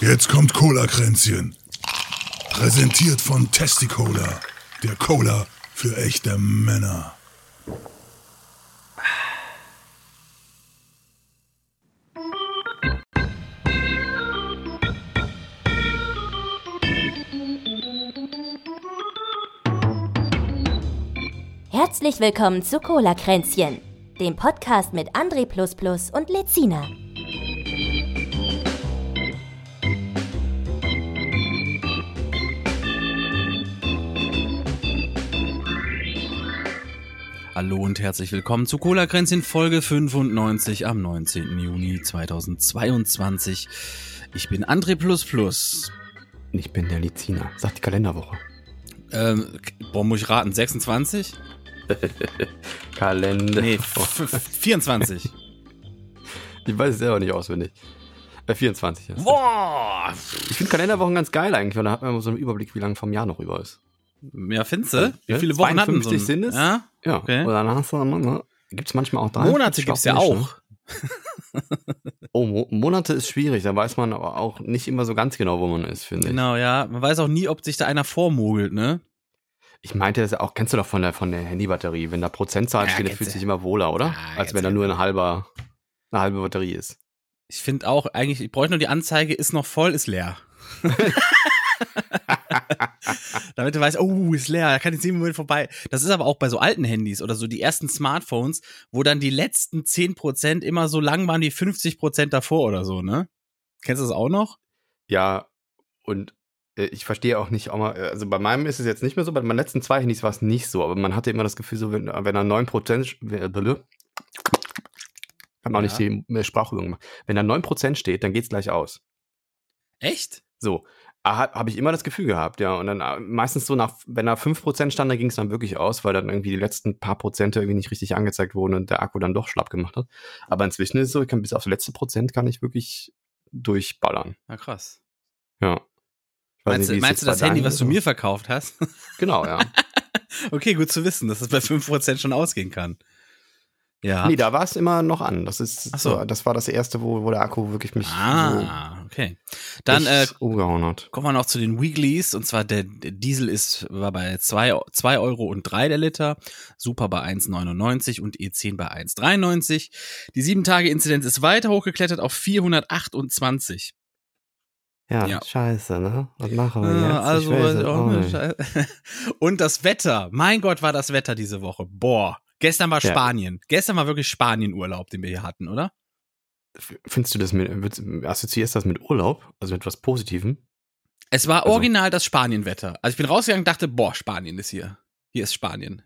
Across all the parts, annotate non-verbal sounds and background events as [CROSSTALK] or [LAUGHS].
Jetzt kommt Cola-Kränzchen. Präsentiert von Testicola. Der Cola für echte Männer. Herzlich willkommen zu Cola Kränzchen, dem Podcast mit André und Lezina. Hallo und herzlich willkommen zu Cola Kränzchen Folge 95 am 19. Juni 2022. Ich bin André Ich bin der Lizina. Sagt die Kalenderwoche. Ähm, boah, muss ich raten, 26? [LAUGHS] Kalender. Nee, 24. [LAUGHS] ich weiß es selber nicht auswendig. Äh, 24 ist Boah! Ich finde Kalenderwochen ganz geil eigentlich, weil da hat man immer so einen Überblick, wie lange vom Jahr noch über ist. Ja, findest du? Wie viele Wochen hatten so sind es? Ja, ja. Okay. Und dann hast du, ne, gibt es manchmal auch drei. Monate gibt es ja auch. Ne? [LAUGHS] [LAUGHS] oh, Mo Monate ist schwierig, da weiß man aber auch nicht immer so ganz genau, wo man ist, finde ich. Genau, ja. Man weiß auch nie, ob sich da einer vormogelt, ne? Ich meinte das auch, kennst du doch von der, von der Handybatterie, wenn da Prozentzahl ja, steht, dann fühlt sich immer wohler, oder? Ja, Als wenn da nur eine halbe, eine halbe Batterie ist. Ich finde auch, eigentlich, ich bräuchte nur die Anzeige, ist noch voll, ist leer. [LAUGHS] Damit du weißt, oh, ist leer, da kann ich sieben Minuten vorbei. Das ist aber auch bei so alten Handys oder so die ersten Smartphones, wo dann die letzten 10% immer so lang waren wie 50% davor oder so, ne? Kennst du das auch noch? Ja, und äh, ich verstehe auch nicht, auch mal, äh, also bei meinem ist es jetzt nicht mehr so, bei meinen letzten zwei Handys war es nicht so, aber man hatte immer das Gefühl, so, wenn, wenn er 9%, äh, kann auch ja. nicht die Sprachübung gemacht. Wenn da 9% steht, dann geht's gleich aus. Echt? So. Habe hab ich immer das Gefühl gehabt, ja. Und dann meistens so nach, wenn da 5% stand, dann ging es dann wirklich aus, weil dann irgendwie die letzten paar Prozente irgendwie nicht richtig angezeigt wurden und der Akku dann doch schlapp gemacht hat. Aber inzwischen ist es so, ich kann bis aufs letzte Prozent kann ich wirklich durchballern. Na krass. Ja. Meinst, nicht, meinst du das Handy, was du mir verkauft hast? Genau, ja. [LAUGHS] okay, gut zu wissen, dass es bei 5% schon ausgehen kann. Ja. Nee, da war es immer noch an. Das ist Ach so. das war das erste, wo, wo der Akku wirklich mich ah, so okay. Dann äh, umgehauen hat. Kommen wir noch zu den Weeklies und zwar der, Diesel ist war bei 2 zwei Euro und 3 der Liter, Super bei 1,99 und E10 bei 1,93. Die 7 Tage Inzidenz ist weiter hochgeklettert auf 428. Ja, ja, scheiße, ne? Was machen wir jetzt? Also, oh, [LAUGHS] und das Wetter, mein Gott, war das Wetter diese Woche. Boah, gestern war ja. Spanien. Gestern war wirklich Spanien-Urlaub, den wir hier hatten, oder? Findest du das mit, assoziierst das mit Urlaub? Also mit was Positivem? Es war also, original das Spanien-Wetter. Also ich bin rausgegangen und dachte, boah, Spanien ist hier. Hier ist Spanien.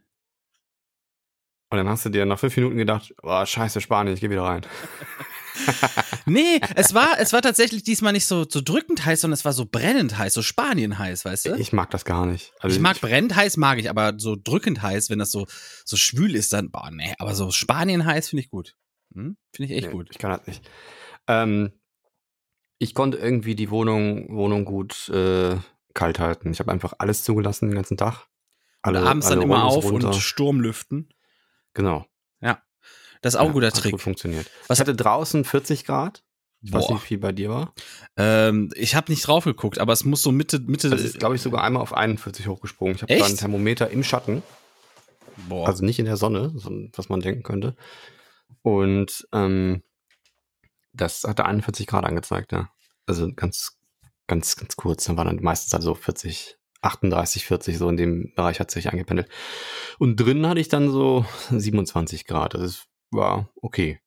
Und dann hast du dir nach fünf Minuten gedacht, boah, scheiße, Spanien, ich geh wieder rein. [LAUGHS] nee, es war, es war tatsächlich diesmal nicht so, so drückend heiß, sondern es war so brennend heiß, so Spanien heiß, weißt du? Ich mag das gar nicht. Also ich mag ich, brennend heiß, mag ich, aber so drückend heiß, wenn das so, so schwül ist, dann, boah, nee, aber so Spanien heiß finde ich gut. Hm? Finde ich echt nee, gut. Ich kann das nicht. Ähm, ich konnte irgendwie die Wohnung, Wohnung gut äh, kalt halten. Ich habe einfach alles zugelassen den ganzen Tag. Alle, abends alle dann immer auf runter. und Sturmlüften. Genau. Ja. Das ist auch ein guter Trick. Gut funktioniert. Was ich hatte draußen 40 Grad. Ich Boah. weiß nicht, wie viel bei dir war. Ähm, ich habe nicht drauf geguckt, aber es muss so Mitte, Mitte. Das ist, glaube ich, sogar einmal auf 41 hochgesprungen. Ich habe da ein Thermometer im Schatten. Boah. Also nicht in der Sonne, was man denken könnte. Und ähm, das hatte 41 Grad angezeigt, ja. Also ganz, ganz, ganz kurz. Dann war dann meistens also 40, 38, 40, so in dem Bereich hat sich angependelt. Und drinnen hatte ich dann so 27 Grad. Das ist war okay.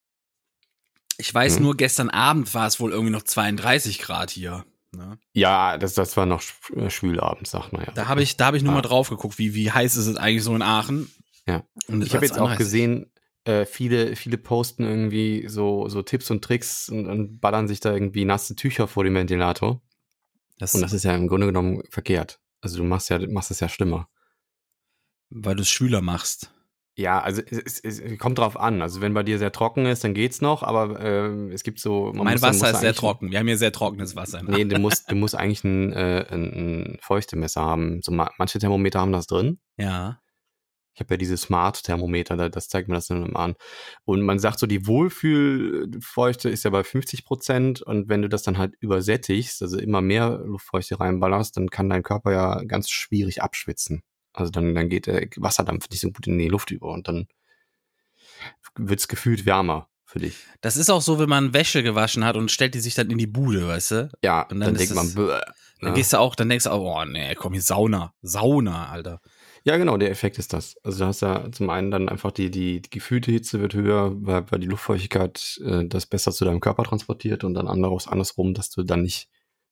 Ich weiß hm. nur, gestern Abend war es wohl irgendwie noch 32 Grad hier. Ne? Ja, das, das war noch äh, schwül abends, sagt man ja. Da habe ich, da hab ich nur ah. mal drauf geguckt, wie, wie heiß ist es eigentlich so in Aachen. Ja. Und ich habe jetzt auch gesehen, äh, viele, viele posten irgendwie so, so Tipps und Tricks und, und, ballern sich da irgendwie nasse Tücher vor dem Ventilator. Das und das ist ja im Grunde genommen verkehrt. Also du machst ja, machst es ja schlimmer. Weil du es schwüler machst. Ja, also es, es, es, kommt drauf an. Also wenn bei dir sehr trocken ist, dann geht's noch, aber äh, es gibt so. mein muss, Wasser ist sehr trocken. Wir haben hier sehr trockenes Wasser. Nee, du musst, du musst eigentlich ein, äh, ein, ein Feuchtemesser haben. So manche Thermometer haben das drin. Ja. Ich habe ja diese Smart-Thermometer, das zeigt mir das dann immer an. Und man sagt so, die Wohlfühlfeuchte ist ja bei 50 Prozent und wenn du das dann halt übersättigst, also immer mehr Luftfeuchte reinballerst, dann kann dein Körper ja ganz schwierig abschwitzen. Also dann, dann geht der Wasserdampf nicht so gut in die Luft über und dann wird's gefühlt wärmer für dich. Das ist auch so, wenn man Wäsche gewaschen hat und stellt die sich dann in die Bude, weißt du? Ja, und dann, dann denkt man, bäh, dann ne? gehst du auch, dann denkst du auch, oh nee, komm hier Sauna, Sauna, Alter. Ja, genau, der Effekt ist das. Also du hast ja zum einen dann einfach die, die, die gefühlte Hitze wird höher, weil, weil die Luftfeuchtigkeit äh, das besser zu deinem Körper transportiert und dann anderes, andersrum, dass du dann nicht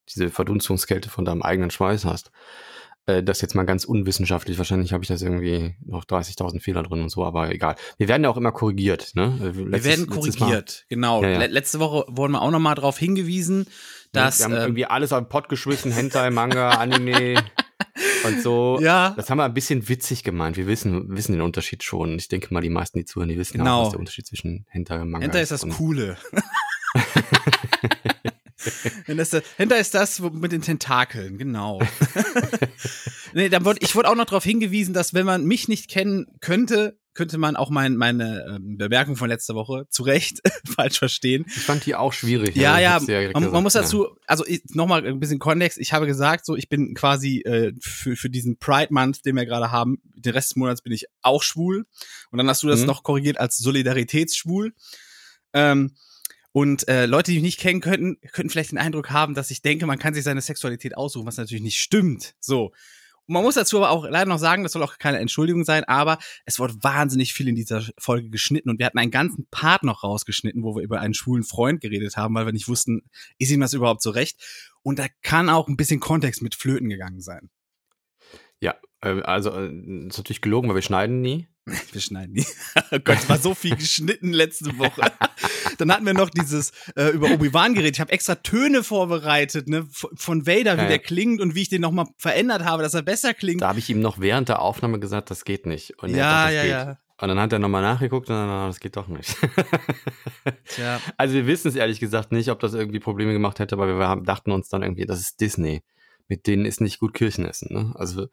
diese Verdunstungskälte von deinem eigenen Schweiß hast. Äh, das jetzt mal ganz unwissenschaftlich. Wahrscheinlich habe ich das irgendwie noch 30.000 Fehler drin und so, aber egal. Wir werden ja auch immer korrigiert, ne? Letztes, wir werden korrigiert, genau. Ja, ja. Letzte Woche wurden wir auch noch mal darauf hingewiesen, dass. wir haben äh, irgendwie alles auf den Pott geschmissen, Hentai, Manga, [LAUGHS] Anime. Und so, ja. das haben wir ein bisschen witzig gemeint. Wir wissen, wissen den Unterschied schon. Ich denke mal, die meisten, die zuhören, die wissen genau. auch, was der Unterschied zwischen Hentai und Manga Hentai ist. Hentai ist das Coole. [LAUGHS] [LAUGHS] Hinter ist das mit den Tentakeln, genau. [LAUGHS] nee, dann wurde, ich wurde auch noch darauf hingewiesen, dass wenn man mich nicht kennen könnte, könnte man auch mein, meine ähm, Bemerkung von letzter Woche zu Recht [LAUGHS] falsch verstehen. Ich fand die auch schwierig. Ja, ja, ja man, man, muss dazu, also nochmal ein bisschen Kontext. Ich habe gesagt, so ich bin quasi äh, für, für diesen Pride Month, den wir gerade haben, den Rest des Monats bin ich auch schwul. Und dann hast du das mhm. noch korrigiert als Solidaritätsschwul. Ähm, und äh, Leute, die mich nicht kennen könnten, könnten vielleicht den Eindruck haben, dass ich denke, man kann sich seine Sexualität aussuchen, was natürlich nicht stimmt. So. Und man muss dazu aber auch leider noch sagen, das soll auch keine Entschuldigung sein, aber es wurde wahnsinnig viel in dieser Folge geschnitten und wir hatten einen ganzen Part noch rausgeschnitten, wo wir über einen schwulen Freund geredet haben, weil wir nicht wussten, ist ihm das überhaupt so recht? Und da kann auch ein bisschen Kontext mit Flöten gegangen sein. Ja, äh, also äh, ist natürlich gelogen, weil wir schneiden nie. [LAUGHS] Wir schneiden nie. [LAUGHS] oh Gott, es war so viel geschnitten letzte Woche. [LAUGHS] Dann hatten wir noch dieses äh, über Obi-Wan geredet. Ich habe extra Töne vorbereitet, ne, von Vader, wie ja, der klingt und wie ich den nochmal verändert habe, dass er besser klingt. Da habe ich ihm noch während der Aufnahme gesagt, das geht nicht. Und ja, ja, geht. ja. Und dann hat er nochmal nachgeguckt und dann, ah, das geht doch nicht. Tja. Also wir wissen es ehrlich gesagt nicht, ob das irgendwie Probleme gemacht hätte, aber wir haben, dachten uns dann irgendwie, das ist Disney. Mit denen ist nicht gut Kirchen essen. Ne? Also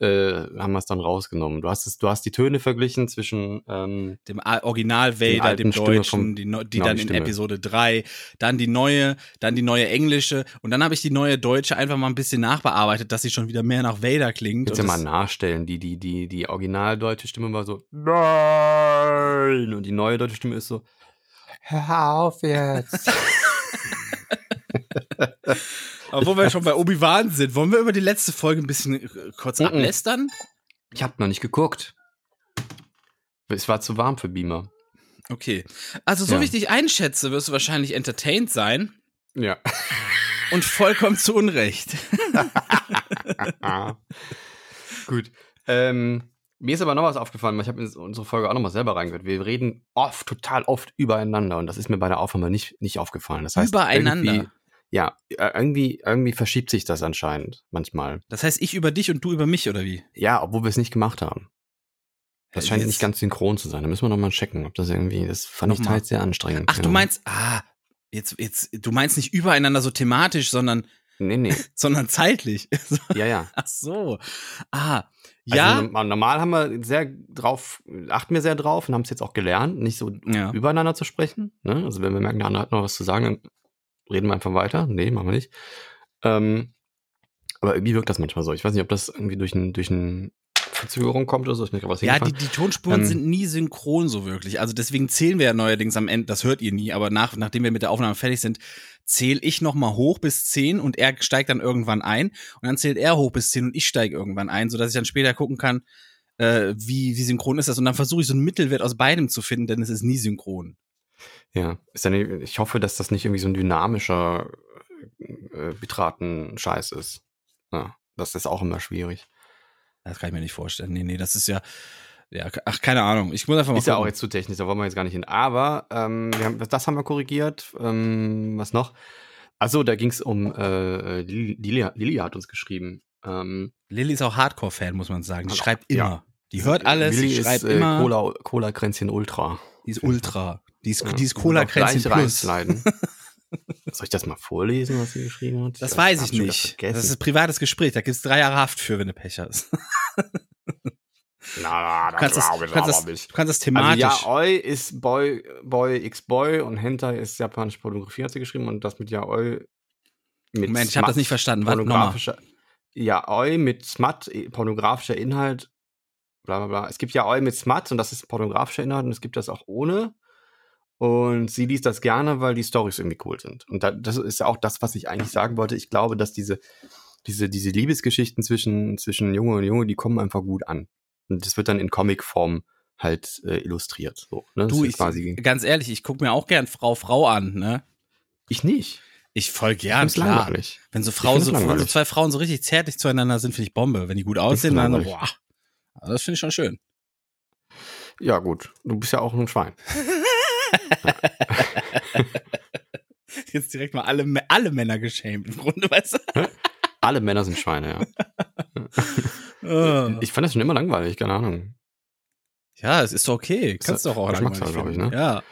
äh, haben wir es dann rausgenommen. Du hast es, du hast die Töne verglichen zwischen ähm, dem Original Vader, dem Deutschen, vom, die, die genau, dann die in Episode 3, dann die neue, dann die neue englische und dann habe ich die neue deutsche einfach mal ein bisschen nachbearbeitet, dass sie schon wieder mehr nach Vader klingt. Kannst ja mal nachstellen, die, die, die, die original deutsche Stimme war so Nein! und die neue deutsche Stimme ist so Hör auf jetzt. [LAUGHS] [LAUGHS] [LAUGHS] Aber wo wir schon bei Obi-Wan sind, wollen wir über die letzte Folge ein bisschen äh, kurz mm -mm. ablästern? Ich habe noch nicht geguckt. Es war zu warm für Beamer. Okay. Also, so ja. wie ich dich einschätze, wirst du wahrscheinlich entertained sein. Ja. Und vollkommen zu Unrecht. [LAUGHS] Gut. Ähm, mir ist aber noch was aufgefallen, ich habe in unsere Folge auch noch mal selber reingehört. Wir reden oft, total oft übereinander und das ist mir bei der Aufnahme nicht, nicht aufgefallen. Das heißt, übereinander? Ja, äh, irgendwie, irgendwie verschiebt sich das anscheinend manchmal. Das heißt, ich über dich und du über mich, oder wie? Ja, obwohl wir es nicht gemacht haben. Das scheint Jetzt. nicht ganz synchron zu sein. Da müssen wir noch mal checken, ob das irgendwie, das fand Nochmal. ich halt sehr anstrengend. Ach, genau. du meinst, ah, jetzt, jetzt, du meinst nicht übereinander so thematisch, sondern, nee, nee. [LAUGHS] sondern zeitlich. [LAUGHS] ja, ja. Ach so. Ah, ja. Also, normal haben wir sehr drauf, achten wir sehr drauf und haben es jetzt auch gelernt, nicht so ja. übereinander zu sprechen. Ne? Also wenn wir merken, der andere hat noch was zu sagen, dann reden wir einfach weiter. Nee, machen wir nicht. Ähm, aber irgendwie wirkt das manchmal so. Ich weiß nicht, ob das irgendwie durch ein, durch ein Verzögerung kommt oder so. Ist mir was ja, die, die Tonspuren ähm, sind nie synchron so wirklich. Also deswegen zählen wir ja neuerdings am Ende, das hört ihr nie, aber nach, nachdem wir mit der Aufnahme fertig sind, zähle ich nochmal hoch bis 10 und er steigt dann irgendwann ein und dann zählt er hoch bis 10 und ich steige irgendwann ein, sodass ich dann später gucken kann, äh, wie, wie synchron ist das und dann versuche ich so einen Mittelwert aus beidem zu finden, denn es ist nie synchron. Ja, ist ja nicht, ich hoffe, dass das nicht irgendwie so ein dynamischer äh, Bitraten-Scheiß ist. Ja, das ist auch immer schwierig. Das kann ich mir nicht vorstellen. Nee, nee, das ist ja, ja, ach, keine Ahnung. Ich muss einfach mal. Ist gucken. ja auch jetzt zu technisch, da wollen wir jetzt gar nicht hin. Aber ähm, haben, das haben wir korrigiert. Ähm, was noch? Achso, da ging es um äh, Lili hat uns geschrieben. Ähm, Lilly ist auch Hardcore-Fan, muss man sagen. Die also, schreibt immer. Ja. Die hört alles, Lilly schreibt ist, äh, immer. Cola, Cola Kränzchen Ultra. Die ist Ultra. Die ist, ja, die ist Cola Kränzchen Plus. [LAUGHS] Soll ich das mal vorlesen, was sie geschrieben hat? Das ich weiß ich nicht. Das ist ein privates Gespräch. Da gibt es drei Jahre Haft für, wenn du Pech hast. [LAUGHS] Na, das kannst das, glaube ich kannst aber das, nicht. Du kannst das Also thematisch. Yaoi ist Boy, Boy x Boy und Hentai ist japanische Pornografie, hat sie geschrieben. Und das mit Yaoi mit Moment, ich habe das nicht verstanden. Warte pornografischer Yaoi mit Smut, eh, pornografischer Inhalt, bla bla bla. Es gibt Yaoi mit Smut und das ist pornografischer Inhalt und es gibt das auch ohne. Und sie liest das gerne, weil die Storys irgendwie cool sind. Und da, das ist ja auch das, was ich eigentlich sagen wollte. Ich glaube, dass diese, diese, diese Liebesgeschichten zwischen, zwischen Junge und Junge, die kommen einfach gut an. Und das wird dann in Comicform halt äh, illustriert. So, ne? Du, ich, quasi, ganz ehrlich, ich gucke mir auch gern Frau Frau an, ne? ich nicht. Ich voll Ich gern, find's klar. langweilig. Wenn so Frauen, so, wenn so zwei Frauen so richtig zärtlich zueinander sind, finde ich Bombe. Wenn die gut aussehen, dann, boah. Also Das finde ich schon schön. Ja, gut. Du bist ja auch ein Schwein. [LAUGHS] [LAUGHS] Jetzt direkt mal alle, alle Männer geschämt im Grunde, weißt du? Alle Männer sind Schweine, ja. Oh. Ich fand das schon immer langweilig, keine Ahnung. Ja, es ist doch okay. Kannst du doch auch Geschmackssache, langweilig glaub ich, ne? Ja.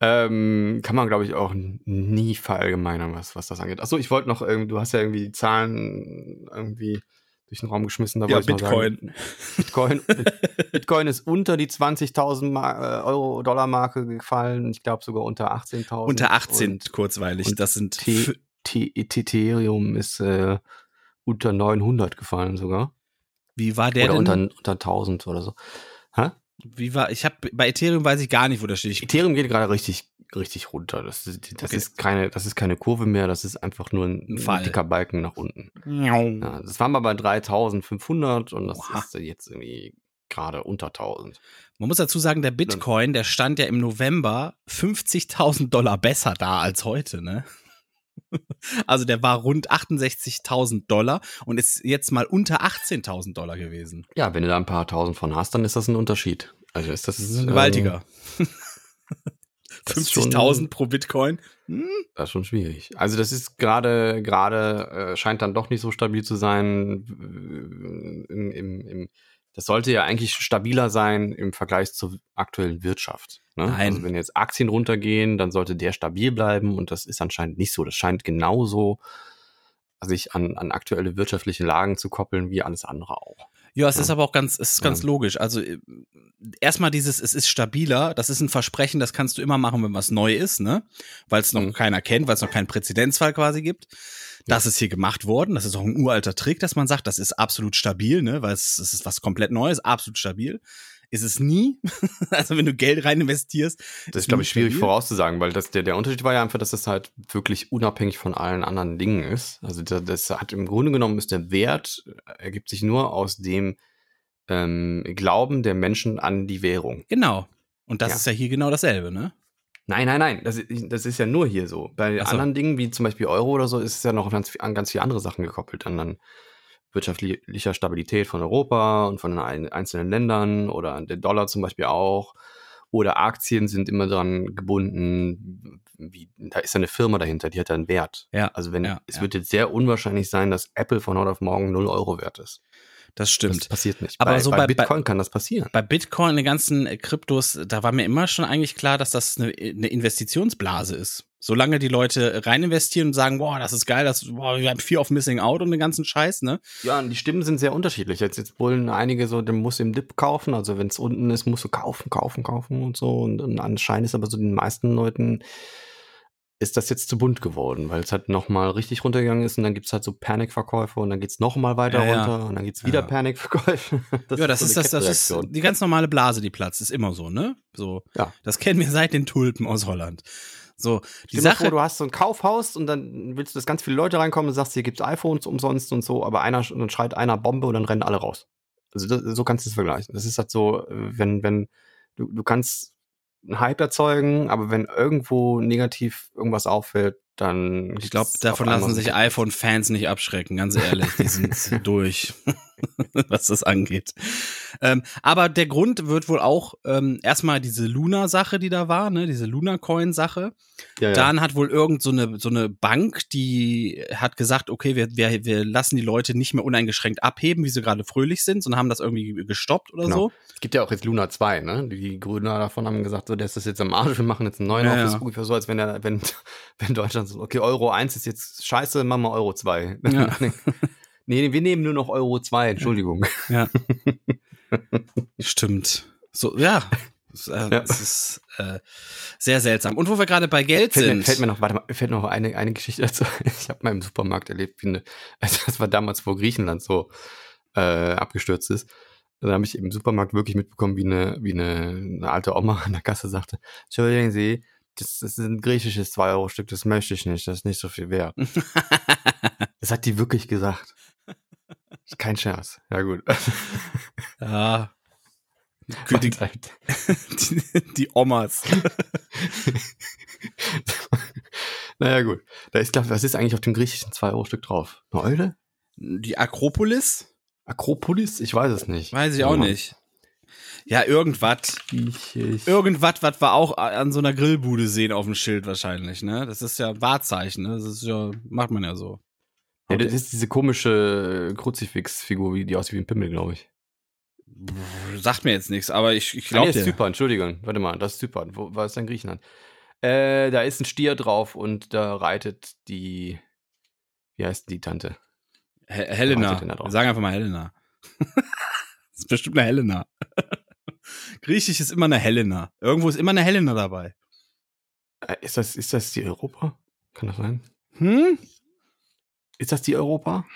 Ähm, kann man, glaube ich, auch nie verallgemeinern, was, was das angeht. Achso, ich wollte noch, irgendwie, du hast ja irgendwie die Zahlen irgendwie durch den Raum geschmissen. Da Ja, Bitcoin. Bitcoin. [LAUGHS] Bitcoin ist unter die 20.000 Ma- äh, Euro Dollar Marke gefallen. Ich glaube sogar unter 18.000. Unter 18 Und kurzweilig. und das sind T- f- T- Ethereum ist äh, unter 900 gefallen sogar. wie war der oder denn? unter, unter 1000 oder so. Hä? wie war ich habe bei Ethereum weiß ich gar nicht, wo das steht. Ich, Ethereum geht gerade richtig, richtig runter. Das, ist- das, Okay. ist keine, das ist keine Kurve mehr, das ist einfach nur ein, Ein Fall. dicker Balken nach unten. Ja, das waren wir bei 3500 und das Oha. ist jetzt irgendwie gerade unter 1000. Man muss dazu sagen, der Bitcoin, der stand ja im November 50.000 Dollar besser da als heute, ne? [LAUGHS] Also der war rund 68.000 Dollar und ist jetzt mal unter 18.000 Dollar gewesen. Ja, wenn du da ein paar tausend von hast, dann ist das ein Unterschied. Also ist das, ein ähm, gewaltiger. [LAUGHS] schon- 50.000 pro Bitcoin. Hm? Das ist schon schwierig. Also das ist gerade, gerade äh, scheint dann doch nicht so stabil zu sein. äh, Im, im, im, das sollte ja eigentlich stabiler sein im Vergleich zur aktuellen Wirtschaft. Ne? Nein. Also wenn jetzt Aktien runtergehen, dann sollte der stabil bleiben und das ist anscheinend nicht so. Das scheint genauso sich an, an aktuelle wirtschaftliche Lagen zu koppeln wie alles andere auch. Ja, es ist aber auch ganz, es ist ganz Ja. logisch. Also äh, erstmal dieses, es ist stabiler, das ist ein Versprechen, das kannst du immer machen, wenn was neu ist, ne? Weil es noch Mhm. keiner kennt, weil es noch keinen Präzedenzfall quasi gibt. Das ist hier gemacht worden. Das ist auch ein uralter Trick, dass man sagt, das ist absolut stabil, ne? Weil es, es ist was komplett Neues, absolut stabil. Ist es nie. [LAUGHS] also wenn du Geld rein investierst. Das ist, glaube ich, schwierig vorauszusagen, weil das, der, der Unterschied war ja einfach, dass das halt wirklich unabhängig von allen anderen Dingen ist. Also das, das hat im Grunde genommen ist der Wert, äh, ergibt sich nur aus dem ähm, Glauben der Menschen an die Währung. Genau. Und das Ja. ist ja hier genau dasselbe, ne? Nein, nein, nein, das, ist- das ist ja nur hier so. Bei so. anderen Dingen, wie zum Beispiel Euro oder so, ist es ja noch ganz, an ganz viele andere Sachen gekoppelt. An dann wirtschaftlicher Stabilität von Europa und von den ein- einzelnen Ländern oder den Dollar zum Beispiel auch. Oder Aktien sind immer dran gebunden, wie, da ist ja eine Firma dahinter, die hat ja einen Wert. Ja. Also wenn, ja, es ja. wird jetzt sehr unwahrscheinlich sein, dass Apple von heute auf morgen 0 Euro wert ist. Das Das stimmt. passiert nicht. Aber bei, so bei, bei- Bitcoin kann das passieren. Bei Bitcoin, den ganzen äh, Kryptos, da war mir immer schon eigentlich klar, dass das eine, eine Investitionsblase ist. Solange die Leute rein investieren und sagen, boah, das ist geil, das, boah, wir haben Fear of Missing Out und den ganzen Scheiß, ne? Ja, und die Stimmen sind sehr unterschiedlich. Jetzt, jetzt wollen einige so, du musst im Dip kaufen. Also wenn es unten ist, musst du kaufen, kaufen, kaufen und so. Und, und anscheinend ist aber so den meisten Leuten ist das jetzt zu bunt geworden, weil es halt nochmal richtig runtergegangen ist und dann gibt's halt so Panikverkäufe und dann geht's nochmal weiter Ja, ja. runter und dann gibt's wieder Ja. Panikverkäufe. [LAUGHS] ja, das so ist das, das ist die ganz normale Blase, die platzt, ist immer so, ne? So. Ja. Das kennen wir seit den Tulpen aus Holland. So, die Stell Sache. vor, du hast so ein Kaufhaus und dann willst du, dass ganz viele Leute reinkommen und sagst, hier gibt's iPhones umsonst und so, aber einer und dann schreit einer Bombe und dann rennen alle raus. Also das, so kannst du es vergleichen. Das ist halt so, äh, wenn, wenn, du, du kannst einen Hype erzeugen, aber wenn irgendwo negativ irgendwas auffällt, dann. Ich glaube, davon lassen sich iPhone-Fans nicht abschrecken, ganz ehrlich. Die sind [LAUGHS] durch, [LAUGHS] was das angeht. Ähm, aber der Grund wird wohl auch ähm, erstmal diese Luna-Sache, die da war, ne, diese Luna-Coin-Sache. Ja, ja. Dann hat wohl irgend so eine, so eine Bank, die hat gesagt, okay, wir, wir, wir lassen die Leute nicht mehr uneingeschränkt abheben, wie sie gerade fröhlich sind, sondern haben das irgendwie gestoppt oder Genau. so. Es gibt ja auch jetzt Luna 2, ne? Die, Gründer davon haben gesagt, so, der ist das jetzt am Arsch, wir machen jetzt einen neuen Ja, auf. Das ist ungefähr so, als wenn, der, wenn, [LAUGHS] wenn Deutschland so, okay, Euro 1 ist jetzt scheiße, machen wir Euro 2. Ja. [LAUGHS] nee, wir nehmen nur noch Euro 2, Entschuldigung. Ja. [LAUGHS] Stimmt. So, ja. Das, äh, ja. das ist äh, sehr seltsam. Und wo wir gerade bei Geld fällt sind. Mir, fällt mir noch, warte mal, fällt noch eine, eine Geschichte dazu. Ich habe mal im Supermarkt erlebt, wie eine, also [LAUGHS] das war damals, wo Griechenland so äh, abgestürzt ist. Da habe ich im Supermarkt wirklich mitbekommen, wie eine, wie eine, eine alte Oma an der Kasse sagte, Entschuldigen Sie, das, das ist ein griechisches 2-Euro-Stück, das möchte ich nicht, das ist nicht so viel wert. [LAUGHS] das hat die wirklich gesagt. Kein Scherz. Ja, gut. [LAUGHS] Ja. [LAUGHS] Die, die, [LAUGHS] die, Omas. naja, gut. Da ist, glaube was ist eigentlich auf dem griechischen 2-Euro-Stück drauf? Eine Eule? Die Akropolis? Akropolis? Ich weiß es nicht. Weiß ich auch nicht. Ja, irgendwas. Irgendwas, was wir auch an so einer Grillbude sehen auf dem Schild wahrscheinlich, ne? Das ist ja Wahrzeichen, ne? Das ist ja, macht man ja so. Ja, das ist diese komische Kruzifix-Figur, die aussieht wie ein Pimmel, glaube ich. Sagt mir jetzt nichts, aber ich, ich glaube. Ah, nee, ist Zypern, Entschuldigung. Warte mal, das ist Zypern. Wo war es denn Griechenland? Äh, da ist ein Stier drauf und da reitet die. Wie heißt die Tante? He Helena. Wir sagen einfach mal Helena. das [LAUGHS] ist bestimmt eine Helena. [LAUGHS] Griechisch ist immer eine Helena. Irgendwo ist immer eine Helena dabei. Äh, ist das, ist das die Europa? Kann das sein? Hm? Ist das die Europa?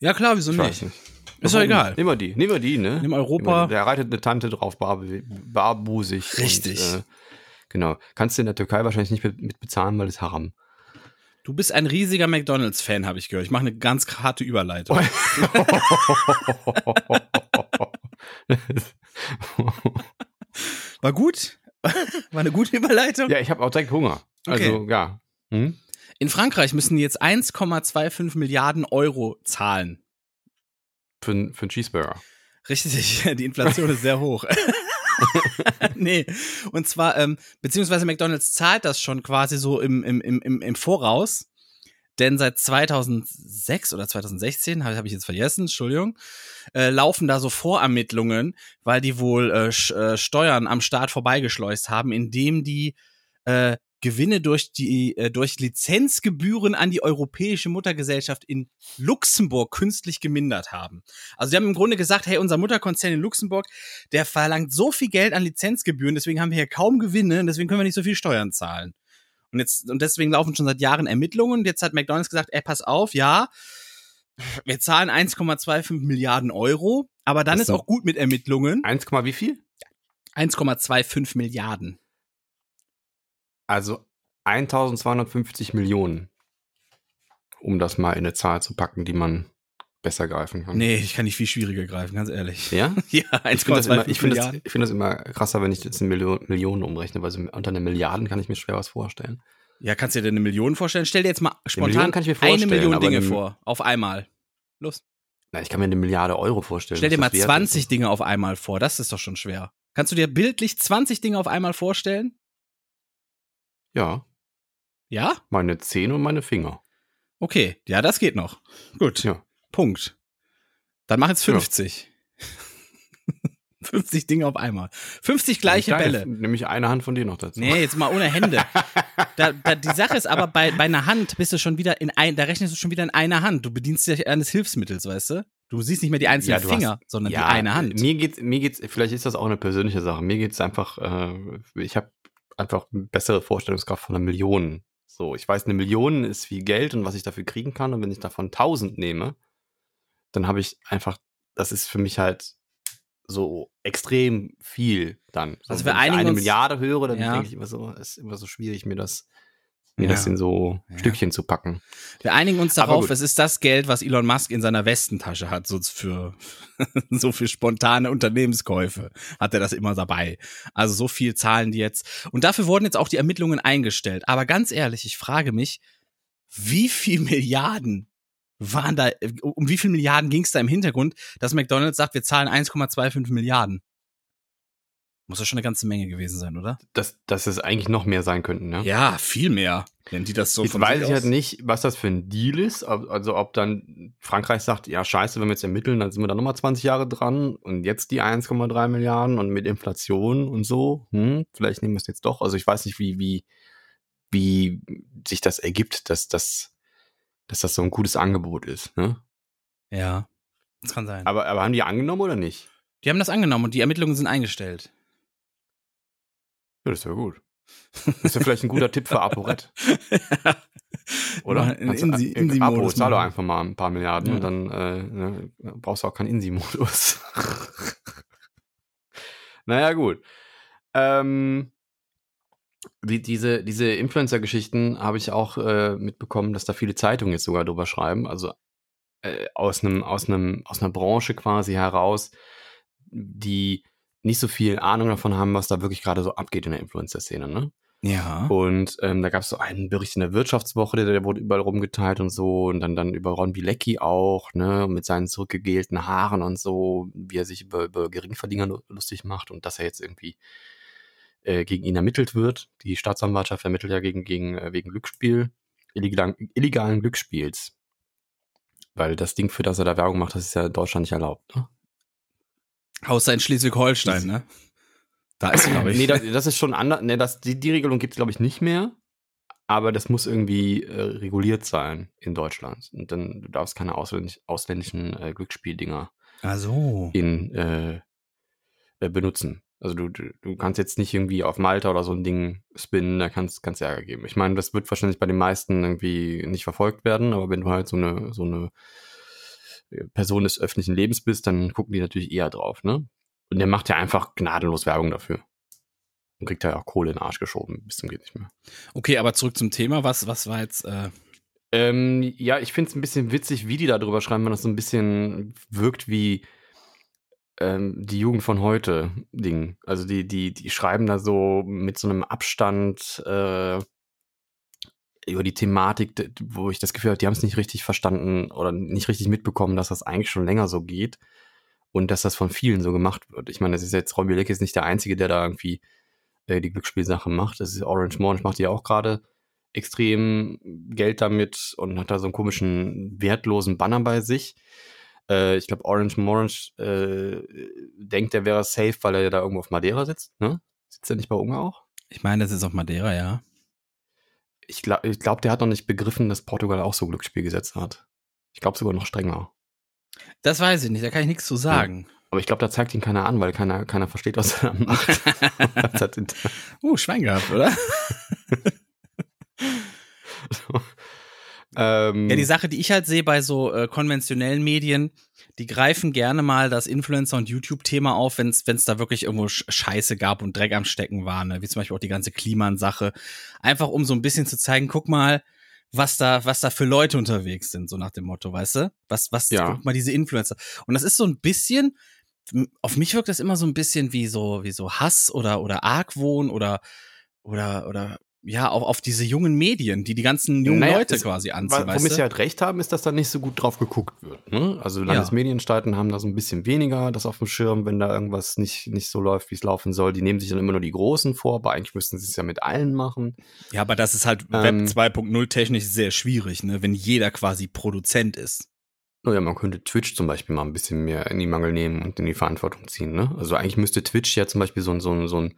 Ja, klar, wieso nicht? nicht? Ist doch egal. Nehmen wir die, nehmen wir die, ne? Nimm Europa. Da reitet eine Tante drauf, bar, barbusig. Richtig. Und, äh, genau. Kannst du in der Türkei wahrscheinlich nicht mit, mit bezahlen, weil es Haram. Du bist ein riesiger McDonalds-Fan, habe ich gehört. Ich mache eine ganz harte Überleitung. [LAUGHS] War gut? [LAUGHS] War eine gute Überleitung? Ja, ich habe auch direkt Hunger. Also, okay. ja. Hm? In Frankreich müssen die jetzt 1,25 Milliarden Euro zahlen. Für, für einen Cheeseburger. Richtig, [LAUGHS] die Inflation ist sehr hoch. [LAUGHS] nee, und zwar, ähm, beziehungsweise McDonalds zahlt das schon quasi so im, im, im, im Voraus. Denn seit 2006 oder 2016, habe hab ich jetzt vergessen, Entschuldigung, äh, laufen da so Vorermittlungen, weil die wohl äh, äh, Steuern am Staat vorbeigeschleust haben, indem die äh, Gewinne durch die äh, durch Lizenzgebühren an die europäische Muttergesellschaft in Luxemburg künstlich gemindert haben. Also sie haben im Grunde gesagt, hey, unser Mutterkonzern in Luxemburg, der verlangt so viel Geld an Lizenzgebühren, deswegen haben wir hier kaum Gewinne und deswegen können wir nicht so viel Steuern zahlen. Und jetzt und deswegen laufen schon seit Jahren Ermittlungen. Und jetzt hat McDonald's gesagt, ey, pass auf, ja, wir zahlen 1,25 Milliarden Euro, aber dann ist auch gut mit Ermittlungen. 1, wie viel? 1,25 Milliarden. Also 1250 Millionen, um das mal in eine Zahl zu packen, die man besser greifen kann. Nee, ich kann nicht viel schwieriger greifen, ganz ehrlich. Ja? [LAUGHS] ja, 1,25 Ich finde das, ich find das, immer krasser, wenn ich jetzt in Million, Millionen umrechne, weil so unter einer Milliarden kann ich mir schwer was vorstellen. Ja, kannst du dir eine Million vorstellen? Stell dir jetzt mal spontan eine, eine Million Dinge vor, auf einmal. Los. Na, ich kann mir eine Milliarde Euro vorstellen. Stell dir mal 20 Dinge auf einmal vor, das ist doch schon schwer. Kannst du dir bildlich 20 Dinge auf einmal vorstellen? Ja. Ja? Meine Zehen und meine Finger. Okay, ja, das geht noch. Gut. Ja. Punkt. Dann mach jetzt 50. Ja. 50 [LAUGHS] Dinge auf einmal. 50 gleiche Deine, Bälle. Nämlich eine Hand von dir noch dazu. Nee, jetzt mal ohne Hände. [LAUGHS] da, da, die Sache ist aber, bei, bei einer Hand bist du schon wieder in ein, da rechnest du schon wieder in einer Hand. Du bedienst dich eines Hilfsmittels, weißt du? Du siehst nicht mehr die einzelnen ja, Finger, hast, sondern ja, die eine Hand. Mir geht's, mir geht's, vielleicht ist das auch eine persönliche Sache. Mir geht's einfach, äh, ich habe einfach eine bessere Vorstellungskraft von einer Million. So, ich weiß, eine Million ist viel Geld und was ich dafür kriegen kann. Und wenn ich davon 1000 nehme, dann habe ich einfach, das ist für mich halt so extrem viel dann. Also wenn ich eine Milliarde höre, dann ja. denke ich immer so, es ist immer so schwierig, mir das mir ja. das in so ja. Stückchen zu packen. Wir einigen uns darauf, es ist das Geld, was Elon Musk in seiner Westentasche hat, so für, [LAUGHS] so für spontane Unternehmenskäufe hat er das immer dabei. Also so viel zahlen die jetzt. Und dafür wurden jetzt auch die Ermittlungen eingestellt. Aber ganz ehrlich, ich frage mich, wie viel Milliarden waren da, um wie viel Milliarden ging es da im Hintergrund, dass McDonald's sagt, wir zahlen 1,25 Milliarden? Muss ja schon eine ganze Menge gewesen sein, oder? Dass, dass es eigentlich noch mehr sein könnten, ne? Ja, viel mehr. Wenn die das so Jetzt weiß ich halt nicht, was das für ein Deal ist. Also ob dann Frankreich sagt, ja scheiße, wenn wir jetzt ermitteln, dann sind wir da nochmal 20 Jahre dran und jetzt die 1,3 Milliarden und mit Inflation und so, hm, vielleicht nehmen wir es jetzt doch. Also ich weiß nicht, wie, wie, wie sich das ergibt, dass das, dass das so ein gutes Angebot ist, ne? Ja, das kann sein. Aber, aber haben die angenommen oder nicht? Die haben das angenommen und die Ermittlungen sind eingestellt. Ja, das ist ja gut. Das ist ja vielleicht ein guter Tipp für ApoRed. [LAUGHS] Oder? In, in, in, Abo, zahl doch einfach mal ein paar Milliarden ja. und dann äh, ne, brauchst du auch keinen Insi-Modus. [LAUGHS] naja, gut. Ähm, die, diese, diese Influencer-Geschichten habe ich auch äh, mitbekommen, dass da viele Zeitungen jetzt sogar drüber schreiben. Also äh, aus einem, aus einem, aus einer Branche quasi heraus, die nicht so viel Ahnung davon haben, was da wirklich gerade so abgeht in der Influencer-Szene, ne? Ja. Und ähm, da gab es so einen Bericht in der Wirtschaftswoche, der, der, wurde überall rumgeteilt und so. Und dann, dann über Ron Bilecki auch, ne, mit seinen zurückgegelten Haaren und so, wie er sich über, über Geringverdiener lustig macht und dass er jetzt irgendwie äh, gegen ihn ermittelt wird. Die Staatsanwaltschaft ermittelt ja gegen, gegen äh, wegen Glücksspiel, illegalen, illegalen Glücksspiels. Weil das Ding, für das er da Werbung macht, das ist ja in Deutschland nicht erlaubt. Ne? Außer in Schleswig-Holstein, ne? Da ist, glaube ich. nee, das, das, ist schon anders. Nee, das, die, die Regelung gibt es, glaube ich, nicht mehr. Aber das muss irgendwie äh, reguliert sein in Deutschland. Und dann du darfst keine ausländisch, ausländischen äh, Glücksspieldinger so. in, äh, äh, benutzen. Also du, du, du, kannst jetzt nicht irgendwie auf Malta oder so ein Ding spinnen, da kannst es Ärger geben. Ich meine, das wird wahrscheinlich bei den meisten irgendwie nicht verfolgt werden, aber wenn du halt so eine, so eine Person des öffentlichen Lebens bist, dann gucken die natürlich eher drauf, ne? Und der macht ja einfach gnadenlos Werbung dafür. Und kriegt ja auch Kohle in den Arsch geschoben, bis zum geht nicht mehr. Okay, aber zurück zum Thema. Was, was war jetzt. Äh ähm, ja, ich finde es ein bisschen witzig, wie die da drüber schreiben, wenn das so ein bisschen wirkt wie ähm, die Jugend von heute Ding. Also die, die, die schreiben da so mit so einem Abstand äh, über die Thematik, wo ich das Gefühl habe, die haben es nicht richtig verstanden oder nicht richtig mitbekommen, dass das eigentlich schon länger so geht und dass das von vielen so gemacht wird. Ich meine, das ist jetzt, Robbie Leck ist nicht der Einzige, der da irgendwie äh, die Glücksspielsachen macht. Das ist Orange Orange macht die auch gerade extrem Geld damit und hat da so einen komischen, wertlosen Banner bei sich. Äh, ich glaube, Orange Morange äh, denkt, der wäre safe, weil er ja da irgendwo auf Madeira sitzt. Ne? Sitzt er nicht bei Ungar auch? Ich meine, das ist auf Madeira, ja. Ich glaube, ich glaub, der hat noch nicht begriffen, dass Portugal auch so Glücksspielgesetze hat. Ich glaube sogar noch strenger. Das weiß ich nicht, da kann ich nichts zu sagen. Ja. Aber ich glaube, da zeigt ihn keiner an, weil keiner, keiner versteht, was er da [LAUGHS] macht. [LAUGHS] uh, Schwein gehabt, oder? [LAUGHS] so. Ähm, ja, die Sache, die ich halt sehe bei so äh, konventionellen Medien, die greifen gerne mal das Influencer- und YouTube-Thema auf, wenn es da wirklich irgendwo Scheiße gab und Dreck am Stecken war, ne? wie zum Beispiel auch die ganze Kliman-Sache. Einfach um so ein bisschen zu zeigen, guck mal, was da, was da für Leute unterwegs sind, so nach dem Motto, weißt du? Was, was, ja. guck mal, diese Influencer. Und das ist so ein bisschen, auf mich wirkt das immer so ein bisschen wie so, wie so Hass oder, oder Argwohn oder, oder, oder ja, auch auf diese jungen Medien, die die ganzen jungen naja, Leute quasi anziehen. Womit sie halt recht haben, ist, dass da nicht so gut drauf geguckt wird. Ne? Also Landesmedienstaaten ja. haben da so ein bisschen weniger das auf dem Schirm, wenn da irgendwas nicht, nicht so läuft, wie es laufen soll. Die nehmen sich dann immer nur die Großen vor, aber eigentlich müssten sie es ja mit allen machen. Ja, aber das ist halt ähm, Web 2.0 technisch sehr schwierig, ne? wenn jeder quasi Produzent ist. Naja, man könnte Twitch zum Beispiel mal ein bisschen mehr in die Mangel nehmen und in die Verantwortung ziehen. Ne? Also eigentlich müsste Twitch ja zum Beispiel so, so, so ein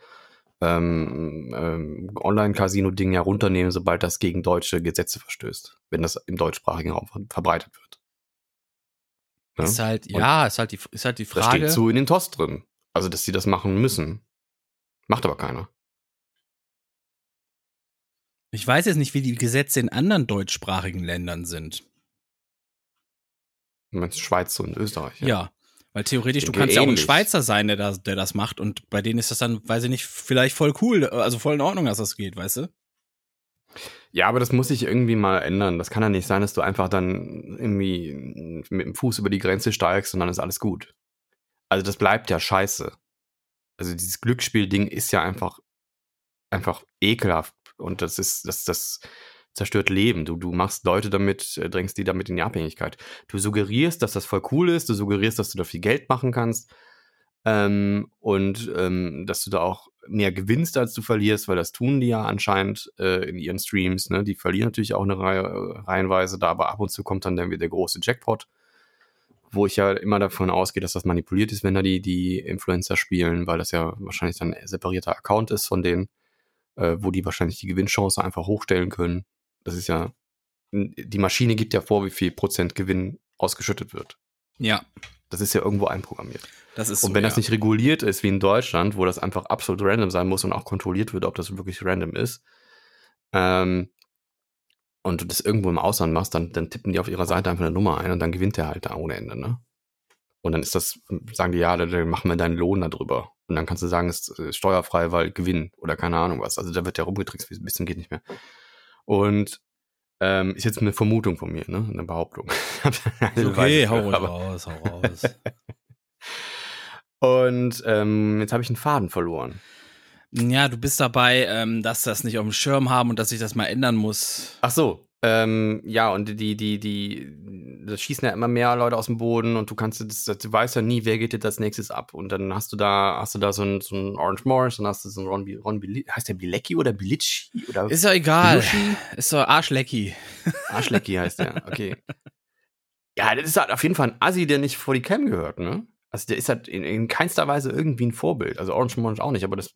ähm, ähm, Online-Casino-Ding ja runternehmen, sobald das gegen deutsche Gesetze verstößt, wenn das im deutschsprachigen Raum verbreitet wird. Ja? Ist halt, ja, ist halt die, ist halt die Frage. Das steht so in den TOS drin. Also, dass sie das machen müssen. Macht aber keiner. Ich weiß jetzt nicht, wie die Gesetze in anderen deutschsprachigen Ländern sind. Du meinst Schweiz und Österreich? Ja. ja. Weil theoretisch, du kannst ja auch ein Schweizer sein, der das, der das macht und bei denen ist das dann, weiß ich nicht, vielleicht voll cool, also voll in Ordnung, dass das geht, weißt du? Ja, aber das muss sich irgendwie mal ändern. Das kann ja nicht sein, dass du einfach dann irgendwie mit dem Fuß über die Grenze steigst und dann ist alles gut. Also das bleibt ja scheiße. Also dieses Glücksspiel-Ding ist ja einfach, einfach ekelhaft und das ist, das, das, zerstört Leben. Du, du machst Leute damit, äh, drängst die damit in die Abhängigkeit. Du suggerierst, dass das voll cool ist, du suggerierst, dass du da viel Geld machen kannst ähm, und ähm, dass du da auch mehr gewinnst, als du verlierst, weil das tun die ja anscheinend äh, in ihren Streams. Ne? Die verlieren natürlich auch eine Reihe, äh, reihenweise da, aber ab und zu kommt dann irgendwie der große Jackpot, wo ich ja immer davon ausgehe, dass das manipuliert ist, wenn da die, die Influencer spielen, weil das ja wahrscheinlich dann ein separierter Account ist von denen, äh, wo die wahrscheinlich die Gewinnchance einfach hochstellen können. Das ist ja, die Maschine gibt ja vor, wie viel Prozent Gewinn ausgeschüttet wird. Ja. Das ist ja irgendwo einprogrammiert. Das ist und so, wenn ja. das nicht reguliert ist, wie in Deutschland, wo das einfach absolut random sein muss und auch kontrolliert wird, ob das wirklich random ist, ähm, und du das irgendwo im Ausland machst, dann, dann tippen die auf ihrer Seite einfach eine Nummer ein und dann gewinnt der halt da ohne Ende, ne? Und dann ist das, sagen die, ja, dann machen wir deinen Lohn da drüber. Und dann kannst du sagen, es ist steuerfrei, weil Gewinn oder keine Ahnung was. Also da wird ja rumgetrickst, ein bisschen geht nicht mehr. Und ähm, ist jetzt eine Vermutung von mir, ne? Eine Behauptung. [LAUGHS] okay, hau raus, hau raus. [LAUGHS] Und ähm, jetzt habe ich einen Faden verloren. Ja, du bist dabei, ähm, dass das nicht auf dem Schirm haben und dass sich das mal ändern muss. Ach so. Ähm, ja, und die, die, die, das schießen ja immer mehr Leute aus dem Boden und du kannst, das, du weißt ja nie, wer geht jetzt als nächstes ab. Und dann hast du da, hast du da so ein, so ein Orange Morris und hast du so ein Ron, Ron heißt der Bilecki oder Bilicci? Oder ist doch egal. Bilucci? Ist doch Arschlecki. Arschlecki heißt der, okay. ja, das ist halt auf jeden Fall ein Assi, der nicht vor die Cam gehört, ne? Also der ist halt in, in, keinster Weise irgendwie ein Vorbild. Also Orange Monge auch nicht, aber das.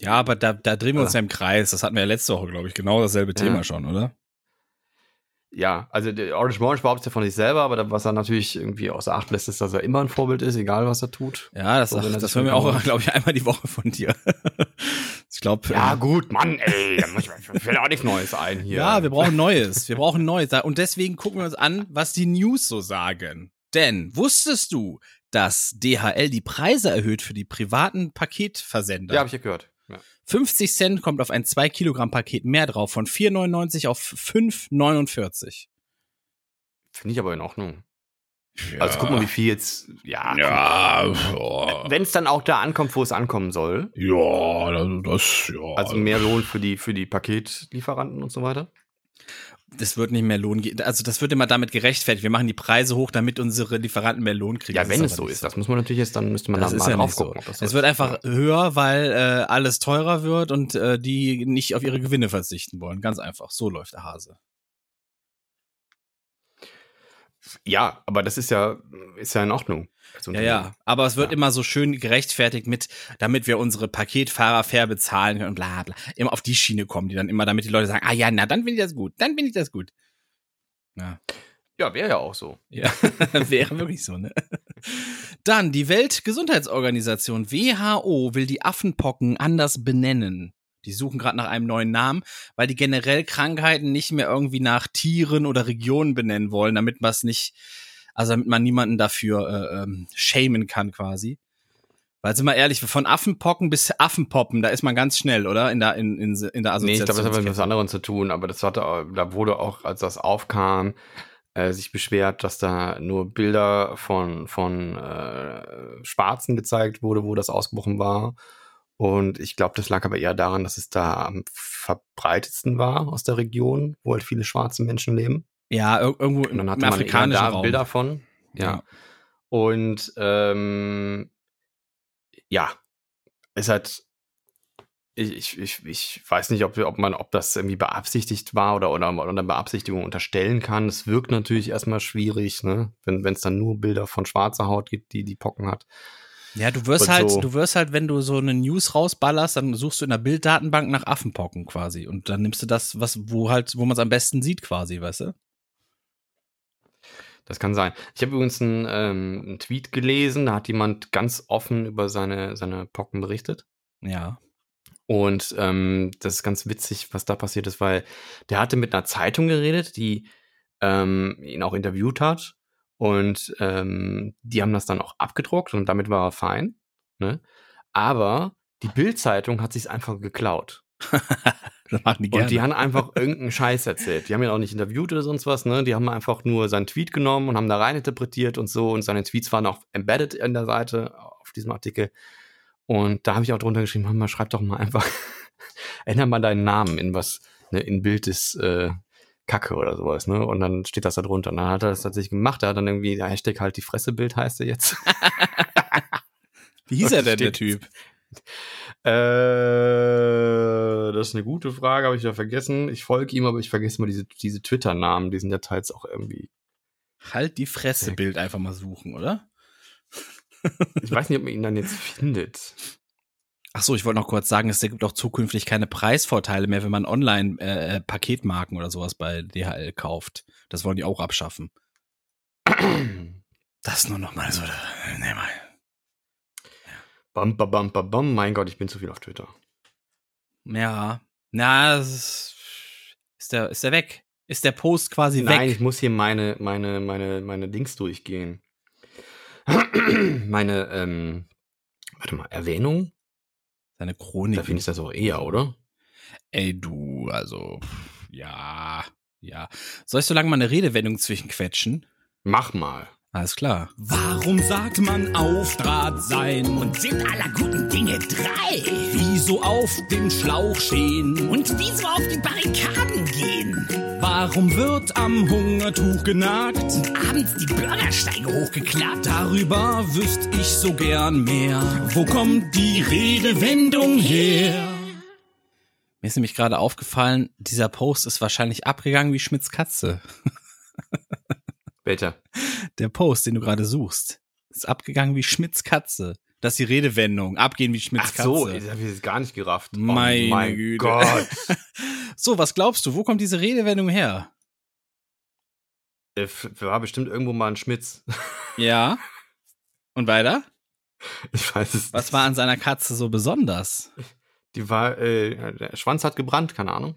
Ja, aber da, da drehen wir uns ja im Kreis. Das hatten wir ja letzte Woche, glaube ich, genau dasselbe Thema ja. schon, oder? Ja, also der Orange Monge behauptet ja von sich selber, aber was er natürlich irgendwie außer Acht lässt, ist, dass er immer ein Vorbild ist, egal was er tut. Ja, das, so, das hören wir auch, [LAUGHS] glaube ich, einmal die Woche von dir. [LAUGHS] ich glaube. Ja, gut, Mann, ey, da fällt auch nichts Neues ein hier. Ja, wir brauchen Neues. Wir brauchen Neues. Und deswegen gucken wir uns an, was die News so sagen. Denn wusstest du, dass DHL die Preise erhöht für die privaten Paketversender? Ja, habe ich ja gehört. Ja. 50 Cent kommt auf ein 2 Kilogramm Paket mehr drauf, von 4,99 auf 5,49. Finde ich aber in Ordnung. Ja. Also guck mal, wie viel jetzt. Ja. Ja. Wenn es dann auch da ankommt, wo es ankommen soll. Ja, das. Ja. Also mehr Lohn für die für die Paketlieferanten und so weiter das wird nicht mehr Lohn geben. Also das wird immer damit gerechtfertigt. Wir machen die Preise hoch, damit unsere Lieferanten mehr Lohn kriegen. Ja, wenn es so ist, das muss man natürlich jetzt, dann müsste man das da mal ja drauf gucken. So. Es wird einfach höher, weil äh, alles teurer wird und äh, die nicht auf ihre Gewinne verzichten wollen. Ganz einfach. So läuft der Hase. Ja, aber das ist ja, ist ja in Ordnung. Ja, ja, aber es wird ja. immer so schön gerechtfertigt mit, damit wir unsere Paketfahrer fair bezahlen können und bla bla. Immer auf die Schiene kommen die dann immer, damit die Leute sagen, ah ja, na, dann finde ich das gut, dann finde ich das gut. Ja. Ja, wäre ja auch so. Ja, [LAUGHS] wäre wirklich so, ne? Dann, die Weltgesundheitsorganisation WHO will die Affenpocken anders benennen. Die suchen gerade nach einem neuen Namen, weil die generell Krankheiten nicht mehr irgendwie nach Tieren oder Regionen benennen wollen, damit man es nicht, also damit man niemanden dafür äh, ähm, shamen kann quasi. Weil sind wir ehrlich, von Affenpocken bis Affenpoppen, da ist man ganz schnell, oder? In der, in, in, in der Assoziation. Nee, ich glaube, das hat mit was anderem zu tun, aber das hatte, da wurde auch, als das aufkam, äh, sich beschwert, dass da nur Bilder von, von äh, Schwarzen gezeigt wurde, wo das ausgebrochen war. Und ich glaube, das lag aber eher daran, dass es da am verbreitetsten war aus der Region, wo halt viele schwarze Menschen leben. Ja, irgendwo im, dann hatte im afrikanischen man da Raum. Bilder von. Ja. ja. Und ähm, ja, ist halt. Ich, ich, ich weiß nicht, ob, ob man, ob das irgendwie beabsichtigt war oder, oder, oder Beabsichtigung unterstellen kann. Es wirkt natürlich erstmal schwierig, ne? Wenn es dann nur Bilder von schwarzer Haut gibt, die die Pocken hat. Ja, du wirst und halt, so. du wirst halt, wenn du so eine News rausballerst, dann suchst du in der Bilddatenbank nach Affenpocken quasi und dann nimmst du das, was, wo halt, wo man es am besten sieht quasi, weißt du? Das kann sein. Ich habe übrigens einen, ähm, einen Tweet gelesen, da hat jemand ganz offen über seine, seine Pocken berichtet. Ja. Und ähm, das ist ganz witzig, was da passiert ist, weil der hatte mit einer Zeitung geredet, die ähm, ihn auch interviewt hat und ähm, die haben das dann auch abgedruckt und damit war er fein. Ne? Aber die Bild-Zeitung hat sich einfach geklaut. [LAUGHS] das machen die gerne. Und die haben einfach irgendeinen Scheiß erzählt. Die haben ihn auch nicht interviewt oder sonst was, ne? Die haben einfach nur seinen Tweet genommen und haben da rein interpretiert und so. Und seine Tweets waren auch embedded in der Seite auf diesem Artikel. Und da habe ich auch drunter geschrieben, mal, schreib doch mal einfach, [LAUGHS] ändere mal deinen Namen in was, ne, in Bild des äh, Kacke oder sowas, ne? Und dann steht das da drunter. Und dann hat er das tatsächlich gemacht. Er hat dann irgendwie, der Hashtag halt die Fressebild heißt er jetzt. [LAUGHS] [LAUGHS] Wie hieß er denn, der Typ? Äh, das ist eine gute Frage, habe ich ja vergessen. Ich folge ihm, aber ich vergesse mal diese, diese Twitter-Namen, die sind ja teils auch irgendwie. Halt die Fressebild einfach mal suchen, oder? [LAUGHS] ich weiß nicht, ob man ihn dann jetzt findet. Ach so, ich wollte noch kurz sagen, es gibt auch zukünftig keine Preisvorteile mehr, wenn man online äh, äh Paketmarken oder sowas bei DHL kauft. Das wollen die auch abschaffen. [CLEARS THROAT] Das nur noch mal so. Nee, mal. Bam, bam, bam, bam, bam. Mein Gott, ich bin zu viel auf Twitter. Ja. Na, ist, ist der, ist der weg? Ist der Post quasi Nein, weg? Nein, ich muss hier meine, meine, meine, meine Dings durchgehen. meine, ähm, warte mal, Erwähnung? Seine Chronik. Da finde ich das auch eher, oder? Ey, du, also, ja, ja. Soll ich so lange mal eine Redewendung zwischenquetschen? Mach mal. Alles klar. Warum sagt man auf Draht sein? Und sind aller guten Dinge drei? Wieso auf dem Schlauch stehen? Und wieso auf die Barrikaden gehen? Warum wird am Hungertuch genagt? Und abends die Bürgersteige hochgeklappt? Darüber wüsste ich so gern mehr. Wo kommt die Redewendung her? Mir ist nämlich gerade aufgefallen, dieser Post ist wahrscheinlich abgegangen wie Schmitz Katze. [LAUGHS] Welcher? Der Post, den du gerade suchst, ist abgegangen wie Schmitz Katze. Das ist die Redewendung. Abgehen wie Schmitz Katze. Ach so, das habe ich jetzt gar nicht gerafft. Meine oh mein Güte. Gott. [LAUGHS] so, was glaubst du? Wo kommt diese Redewendung her? Äh, war bestimmt irgendwo mal ein Schmitz. [LAUGHS] Ja. Und weiter? Ich weiß es nicht. Was war an seiner Katze so besonders? Die war, äh, der Schwanz hat gebrannt, keine Ahnung.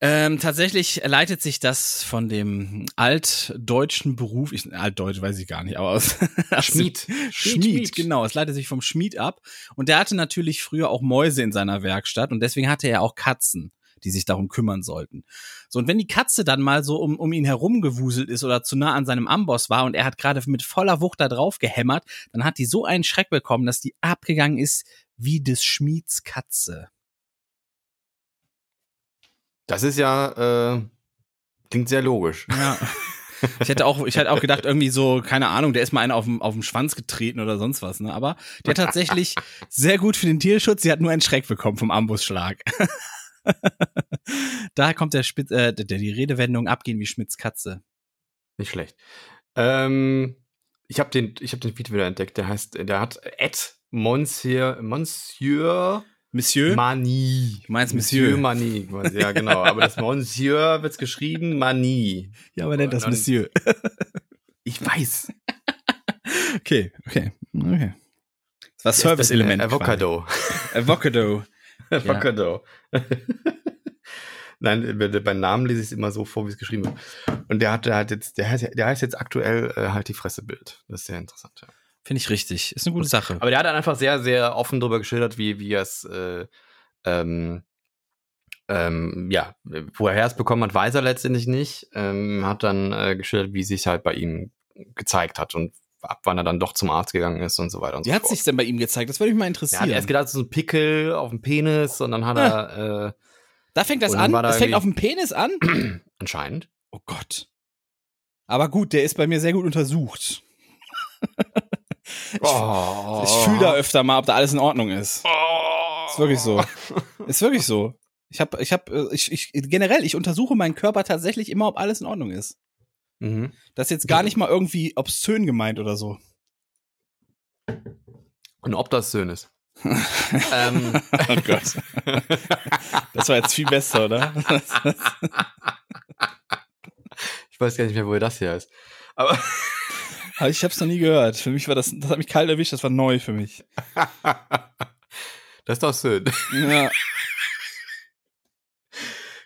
Ähm, tatsächlich leitet sich das von dem altdeutschen Beruf, ich, altdeutsch weiß ich gar nicht, aber aus [LAUGHS] Schmied. Schmied. Schmied, genau. Es leitet sich vom Schmied ab. Und der hatte natürlich früher auch Mäuse in seiner Werkstatt und deswegen hatte er auch Katzen die sich darum kümmern sollten. So, und wenn die Katze dann mal so um, um ihn herumgewuselt ist oder zu nah an seinem Amboss war und er hat gerade mit voller Wucht da drauf gehämmert, dann hat die so einen Schreck bekommen, dass die abgegangen ist wie des Schmieds Katze. Das ist ja, äh, klingt sehr logisch. Ja. [LAUGHS] Ich hätte auch, ich hätte auch gedacht, irgendwie so, keine Ahnung, der ist mal einer auf dem, auf dem Schwanz getreten oder sonst was, ne? Aber der tatsächlich [LAUGHS] sehr gut für den Tierschutz, sie hat nur einen Schreck bekommen vom Ambusschlag. [LAUGHS] Daher kommt der, Spitz, äh, der, die Redewendung abgehen wie Schmitz Katze. Nicht schlecht. Ähm, ich habe den, ich habe den Tweet wieder entdeckt. Der heißt, der hat Ed Monsieur, Monsieur Monsieur? Mani. Du meinst Monsieur? Monsieur Mani, ja genau. Aber das Monsieur wird geschrieben Mani. Ja, aber nennt das Monsieur. [LAUGHS] ich weiß. Okay, okay, okay. Das war Service-Element. Avocado. Avocado. [LAUGHS] Avocado. [LAUGHS] Nein, bei Namen lese ich es immer so vor, wie es geschrieben wird. Und der hat, der hat jetzt, der heißt, der heißt jetzt aktuell äh, halt die Fressebild. Das ist sehr interessant, ja. Finde ich richtig. Ist eine gute Sache. Aber der hat dann einfach sehr, sehr offen darüber geschildert, wie, wie er es, äh, ähm, ähm, ja, woher er es bekommen hat, weiß er letztendlich nicht. Ähm, hat dann äh, geschildert, wie sich halt bei ihm gezeigt hat und ab wann er dann doch zum Arzt gegangen ist und so weiter und wie so hat sich denn bei ihm gezeigt? Das würde mich mal interessieren. Er hat erst gedacht, es ist ein Pickel auf dem Penis und dann hat ja. er. Äh, da fängt das an? Das fängt auf dem Penis an? [CLEARS THROAT] Anscheinend. Oh Gott. Aber gut, der ist bei mir sehr gut untersucht. [LAUGHS] Ich, oh. ich fühle da öfter mal, ob da alles in Ordnung ist. Oh. Ist wirklich so. Ist wirklich so. Ich habe, ich habe, ich, ich, generell, ich untersuche meinen Körper tatsächlich immer, ob alles in Ordnung ist. Mhm. Das ist jetzt gar nicht mal irgendwie obszön gemeint oder so. Und ob das schön ist. [LAUGHS] ähm. Oh Gott. Das war jetzt viel besser, oder? ich weiß gar nicht mehr, wo das hier ist. Aber ich habe es noch nie gehört. Für mich war das, das hat mich kalt erwischt, das war neu für mich. [LAUGHS] das ist doch schön. Ja. [LAUGHS]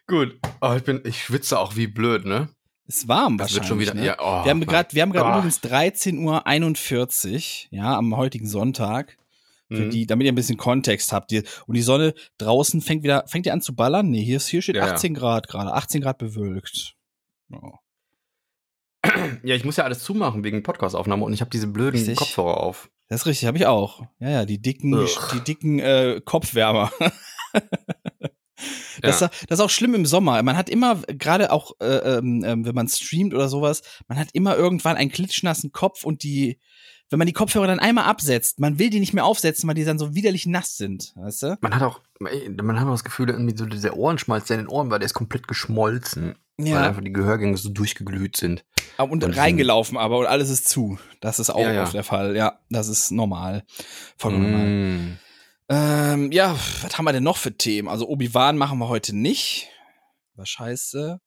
Gut. Oh, ich bin, ich schwitze auch wie blöd, ne? Ist warm das wahrscheinlich. Wird schon wieder, ne? ja, oh, wir haben gerade, wir haben gerade übrigens 13.41 Uhr, ja, am heutigen Sonntag. Für mhm. die, damit ihr ein bisschen Kontext habt. Und die Sonne draußen fängt wieder, fängt ihr an zu ballern? Nee, hier, hier steht ja, 18 ja. Grad gerade, 18 Grad bewölkt. Oh. [CLEARS THROAT] Ja, ich muss ja alles zumachen wegen Podcastaufnahme und ich habe diese blöden richtig. Kopfhörer auf. Das ist richtig, habe ich auch. Ja, ja, die dicken, die, die, dicken äh, Kopfwärmer. [LAUGHS] Das, ja. das, ist auch schlimm im Sommer. Man hat immer, gerade auch, äh, ähm, ähm, wenn man streamt oder sowas, man hat immer irgendwann einen klitschnassen Kopf und die, wenn man die Kopfhörer dann einmal absetzt, man will die nicht mehr aufsetzen, weil die dann so widerlich nass sind, weißt du? Man hat auch, man hat auch das Gefühl, irgendwie so dieser Ohrenschmalz, der in den Ohren war, der ist komplett geschmolzen. Ja. Weil einfach die Gehörgänge so durchgeglüht sind. Und, und reingelaufen aber und alles ist zu. Das ist auch ja, ja. oft der Fall. Ja, das ist normal. Vollkommen mm. normal. Ähm, ja, was haben wir denn noch für Themen? Also Obi-Wan machen wir heute nicht. War scheiße.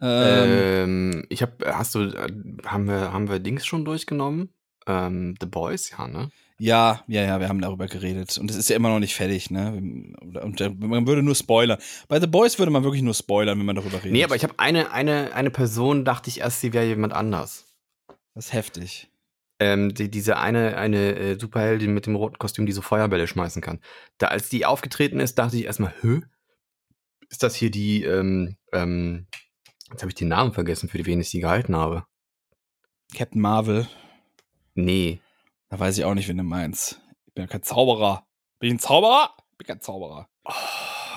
Ähm, ähm, ich habe, hast du, äh, haben wir, haben wir Dings schon durchgenommen? Ähm, The Boys, ja, ne? Ja, ja, ja, wir haben darüber geredet. Und es ist ja immer noch nicht fertig, ne? Und man würde nur spoilern. Bei The Boys würde man wirklich nur spoilern, wenn man darüber redet. Nee, aber ich habe eine, eine, eine Person, dachte ich erst, sie wäre jemand anders. Das ist heftig. Ähm, die, diese eine, eine äh, Superheldin mit dem roten Kostüm, die so Feuerbälle schmeißen kann. Da, als die aufgetreten ist, dachte ich erstmal, hö? Ist das hier die, ähm, ähm, jetzt habe ich den Namen vergessen, für die wen ich sie gehalten habe. Captain Marvel. Nee. Da weiß ich auch nicht, wen du meinst. Ich bin ja kein Zauberer. Bin ich ein Zauberer? Ich bin kein Zauberer. Oh,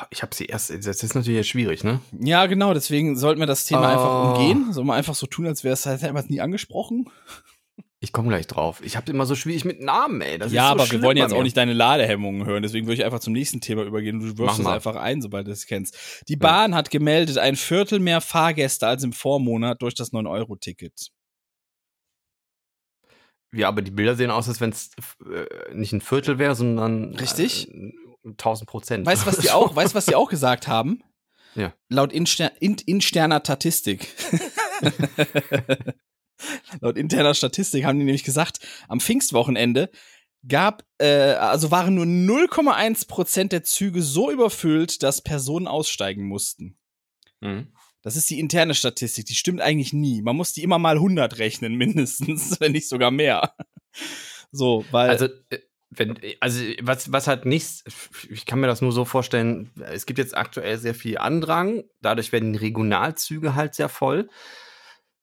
ich habe sie erst. Das ist natürlich jetzt schwierig, ne? Ja, genau. Deswegen sollten wir das Thema oh. einfach umgehen. Sollen wir einfach so tun, als wäre es halt etwas nie angesprochen? Ich komme gleich drauf. Ich habe immer so schwierig mit Namen, ey. Das ja, so aber wir wollen jetzt auch nicht deine Ladehemmungen hören. Deswegen würde ich einfach zum nächsten Thema übergehen. Du wirfst es einfach ein, sobald du es kennst. Die Bahn ja. hat gemeldet, ein Viertel mehr Fahrgäste als im Vormonat durch das 9-Euro-Ticket. Ja, aber die Bilder sehen aus, als wenn es äh, nicht ein Viertel wäre, sondern Richtig. Äh, 1000 Prozent. Weißt du, was die [LAUGHS] auch, weißt, was die auch gesagt haben? Ja. Laut Inster in, interner Statistik. [LAUGHS] Laut interner Statistik haben die nämlich gesagt, am Pfingstwochenende gab, äh, also waren nur 0,1 Prozent der Züge so überfüllt, dass Personen aussteigen mussten. Mhm. Das ist die interne Statistik, die stimmt eigentlich nie. Man muss die immer mal 100 rechnen, [LAUGHS] mindestens, wenn nicht sogar mehr. So, weil. Also, äh, wenn, also was, was halt nichts, ich kann mir das nur so vorstellen, es gibt jetzt aktuell sehr viel Andrang, dadurch werden die Regionalzüge halt sehr voll.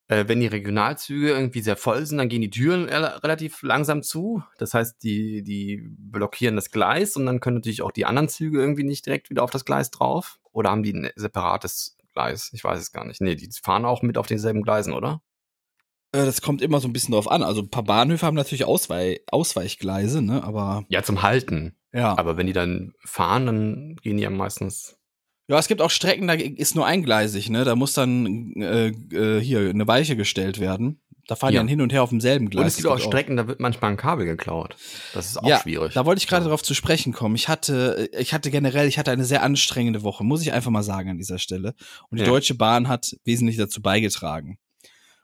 Äh, wenn die Regionalzüge irgendwie sehr voll sind, dann gehen die Türen relativ langsam zu. Das heißt, die, die blockieren das Gleis und dann können natürlich auch die anderen Züge irgendwie nicht direkt wieder auf das Gleis drauf. Oder haben die ein separates Gleis? Ich weiß es gar nicht. Nee, die fahren auch mit auf denselben Gleisen, oder? Äh, das kommt immer so ein bisschen drauf an. Also ein paar Bahnhöfe haben natürlich Ausweich Ausweichgleise, ne? Aber. Ja, zum Halten. Ja. Aber wenn die dann fahren, dann gehen die ja meistens. Ja, es gibt auch Strecken, da ist nur eingleisig, ne? Da muss dann äh, äh, hier eine Weiche gestellt werden. Da fahren ja. die dann hin und her auf demselben Gleis. Und es gibt auch Strecken, da wird manchmal ein Kabel geklaut. Das ist auch ja, schwierig. Da wollte ich gerade ja. darauf zu sprechen kommen. Ich hatte, ich hatte generell, ich hatte eine sehr anstrengende Woche, muss ich einfach mal sagen an dieser Stelle. Und die ja. Deutsche Bahn hat wesentlich dazu beigetragen.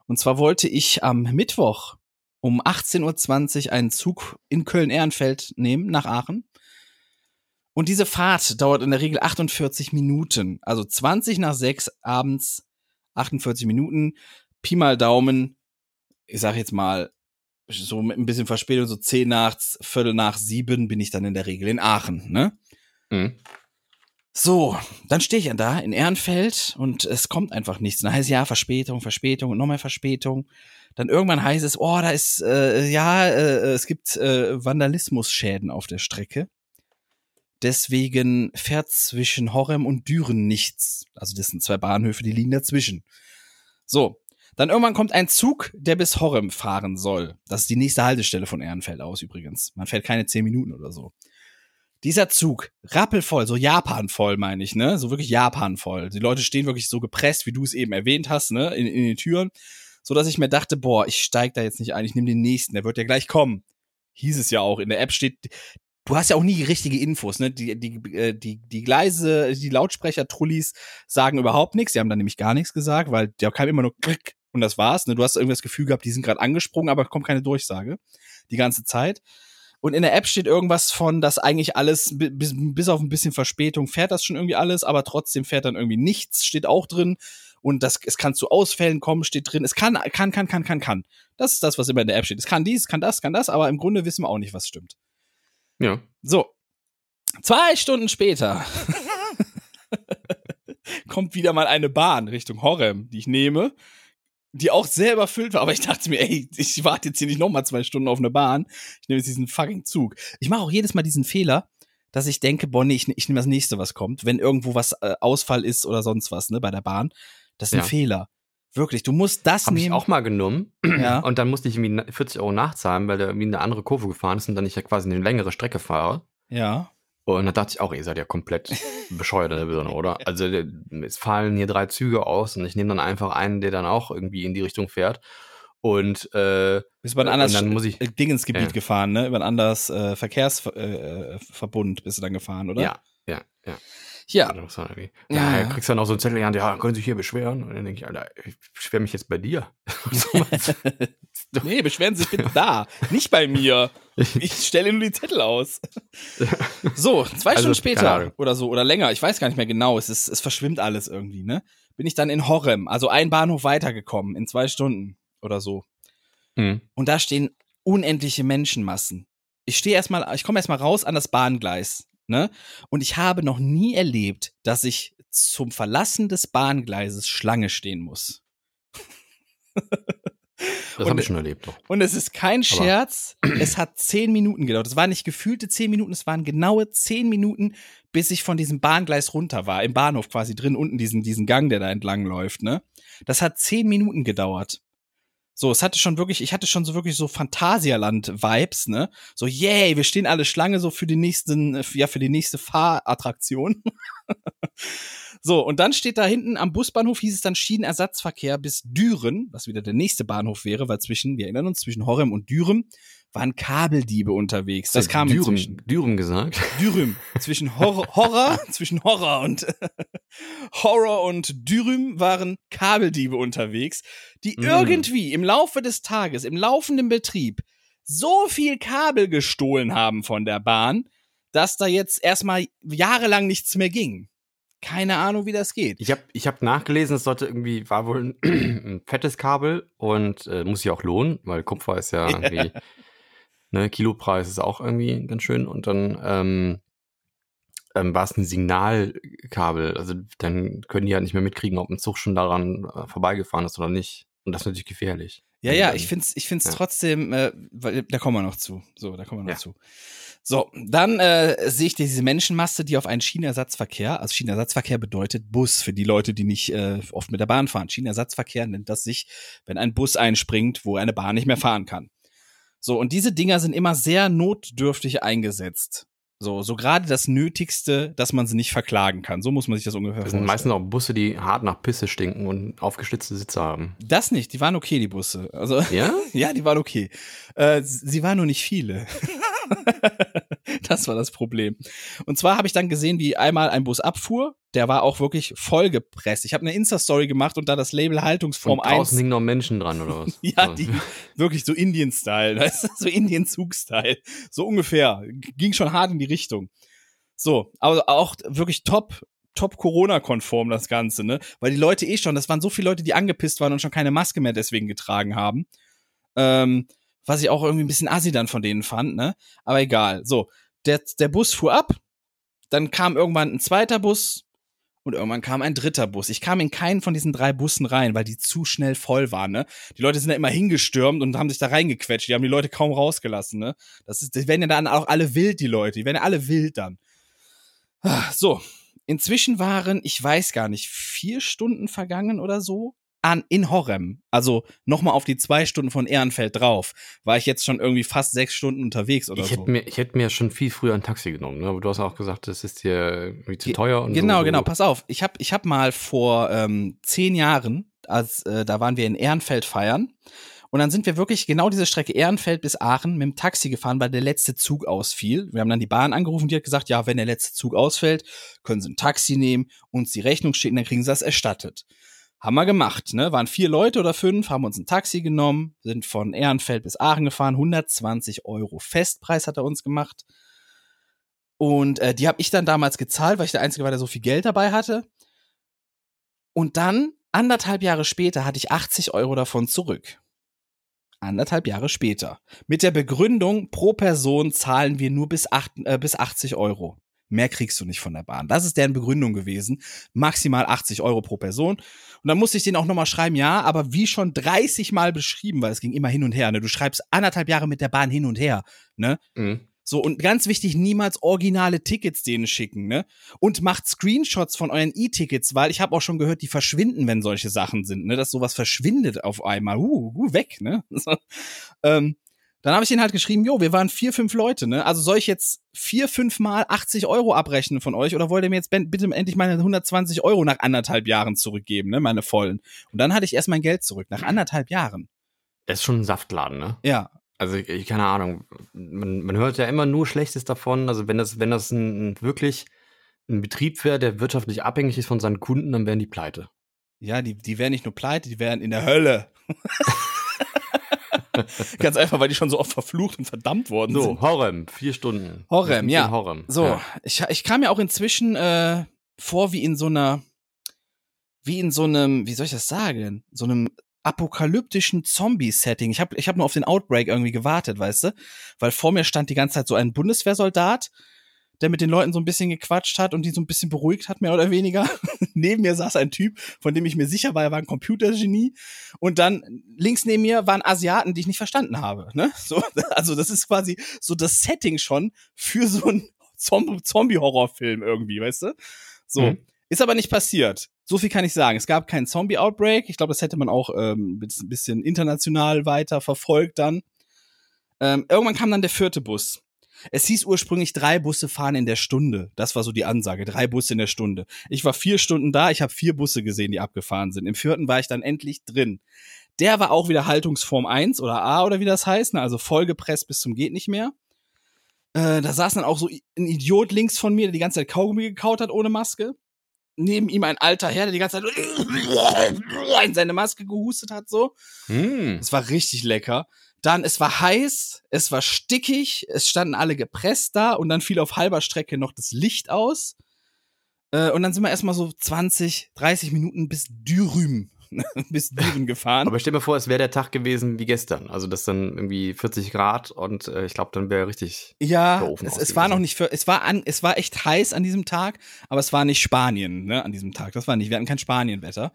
Und zwar wollte ich am Mittwoch um 18.20 Uhr einen Zug in Köln-Ehrenfeld nehmen, nach Aachen. Und diese Fahrt dauert in der Regel 48 Minuten. Also 20 nach 6 abends, 48 Minuten. Pi mal Daumen, ich sag jetzt mal, so mit ein bisschen Verspätung, so zehn nach, Viertel nach sieben bin ich dann in der Regel in Aachen, ne? Mhm. So, dann stehe ich ja da in Ehrenfeld und es kommt einfach nichts. Dann heißt es ja Verspätung, Verspätung und nochmal Verspätung. Dann irgendwann heißt es, oh, da ist, äh, ja, äh, es gibt äh, Vandalismusschäden auf der Strecke. Deswegen fährt zwischen Horem und Düren nichts. Also das sind zwei Bahnhöfe, die liegen dazwischen. So, dann irgendwann kommt ein Zug, der bis Horrem fahren soll. Das ist die nächste Haltestelle von Ehrenfeld aus übrigens. Man fährt keine zehn Minuten oder so. Dieser Zug, rappelvoll, so Japan-voll, meine ich, ne? So wirklich Japan-voll. Die Leute stehen wirklich so gepresst, wie du es eben erwähnt hast, ne? In, in den Türen. So dass ich mir dachte, boah, ich steig da jetzt nicht ein, ich nehme den nächsten, der wird ja gleich kommen. Hieß es ja auch. In der App steht, du hast ja auch nie richtige Infos, ne? Die, die, äh, die, die Gleise, die Lautsprecher-Trullis sagen überhaupt nichts. Die haben da nämlich gar nichts gesagt, weil der kam immer nur klick und das war's. Ne? Du hast irgendwie das Gefühl gehabt, die sind gerade angesprungen, aber kommt keine Durchsage die ganze Zeit. Und in der App steht irgendwas von, dass eigentlich alles, bis, bis auf ein bisschen Verspätung fährt das schon irgendwie alles, aber trotzdem fährt dann irgendwie nichts, steht auch drin. Und das, es kann zu Ausfällen kommen, steht drin. Es kann, kann, kann, kann, kann, kann. Das ist das, was immer in der App steht. Es kann dies, kann das, kann das, aber im Grunde wissen wir auch nicht, was stimmt. Ja. So. Zwei Stunden später [LAUGHS] kommt wieder mal eine Bahn Richtung Horem, die ich nehme die auch sehr überfüllt war, aber ich dachte mir, ey, ich warte jetzt hier nicht nochmal zwei Stunden auf eine Bahn. Ich nehme jetzt diesen fucking Zug. Ich mache auch jedes Mal diesen Fehler, dass ich denke, boah, nee, ich, ich nehme das nächste, was kommt. Wenn irgendwo was äh, Ausfall ist oder sonst was, ne, bei der Bahn. Das ist ja. ein Fehler. Wirklich, du musst das Hab nehmen. ich auch mal genommen. Ja. [CLEARS THROAT] Und dann musste ich irgendwie 40 Euro nachzahlen, weil der irgendwie eine andere Kurve gefahren ist und dann ich ja quasi eine längere Strecke fahre. Ja. Und da dachte ich auch, ihr seid ja komplett [LAUGHS] bescheuert in der Birne, oder? Also es fallen hier drei Züge aus und ich nehme dann einfach einen, der dann auch irgendwie in die Richtung fährt. Und äh, bist über ein anderes dann muss ich, Ding ins Gebiet äh, gefahren, ne? Über ein anderes äh, Verkehrsverbund äh, bist du dann gefahren, oder? Ja, ja, ja. Ja. Ja, ja. kriegst dann auch so einen Zettel an, ja, können Sie sich hier beschweren? Und dann denke ich, Alter, ich beschwere mich jetzt bei dir. [LAUGHS] [LAUGHS] nee, beschweren Sie sich bitte da, nicht bei mir. [LAUGHS] Ich stelle nur die Zettel aus. So, zwei also, Stunden später oder so, oder länger, ich weiß gar nicht mehr genau, es, ist, es verschwimmt alles irgendwie, ne? Bin ich dann in Horem, also ein Bahnhof weitergekommen, in zwei Stunden oder so. Mhm. Und da stehen unendliche Menschenmassen. Ich stehe erstmal, ich komme erstmal raus an das Bahngleis, ne? Und ich habe noch nie erlebt, dass ich zum Verlassen des Bahngleises Schlange stehen muss. [LAUGHS] Das habe ich schon erlebt. Doch. Und es ist kein Scherz. Aber es hat zehn Minuten gedauert. Es waren nicht gefühlte zehn Minuten, es waren genaue zehn Minuten, bis ich von diesem Bahngleis runter war. Im Bahnhof quasi drin, unten diesen, diesen Gang, der da entlang läuft, ne? Das hat zehn Minuten gedauert. So, es hatte schon wirklich, ich hatte schon so wirklich so Phantasialand-Vibes, ne? So, yay, wir stehen alle Schlange so für die nächsten, ja, für die nächste Fahrattraktion. [LAUGHS] so, und dann steht da hinten am Busbahnhof hieß es dann Schienenersatzverkehr bis Düren, was wieder der nächste Bahnhof wäre, weil zwischen, wir erinnern uns, zwischen Horem und Düren waren Kabeldiebe unterwegs. Das kam Dürüm, Dürüm gesagt. Dürüm. Zwischen Horror, Horror [LAUGHS] zwischen Horror und [LAUGHS] Horror und Dürüm waren Kabeldiebe unterwegs, die mm. irgendwie im Laufe des Tages, im laufenden Betrieb, so viel Kabel gestohlen haben von der Bahn, dass da jetzt erstmal jahrelang nichts mehr ging. Keine Ahnung, wie das geht. Ich habe ich hab nachgelesen, es sollte irgendwie, war wohl ein, [CLEARS THROAT] ein fettes Kabel und äh, muss sich auch lohnen, weil Kupfer ist ja [LAUGHS] irgendwie Ne, Kilopreis ist auch irgendwie ganz schön. Und dann ähm, ähm, war es ein Signalkabel. Also dann können die ja halt nicht mehr mitkriegen, ob ein Zug schon daran äh, vorbeigefahren ist oder nicht. Und das ist natürlich gefährlich. Ja, ja, ich finde es ich find's ja. trotzdem, äh, weil, da kommen wir noch zu. So, da kommen wir noch ja. zu. So, dann äh, sehe ich diese Menschenmasse, die auf einen Schienenersatzverkehr, also Schienenersatzverkehr bedeutet Bus für die Leute, die nicht äh, oft mit der Bahn fahren. Schienenersatzverkehr nennt das sich, wenn ein Bus einspringt, wo eine Bahn nicht mehr fahren kann. So, und diese Dinger sind immer sehr notdürftig eingesetzt. So, so gerade das Nötigste, dass man sie nicht verklagen kann. So muss man sich das ungefähr vorstellen. Das sind meistens auch Busse, die hart nach Pisse stinken und aufgeschlitzte Sitze haben. Das nicht, die waren okay, die Busse. Also, ja? [LAUGHS] ja, die waren okay. Äh, sie waren nur nicht viele. [LAUGHS] [LAUGHS] das war das Problem. Und zwar habe ich dann gesehen, wie einmal ein Bus abfuhr. Der war auch wirklich vollgepresst. Ich habe eine Insta-Story gemacht und da das Label Haltungsform und 1. Draußen hingen noch Menschen dran, oder was? [LAUGHS] ja, die, wirklich so Indien-Style. [LAUGHS] so Indien-Zug-Style. So ungefähr. Ging schon hart in die Richtung. So, aber auch wirklich top, top Corona-konform das Ganze, ne? Weil die Leute eh schon, das waren so viele Leute, die angepisst waren und schon keine Maske mehr deswegen getragen haben. Ähm, was ich auch irgendwie ein bisschen assi dann von denen fand, ne? Aber egal. So, der, der Bus fuhr ab, dann kam irgendwann ein zweiter Bus und irgendwann kam ein dritter Bus. Ich kam in keinen von diesen drei Bussen rein, weil die zu schnell voll waren, ne? Die Leute sind da immer hingestürmt und haben sich da reingequetscht. Die haben die Leute kaum rausgelassen, ne? Das ist, die werden ja dann auch alle wild, die Leute. Die werden ja alle wild dann. Ah, so. Inzwischen waren, ich weiß gar nicht, vier Stunden vergangen oder so an in Horem, also nochmal auf die zwei Stunden von Ehrenfeld drauf, war ich jetzt schon irgendwie fast sechs Stunden unterwegs oder ich so. Hätte mir, ich hätte mir schon viel früher ein Taxi genommen, ne? aber du hast auch gesagt, das ist dir irgendwie zu teuer. Und genau, so. genau, pass auf. Ich habe ich hab mal vor ähm, zehn Jahren, als äh, da waren wir in Ehrenfeld feiern, und dann sind wir wirklich genau diese Strecke Ehrenfeld bis Aachen mit dem Taxi gefahren, weil der letzte Zug ausfiel. Wir haben dann die Bahn angerufen, die hat gesagt, ja, wenn der letzte Zug ausfällt, können Sie ein Taxi nehmen, uns die Rechnung schicken, dann kriegen Sie das erstattet. Haben wir gemacht, ne? Waren vier Leute oder fünf, haben uns ein Taxi genommen, sind von Ehrenfeld bis Aachen gefahren, 120 Euro Festpreis hat er uns gemacht. Und äh, die habe ich dann damals gezahlt, weil ich der Einzige war, der so viel Geld dabei hatte. Und dann, anderthalb Jahre später, hatte ich 80 Euro davon zurück. Anderthalb Jahre später. Mit der Begründung, pro Person zahlen wir nur bis, 8, äh, bis 80 Euro. Mehr kriegst du nicht von der Bahn. Das ist deren Begründung gewesen. Maximal 80 Euro pro Person. Und dann musste ich den auch nochmal schreiben, ja, aber wie schon 30 Mal beschrieben, weil es ging immer hin und her. Ne? Du schreibst anderthalb Jahre mit der Bahn hin und her. Ne? Mhm. So, und ganz wichtig, niemals originale Tickets denen schicken, ne? Und macht Screenshots von euren E-Tickets, weil ich habe auch schon gehört, die verschwinden, wenn solche Sachen sind, ne? Dass sowas verschwindet auf einmal. Uh, uh weg, ne? [LAUGHS] So, ähm, dann habe ich ihnen halt geschrieben, jo, wir waren vier, fünf Leute, ne? Also soll ich jetzt vier, fünf Mal 80 Euro abrechnen von euch oder wollt ihr mir jetzt bitte endlich meine 120 Euro nach anderthalb Jahren zurückgeben, ne? Meine vollen. Und dann hatte ich erst mein Geld zurück, nach anderthalb Jahren. Das ist schon ein Saftladen, ne? Ja. Also ich, keine Ahnung, man, man hört ja immer nur Schlechtes davon. Also wenn das, wenn das ein, ein wirklich ein Betrieb wäre, der wirtschaftlich abhängig ist von seinen Kunden, dann wären die pleite. Ja, die, die wären nicht nur pleite, die wären in der Hölle. [LAUGHS] [LAUGHS] Ganz einfach, weil die schon so oft verflucht und verdammt worden so, sind. So, Horem, vier Stunden. Horem, ja. Horem. So, ja. Ich, ich kam ja auch inzwischen äh, vor wie in so einer, wie in so einem, wie soll ich das sagen, so einem apokalyptischen Zombie-Setting. Ich habe ich hab nur auf den Outbreak irgendwie gewartet, weißt du? Weil vor mir stand die ganze Zeit so ein Bundeswehrsoldat, der mit den Leuten so ein bisschen gequatscht hat und die so ein bisschen beruhigt hat, mehr oder weniger. [LAUGHS] neben mir saß ein Typ, von dem ich mir sicher war, er war ein Computergenie. Und dann links neben mir waren Asiaten, die ich nicht verstanden habe. Ne? [LAUGHS] So, also das ist quasi so das Setting schon für so einen Zombie-Horrorfilm irgendwie, weißt du? So. Mhm. Ist aber nicht passiert. So viel kann ich sagen. Es gab keinen Zombie-Outbreak. Ich glaube, das hätte man auch ähm, ein bisschen international weiter verfolgt dann. Ähm, irgendwann kam dann der vierte Bus. Es hieß ursprünglich, drei Busse fahren in der Stunde. Das war so die Ansage, drei Busse in der Stunde. Ich war vier Stunden da, ich habe vier Busse gesehen, die abgefahren sind. Im vierten war ich dann endlich drin. Der war auch wieder Haltungsform 1 oder A oder wie das heißt, ne? also vollgepresst bis zum geht nicht mehr. Äh, da saß dann auch so ein Idiot links von mir, der die ganze Zeit Kaugummi gekaut hat ohne Maske. Neben ihm ein alter Herr, der die ganze Zeit [LAUGHS] in seine Maske gehustet hat, so. Mm. Das war richtig lecker. Dann, es war heiß, es war stickig, es standen alle gepresst da und dann fiel auf halber Strecke noch das Licht aus. Äh, und dann sind wir erstmal so 20, 30 Minuten bis Dürüm, [LAUGHS] bis Düren gefahren. Aber stell dir vor, es wäre der Tag gewesen wie gestern. Also das dann irgendwie 40 Grad und äh, ich glaube, dann wäre richtig. Ja, es, es war noch nicht für, es war an, es war echt heiß an diesem Tag, aber es war nicht Spanien, ne, an diesem Tag. Das war nicht, wir hatten kein Spanienwetter.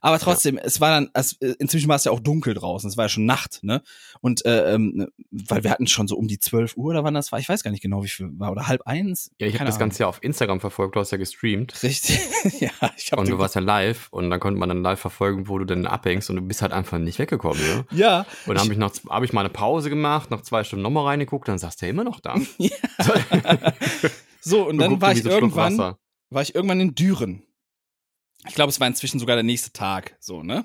Aber trotzdem, ja. es war dann, es, äh, inzwischen war es ja auch dunkel draußen, es war ja schon Nacht, ne? Und äh, ähm, weil wir hatten schon so um die 12 Uhr oder wann das war, ich weiß gar nicht genau, wie viel war, oder halb eins. Ja, ich habe das Ganze ja auf Instagram verfolgt, du hast ja gestreamt. Richtig, [LAUGHS] ja. Ich hab und du warst ja live und dann konnte man dann live verfolgen, wo du denn abhängst und du bist halt einfach nicht weggekommen, ne? Ja. Und dann habe ich noch, habe ich mal eine Pause gemacht, nach zwei Stunden nochmal reingeguckt, dann saß der immer noch da. [LAUGHS] Ja. [LAUGHS] so, und dann war ich irgendwann, war ich irgendwann in Düren. Ich glaube, es war inzwischen sogar der nächste Tag, so, ne?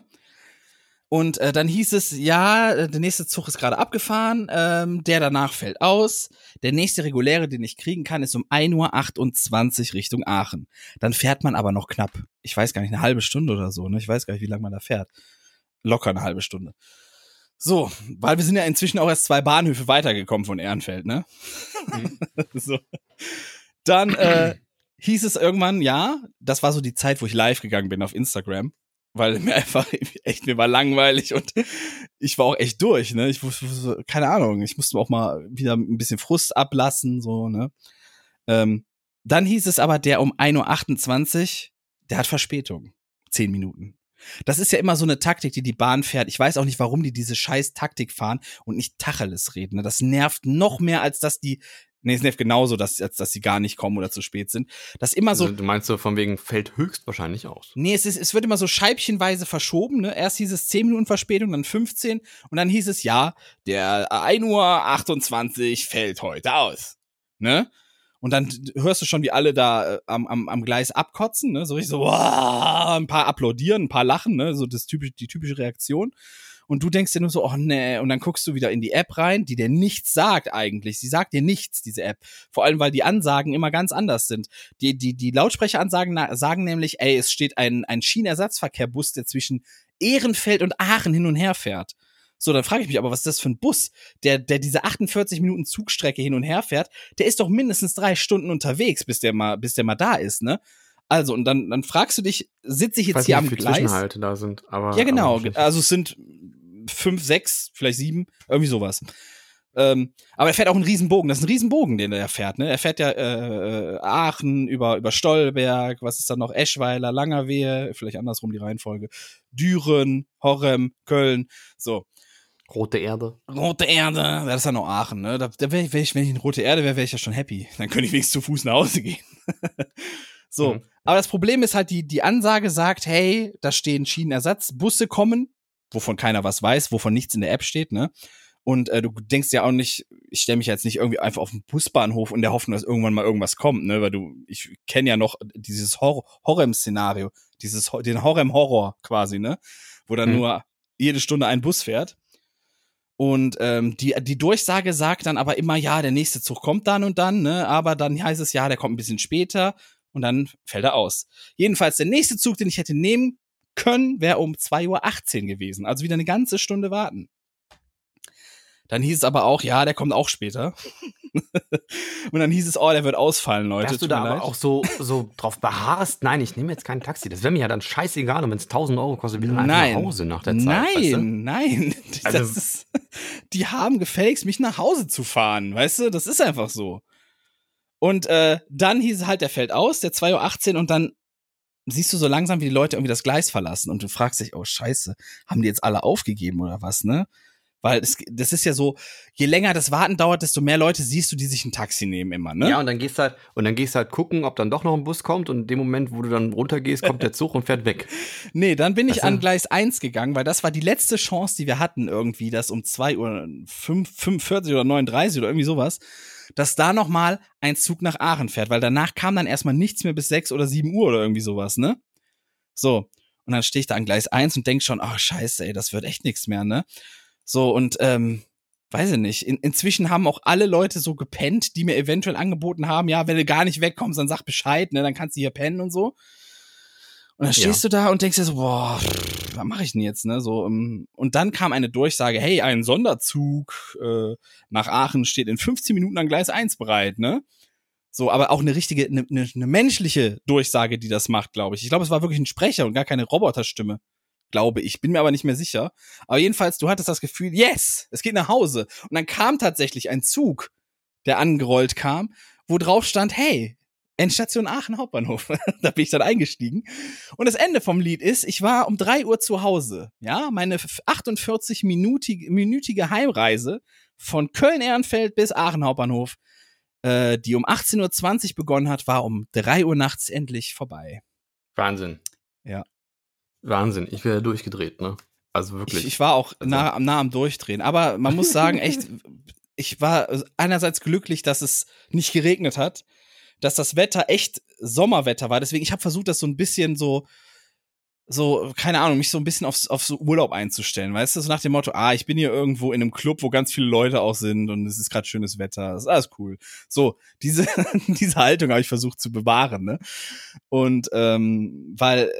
Und äh, dann hieß es, ja, äh, der nächste Zug ist gerade abgefahren, ähm, der danach fällt aus. Der nächste reguläre, den ich kriegen kann, ist um 1.28 Uhr Richtung Aachen. Dann fährt man aber noch knapp, ich weiß gar nicht, eine halbe Stunde oder so, ne? Ich weiß gar nicht, wie lange man da fährt. Locker eine halbe Stunde. So, weil wir sind ja inzwischen auch erst zwei Bahnhöfe weitergekommen von Ehrenfeld, ne? Mhm. [LAUGHS] so. Dann äh, hieß es irgendwann, ja, das war so die Zeit, wo ich live gegangen bin auf Instagram, weil mir [LAUGHS] einfach echt mir war langweilig und ich war auch echt durch, ne? Ich wusste keine Ahnung, ich musste auch mal wieder ein bisschen Frust ablassen so, ne? Ähm, dann hieß es aber, der um 1.28 Uhr, der hat Verspätung. Zehn Minuten. Das ist ja immer so eine Taktik, die die Bahn fährt. Ich weiß auch nicht, warum die diese scheiß Taktik fahren und nicht Tacheles reden. Ne? Das nervt noch mehr, als dass die Nee, es nervt genauso, dass, dass sie gar nicht kommen oder zu spät sind. Das immer so. Also, du meinst so von wegen fällt höchstwahrscheinlich aus. Nee, es, ist, es wird immer so scheibchenweise verschoben. Ne? Erst hieß es 10 Minuten Verspätung, dann 15 und dann hieß es, ja, der 1 Uhr 28 fällt heute aus. Ne? Und dann hörst du schon, wie alle da äh, am, am, am Gleis abkotzen, ne? So richtig so, wow, ein paar applaudieren, ein paar lachen, ne? So das typisch, die typische Reaktion und du denkst dir nur so, oh nee, und dann guckst du wieder in die App rein, die dir nichts sagt eigentlich. Sie sagt dir nichts, diese App. Vor allem, weil die Ansagen immer ganz anders sind. Die, die, die Lautsprecheransagen sagen nämlich, ey, es steht ein, ein Schienenersatzverkehrbus, der zwischen Ehrenfeld und Aachen hin und her fährt. So, dann frage ich mich aber, was ist das für ein Bus, der, der diese 48 Minuten Zugstrecke hin und her fährt? Der ist doch mindestens drei Stunden unterwegs, bis der mal, bis der mal da ist, ne? Also, und dann, dann fragst du dich, sitze ich jetzt hier nicht, am Gleis? Zwischenhalte da sind, aber. Ja, genau. Also, es sind fünf, sechs, vielleicht sieben, irgendwie sowas. Ähm, aber er fährt auch einen Riesenbogen. Das ist ein Riesenbogen, den er fährt. Ne? Er fährt ja äh, äh, Aachen über, über Stolberg, was ist dann noch? Eschweiler, Langerwehe, vielleicht andersrum die Reihenfolge. Düren, Horrem, Köln. So. Rote Erde. Rote Erde, ja, das ist ja noch Aachen, ne? Da, da wär ich, wär ich, wenn ich in Rote Erde wäre, wäre ich ja schon happy. Dann könnte ich wenigstens zu Fuß nach Hause gehen. [LAUGHS] so. Mhm. Aber das Problem ist halt, die, die Ansage sagt, hey, da stehen Schienenersatzbusse kommen wovon keiner was weiß, wovon nichts in der App steht, ne? Und äh, du denkst ja auch nicht, ich stelle mich jetzt nicht irgendwie einfach auf den Busbahnhof in der Hoffnung, dass irgendwann mal irgendwas kommt, ne? Weil du, ich kenne ja noch dieses Hor Horrem-Szenario, dieses den Horrem-Horror quasi, ne? Wo dann mhm. nur jede Stunde ein Bus fährt. Und ähm, die, die Durchsage sagt dann aber immer, ja, der nächste Zug kommt dann und dann, ne? Aber dann heißt es, ja, der kommt ein bisschen später. und dann fällt er aus. Jedenfalls der nächste Zug, den ich hätte nehmen können, wäre um 2.18 Uhr gewesen. Also wieder eine ganze Stunde warten. Dann hieß es aber auch, ja, der kommt auch später. [LAUGHS] und dann hieß es, oh, der wird ausfallen, Leute. Dass du da aber auch so, so drauf beharrst, nein, ich nehme jetzt kein Taxi. Das wäre mir ja dann scheißegal, wenn es 1000 Euro kostet, wieder nach Hause nach der Zeit. Nein, weißt du? nein. [LAUGHS] Also- ist, die haben gefälligst, mich nach Hause zu fahren, weißt du? Das ist einfach so. Und äh, dann hieß es halt, der fällt aus, der 2.18 Uhr und dann siehst du so langsam, wie die Leute irgendwie das Gleis verlassen und du fragst dich, oh scheiße, haben die jetzt alle aufgegeben oder was, ne? Weil es, das ist ja so, je länger das Warten dauert, desto mehr Leute siehst du, die sich ein Taxi nehmen immer, ne? Ja, und dann gehst du halt, und dann gehst halt gucken, ob dann doch noch ein Bus kommt und in dem Moment, wo du dann runtergehst, kommt der Zug und fährt weg. [LAUGHS] Nee, dann bin ich Weißt du? an Gleis 1 gegangen, weil das war die letzte Chance, die wir hatten irgendwie, dass um 2 Uhr 5, 45 oder 39 oder irgendwie sowas, dass da noch mal ein Zug nach Aachen fährt, weil danach kam dann erstmal nichts mehr bis 6 oder 7 Uhr oder irgendwie sowas, ne? So, und dann stehe ich da an Gleis 1 und denk schon, ach scheiße, ey, das wird echt nichts mehr, ne? So, und ähm, weiß ich nicht, in, inzwischen haben auch alle Leute so gepennt, die mir eventuell angeboten haben, ja, wenn du gar nicht wegkommst, dann sag Bescheid, ne, dann kannst du hier pennen und so. Und dann stehst du da und denkst dir so, boah, was mache ich denn jetzt, ne? So, ähm, und dann kam eine Durchsage, hey, ein Sonderzug äh, nach Aachen steht in 15 Minuten an Gleis 1 bereit, ne? So, aber auch eine richtige, eine, eine, eine menschliche Durchsage, die das macht, glaube ich. Ich glaube, es war wirklich ein Sprecher und gar keine Roboterstimme. Glaube ich. Bin mir aber nicht mehr sicher. Aber jedenfalls, du hattest das Gefühl, yes, es geht nach Hause. Und dann kam tatsächlich ein Zug, der angerollt kam, wo drauf stand, hey, Endstation Aachen Hauptbahnhof. [LAUGHS] da bin ich dann eingestiegen. Und das Ende vom Lied ist, ich war um drei Uhr zu Hause. Ja, meine 48-minütige minütige Heimreise von Köln-Ehrenfeld bis Aachen Hauptbahnhof, äh, die um 18.20 Uhr begonnen hat, war um drei Uhr nachts endlich vorbei. Wahnsinn. Ja. Wahnsinn. Ich wäre durchgedreht, ne? Also wirklich. Ich, ich war auch Also- nah, nah am Durchdrehen. Aber man muss sagen, echt, [LAUGHS] ich war einerseits glücklich, dass es nicht geregnet hat, dass das Wetter echt Sommerwetter war. Deswegen, ich habe versucht, das so ein bisschen so, so, keine Ahnung, mich so ein bisschen aufs, auf so Urlaub einzustellen. Weißt du, so nach dem Motto, ah, ich bin hier irgendwo in einem Club, wo ganz viele Leute auch sind und es ist gerade schönes Wetter. Das ist alles cool. So, diese, [LAUGHS] diese Haltung habe ich versucht zu bewahren, ne? Und ähm, weil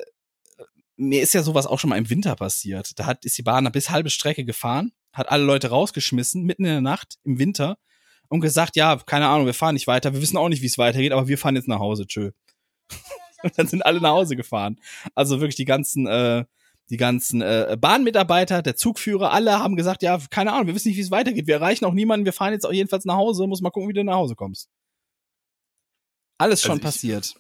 mir ist ja sowas auch schon mal im Winter passiert. Da hat, ist die Bahn bis halbe Strecke gefahren, hat alle Leute rausgeschmissen, mitten in der Nacht, im Winter, und gesagt, ja, keine Ahnung, wir fahren nicht weiter, wir wissen auch nicht, wie es weitergeht, aber wir fahren jetzt nach Hause, tschö. [LAUGHS] und dann sind alle nach Hause gefahren. Also wirklich die ganzen, äh, die ganzen äh, Bahnmitarbeiter, der Zugführer, alle haben gesagt, ja, keine Ahnung, wir wissen nicht, wie es weitergeht, wir erreichen auch niemanden, wir fahren jetzt auch jedenfalls nach Hause, muss mal gucken, wie du nach Hause kommst. Alles schon Also ich- passiert.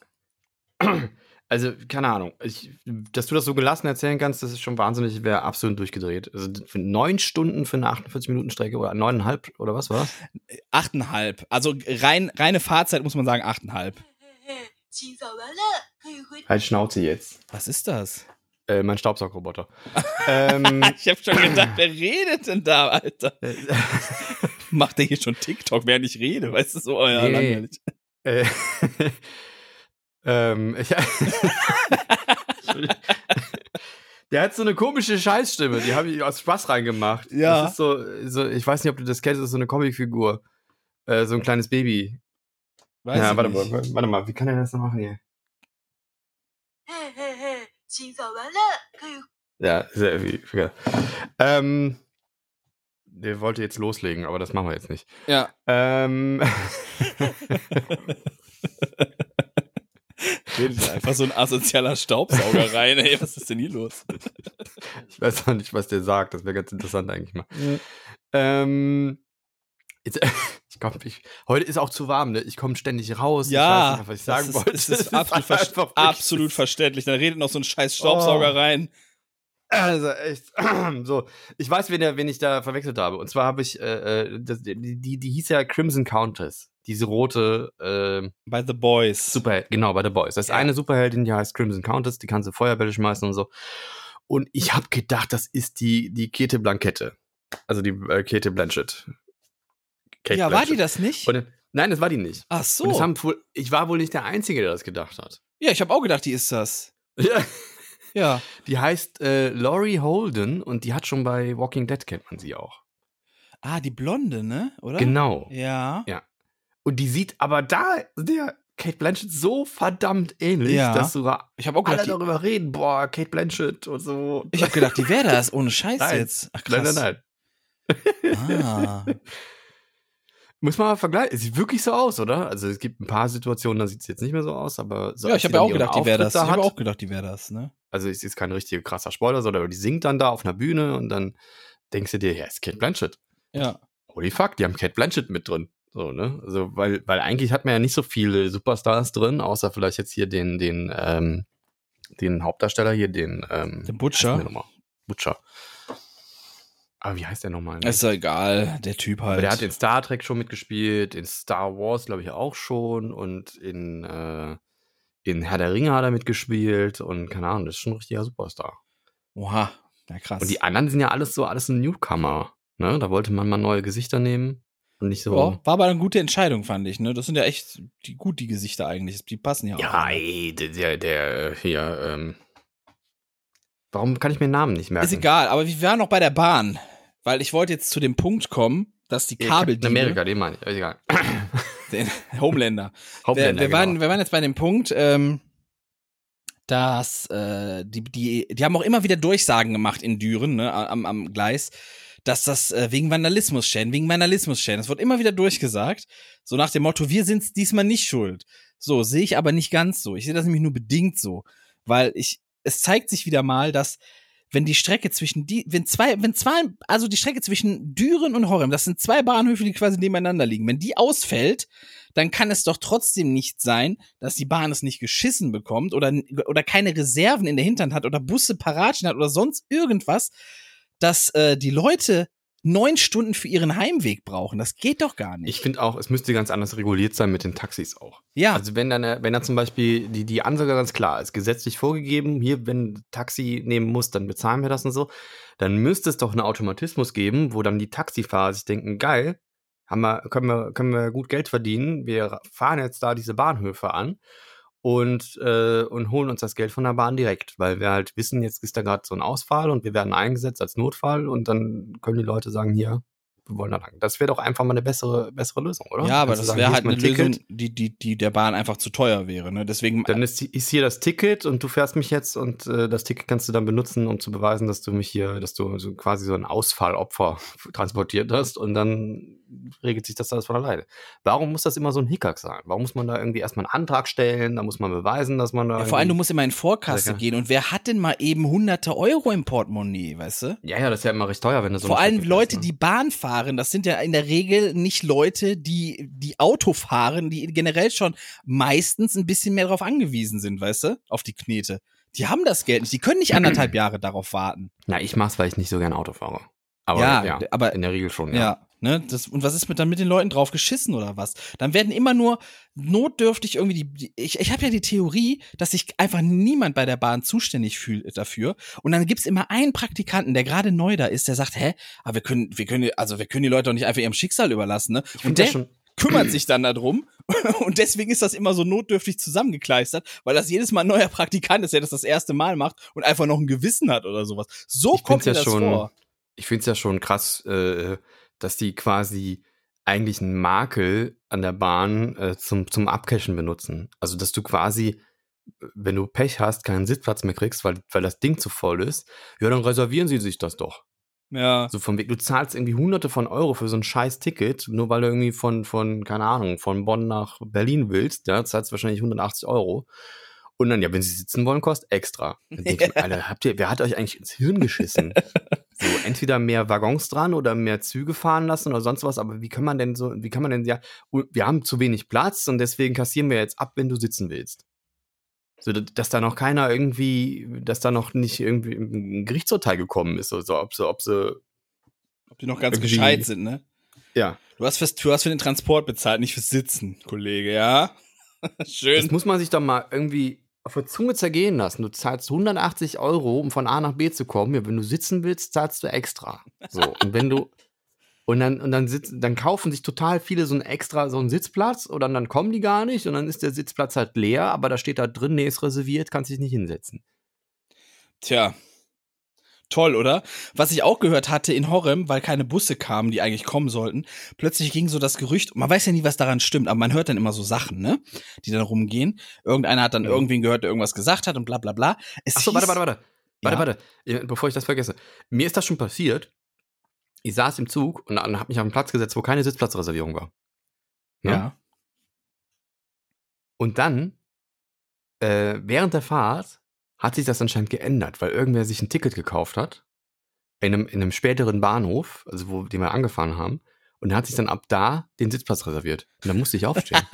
[CLEARS THROAT] [CLEARS THROAT] also keine Ahnung, ich, dass du das so gelassen erzählen kannst, das ist schon wahnsinnig, wäre absolut durchgedreht. Also für neun Stunden für eine 48-Minuten-Strecke oder neuneinhalb oder was war? Achteinhalb. Also rein, reine Fahrzeit muss man sagen, achteinhalb. Halt Schnauze jetzt. Was ist das? Äh, mein Staubsaugroboter. [LAUGHS] ähm, [LAUGHS] ich habe schon gedacht, wer redet denn da, Alter? [LAUGHS] Macht der hier schon TikTok, während ich rede? Weißt du, so euer nee. langweilig. Äh, ähm, ich, [LAUGHS] Der hat so eine komische Scheißstimme, die habe ich aus Spaß reingemacht. Ja. Das ist so, so, ich weiß nicht, ob du das kennst, das ist so eine Comicfigur. Äh, so ein kleines Baby. Weiß ja, ich warte nicht. mal, warte mal, wie kann er das noch machen hier? 嘿嘿嘿，清扫完了，可以 Ja, sehr wie. egal. Ähm, der wollte jetzt loslegen, aber das machen wir jetzt nicht. Ja. Ähm, [LAUGHS] Redet [LAUGHS] einfach so ein asozialer Staubsauger rein, ey. Was ist denn hier los? ich weiß noch nicht, was der sagt. Das wäre ganz interessant eigentlich mal. Ähm, jetzt, [LAUGHS] ich ich, heute ist auch zu warm, ne? Ich komme ständig raus. ich weiß Ja, nicht, was ich sagen [LAUGHS] das wollte. ist, das ist absolut, ver wirklich- absolut verständlich. Da redet noch so ein scheiß Staubsauger Oh. rein. Also echt. [CLEARS THROAT] so, ich weiß, wen, der, wen ich da verwechselt habe. Und zwar habe ich, äh, äh, das, die, die, die hieß ja Crimson Countess. Diese rote äh, Bei The Boys. Super, genau, bei The Boys. Das ist Ja. eine Superheldin, die heißt Crimson Countess, die kann so Feuerbälle schmeißen und so. Und ich habe gedacht, das ist die, die Kete Blankette. Also die äh, Kete Blanchett. Kate ja, war die Blanchett. das nicht? Und, nein, das war die nicht. Ach so. Haben ich war wohl nicht der Einzige, der das gedacht hat. ja, ich habe auch gedacht, die ist das. Ja. Ja. Die heißt äh, Laurie Holden und die hat schon bei Walking Dead kennt man sie auch. Ah, die Blonde, ne? Oder? Genau. Ja. Und die sieht aber da sehr Kate Blanchett so verdammt ähnlich, Ja. dass sogar Ich habe auch alle gedacht, die, darüber reden, boah, Kate Blanchett und so. ich hab gedacht, die wäre das, ohne Scheiß Nein. jetzt. Ach nein, krass. nein, nein. Ah. [LAUGHS] Muss man mal vergleichen. Es sieht wirklich so aus, oder? Also es gibt ein paar Situationen, da sieht es jetzt nicht mehr so aus, aber so Ja, ich habe ja auch gedacht, die wäre das. Auftritt Ich da habe auch gedacht, die wäre das, ne? Also es ist kein richtiger krasser Spoiler, sondern die singt dann da auf einer Bühne und dann denkst du dir, ja, ist Kate Blanchett. Ja. Holy fuck, die haben Kate Blanchett mit drin. So, ne? Also, weil, weil eigentlich hat man ja nicht so viele Superstars drin, außer vielleicht jetzt hier den, den, ähm, den Hauptdarsteller hier, den, ähm, Den Butcher? Butcher. Aber wie heißt der nochmal? Ist ja egal, der Typ halt. Aber der hat in Star Trek schon mitgespielt, in Star Wars, glaube ich, auch schon und in, äh, in Herr der Ringe hat er mitgespielt und keine Ahnung, das ist schon ein richtiger Superstar. Oha, ja krass. Und die anderen sind ja alles so, alles ein Newcomer. Ne? Da wollte man mal neue Gesichter nehmen und nicht so. ja, war aber eine gute Entscheidung, fand ich, ne? Das sind ja echt die, gut, die Gesichter eigentlich. Die passen ja, Ja, auch. ey, der, der, hier, ähm. Warum kann ich mir den Namen nicht merken? Ist egal, aber wir waren noch bei der Bahn. Weil ich wollte jetzt zu dem Punkt kommen, dass die Ja, Kabeldiebe, In Amerika, den meine ich. Ist egal. [LAUGHS] den Homelander, [LAUGHS] wir, Hauptländer, wir, waren, genau. wir waren jetzt bei dem Punkt, ähm, dass äh, die, die, die haben auch immer wieder Durchsagen gemacht in Düren, ne, am, am Gleis, dass das äh, wegen Vandalismus schäden, wegen Vandalismus schäden. Es wird immer wieder durchgesagt, so nach dem Motto, wir sind diesmal nicht schuld. So, sehe ich aber nicht ganz so. Ich sehe das nämlich nur bedingt so, weil ich, es zeigt sich wieder mal, dass wenn die Strecke zwischen die, wenn zwei, wenn zwei, also die Strecke zwischen Düren und Horem, das sind zwei Bahnhöfe, die quasi nebeneinander liegen. Wenn die ausfällt, dann kann es doch trotzdem nicht sein, dass die Bahn es nicht geschissen bekommt oder, oder keine Reserven in der Hinterhand hat oder Busse parat hat oder sonst irgendwas, dass äh, die Leute neun Stunden für ihren Heimweg brauchen. Das geht doch gar nicht. Ich finde auch, es müsste ganz anders reguliert sein mit den Taxis auch. ja, Also wenn dann, wenn dann zum Beispiel die, die Ansage ganz klar ist, gesetzlich vorgegeben, hier, wenn du Taxi nehmen musst, dann bezahlen wir das und so, dann müsste es doch einen Automatismus geben, wo dann die Taxifahrer sich denken, geil, haben wir, können wir, können wir gut Geld verdienen, wir fahren jetzt da diese Bahnhöfe an und, äh, und holen uns das Geld von der Bahn direkt, weil wir halt wissen, jetzt ist da gerade so ein Ausfall und wir werden eingesetzt als Notfall und dann können die Leute sagen, hier, wollen da lang. Das wäre doch einfach mal eine bessere, bessere Lösung, oder? ja, aber du das wäre halt eine Lösung, Ticket. die, die, die der Bahn einfach zu teuer wäre. Ne? Deswegen, Dann ist, ist hier das Ticket und du fährst mich jetzt und äh, das Ticket kannst du dann benutzen, um zu beweisen, dass du mich hier, dass du so quasi so ein Ausfallopfer [LAUGHS] transportiert hast und dann regelt sich das alles von alleine. Warum muss das immer so ein Hickhack sein? Warum muss man da irgendwie erstmal einen Antrag stellen? Da muss man beweisen, dass man da. ja, vor allem, du musst immer in Vorkasse gehen. Und wer hat denn mal eben hunderte Euro im Portemonnaie, weißt du? ja, ja, das ist ja immer recht teuer, wenn du so Vor allem Leute, fährst, ne? die Bahn fahren, das sind ja in der Regel nicht Leute, die, die Auto fahren, die generell schon meistens ein bisschen mehr darauf angewiesen sind, weißt du? Auf die Knete. Die haben das Geld nicht. Die können nicht anderthalb [CLEARS THROAT] Jahre darauf warten. Na, ich mach's, weil ich nicht so gern Auto fahre. Aber Ja, ja, aber- in der Regel schon, Ja. ja. ne? Das, und was ist mit, dann mit den Leuten drauf geschissen oder was? Dann werden immer nur notdürftig irgendwie die. die ich ich habe ja die Theorie, dass sich einfach niemand bei der Bahn zuständig fühlt dafür. Und dann gibt's immer einen Praktikanten, der gerade neu da ist, der sagt, hä, aber wir können, wir können, also wir können die Leute doch nicht einfach ihrem Schicksal überlassen, ne? Und der kümmert sich dann darum. [LAUGHS] Und deswegen ist das immer so notdürftig zusammengekleistert, weil das jedes Mal ein neuer Praktikant ist, der das das erste Mal macht und einfach noch ein Gewissen hat oder sowas. So Ich kommt mir ja das schon- vor. Ich finde es ja schon krass, äh, dass die quasi eigentlich einen Makel an der Bahn äh, zum, zum Abcashen benutzen. Also, dass du quasi, wenn du Pech hast, keinen Sitzplatz mehr kriegst, weil, weil das Ding zu voll ist, ja, dann reservieren sie sich das doch. Ja. So vom Weg, du zahlst irgendwie hunderte von Euro für so ein scheiß Ticket, nur weil du irgendwie von, von, keine Ahnung, von Bonn nach Berlin willst, ja, zahlst du wahrscheinlich 180 Euro. Und dann, ja, wenn sie sitzen wollen, kostet extra. Dann denk ich [LAUGHS] Alter, habt ihr, wer hat euch eigentlich ins Hirn geschissen? [LAUGHS] entweder mehr Waggons dran oder mehr Züge fahren lassen oder sonst was, aber wie kann man denn so, wie kann man denn, ja, wir haben zu wenig Platz und deswegen kassieren wir jetzt ab, wenn du sitzen willst. So, dass da noch keiner irgendwie, dass da noch nicht irgendwie ein Gerichtsurteil gekommen ist, oder so, ob sie, ob sie, Ob die noch ganz gescheit sind, ne? ja. Du hast, fürs, du hast für den Transport bezahlt, nicht fürs Sitzen, Kollege, ja? [LAUGHS] Schön. Das muss man sich doch mal irgendwie auf der Zunge zergehen lassen. Du zahlst 180 Euro, um von A nach B zu kommen. Ja, wenn du sitzen willst, zahlst du extra. So, und wenn du. [LAUGHS] Und dann, und dann, sitz, dann kaufen sich total viele so ein extra, so einen Sitzplatz oder dann kommen die gar nicht und dann ist der Sitzplatz halt leer, aber da steht da drin, nee, ist reserviert, kannst dich nicht hinsetzen. Tja. Toll, oder? Was ich auch gehört hatte in Horrem, weil keine Busse kamen, die eigentlich kommen sollten, plötzlich ging so das Gerücht, man weiß ja nie, was daran stimmt, aber man hört dann immer so Sachen, ne? Die dann rumgehen. Irgendeiner hat dann irgendwen gehört, der irgendwas gesagt hat und bla bla bla. Es Ach so, warte, warte, warte. Warte, warte, bevor ich das vergesse. Mir ist das schon passiert. Ich saß im Zug und habe mich auf einen Platz gesetzt, wo keine Sitzplatzreservierung war. Ne? Ja. Und dann, äh, während der Fahrt, hat sich das anscheinend geändert, weil irgendwer sich ein Ticket gekauft hat in einem, in einem späteren Bahnhof, also wo den wir angefahren haben, und er hat sich dann ab da den Sitzplatz reserviert. Und dann musste ich aufstehen. [LAUGHS]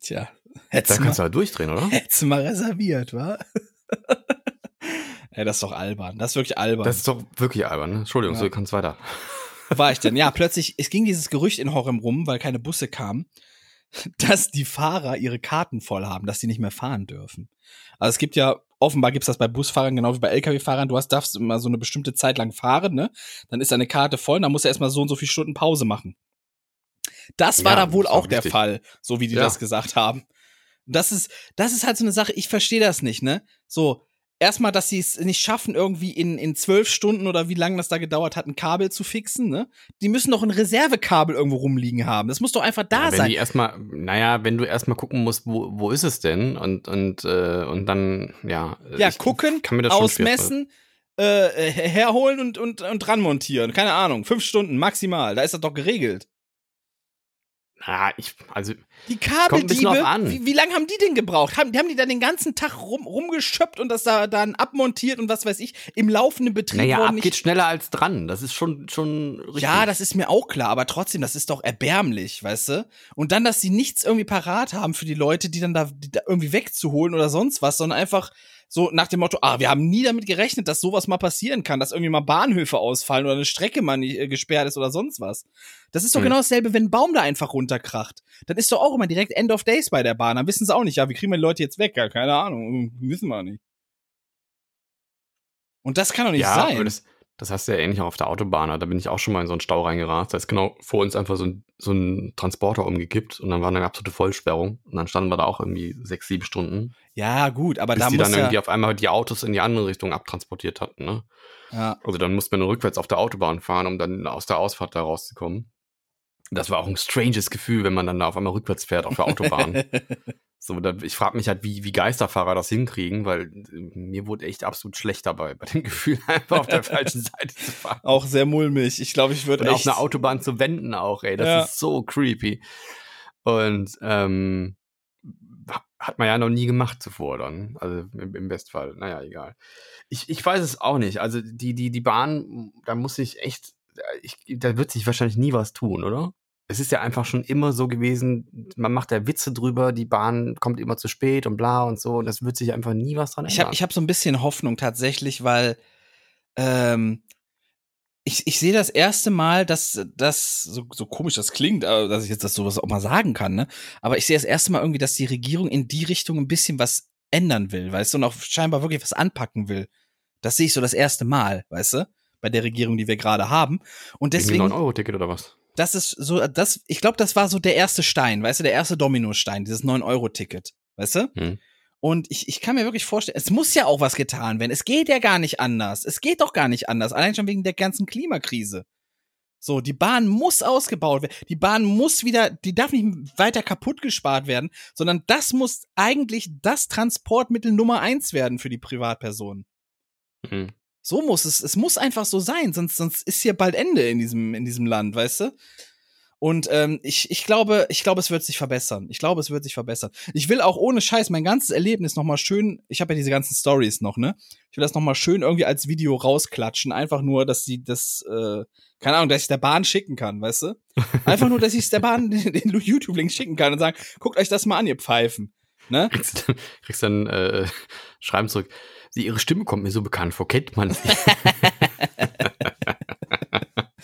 Tja, da kannst du halt durchdrehen, oder? Hättest du mal reserviert, wa? [LAUGHS] ja, das ist doch albern. Das ist wirklich albern. Das ist doch wirklich albern. Ne? Entschuldigung, ja. so kannst weiter. War ich denn? Ja, plötzlich, es ging dieses Gerücht in Horem rum, weil keine Busse kamen, dass die Fahrer ihre Karten voll haben, dass sie nicht mehr fahren dürfen. Also es gibt ja, offenbar gibt es das bei Busfahrern genau wie bei Lkw-Fahrern, du hast, darfst immer so eine bestimmte Zeit lang fahren, ne? Dann ist deine Karte voll, dann musst du erstmal so und so viele Stunden Pause machen. Das war ja, da wohl auch der Fall, so wie die ja. das gesagt haben. Das ist, das ist halt so eine Sache, ich verstehe das nicht, ne? So, erstmal, dass sie es nicht schaffen, irgendwie in, in zwölf Stunden oder wie lange das da gedauert hat, ein Kabel zu fixen, ne? Die müssen doch ein Reservekabel irgendwo rumliegen haben. Das muss doch einfach da ja, wenn sein. Die erstmal, naja, wenn du erstmal gucken musst, wo, wo ist es denn? Und, und, äh, und dann, ja. Ja, gucken, ausmessen, äh, herholen und, und, und dran montieren. Keine Ahnung, fünf Stunden maximal. Da ist das doch geregelt. Ja, ich, also. Die Kabeldiebe, wie, wie lange haben die denn gebraucht? Haben, die haben die da den ganzen Tag rum, rumgeschöpft und das da dann abmontiert und was weiß ich, im laufenden Betrieb? Naja, ab geht schneller als dran. Das ist schon, schon richtig. Ja, das ist mir auch klar, aber trotzdem, das ist doch erbärmlich, weißt du? Und dann, dass sie nichts irgendwie parat haben für die Leute, die dann da, die da irgendwie wegzuholen oder sonst was, sondern einfach, so nach dem Motto, ah, wir haben nie damit gerechnet, dass sowas mal passieren kann, dass irgendwie mal Bahnhöfe ausfallen oder eine Strecke mal nicht äh, gesperrt ist oder sonst was. Das ist doch mhm. genau dasselbe, wenn ein Baum da einfach runterkracht. Dann ist doch auch immer direkt End of Days bei der Bahn. Dann wissen sie auch nicht, ja, wie kriegen wir die Leute jetzt weg? Ja, keine Ahnung, wissen wir nicht. Und das kann doch nicht ja, sein. Das, das hast du ja ähnlich auch auf der Autobahn. Da bin ich auch schon mal in so einen Stau reingerast. Da ist genau vor uns einfach so ein, so ein Transporter umgekippt und dann war eine absolute Vollsperrung. Und dann standen wir da auch irgendwie sechs, sieben Stunden. Ja, gut, aber bis da die muss dann irgendwie auf einmal die Autos in die andere Richtung abtransportiert hatten, ne? Ja. Also dann mussten wir nur rückwärts auf der Autobahn fahren, um dann aus der Ausfahrt da rauszukommen. Das war auch ein stranges Gefühl, wenn man dann da auf einmal rückwärts fährt auf der Autobahn. [LAUGHS] So, da, ich frage mich halt, wie, wie Geisterfahrer das hinkriegen, weil äh, mir wurde echt absolut schlecht dabei, bei dem [LAUGHS] Gefühl, einfach auf der falschen [LAUGHS] Seite zu fahren. Auch sehr mulmig. Ich glaube, ich würde echt... auf einer Autobahn zu wenden auch, ey. Das ja. ist so creepy. Und ähm, hat man ja noch nie gemacht zuvor dann. Also im, im Bestfall. Naja, egal. Ich, ich weiß es auch nicht. Also die, die, die Bahn, da muss ich echt, ich, da wird sich wahrscheinlich nie was tun, oder? es ist ja einfach schon immer so gewesen, man macht ja Witze drüber, die Bahn kommt immer zu spät und bla und so, und das wird sich einfach nie was dran ändern. Ich habe ich hab so ein bisschen Hoffnung tatsächlich, weil ähm, ich, ich sehe das erste Mal, dass das, so, so komisch das klingt, äh, dass ich jetzt das sowas auch mal sagen kann, ne? Aber ich sehe das erste Mal irgendwie, dass die Regierung in die Richtung ein bisschen was ändern will, weißt du, und auch scheinbar wirklich was anpacken will. Das sehe ich so das erste Mal, weißt du, bei der Regierung, die wir gerade haben. Und deswegen. 9-Euro-Ticket oder was? das ist so, das, ich glaube, das war so der erste Stein, weißt du, der erste Dominostein, dieses 9-Euro-Ticket, weißt du? Hm. Und ich, ich kann mir wirklich vorstellen, es muss ja auch was getan werden. Es geht ja gar nicht anders. Es geht doch gar nicht anders. Allein schon wegen der ganzen Klimakrise. So, die Bahn muss ausgebaut werden. Die Bahn muss wieder, die darf nicht weiter kaputt gespart werden, sondern das muss eigentlich das Transportmittel Nummer eins werden für die Privatpersonen. Mhm. So muss es, es muss einfach so sein, sonst, sonst ist hier bald Ende in diesem, in diesem Land, weißt du? Und ähm, ich, ich glaube, ich glaube, es wird sich verbessern. Ich glaube, es wird sich verbessern. Ich will auch ohne Scheiß mein ganzes Erlebnis noch mal schön. Ich habe ja diese ganzen Stories noch, ne? Ich will das noch mal schön irgendwie als Video rausklatschen. Einfach nur, dass sie das, äh, keine Ahnung, dass ich der Bahn schicken kann, weißt du? [LAUGHS] Einfach nur, dass ich der Bahn den, den YouTube-Link schicken kann und sagen, guckt euch das mal an, ihr Pfeifen. Ne? Kriegst, kriegst dann äh, [LAUGHS] Schreiben zurück. Sie, ihre Stimme kommt mir so bekannt vor. Kennt man sie?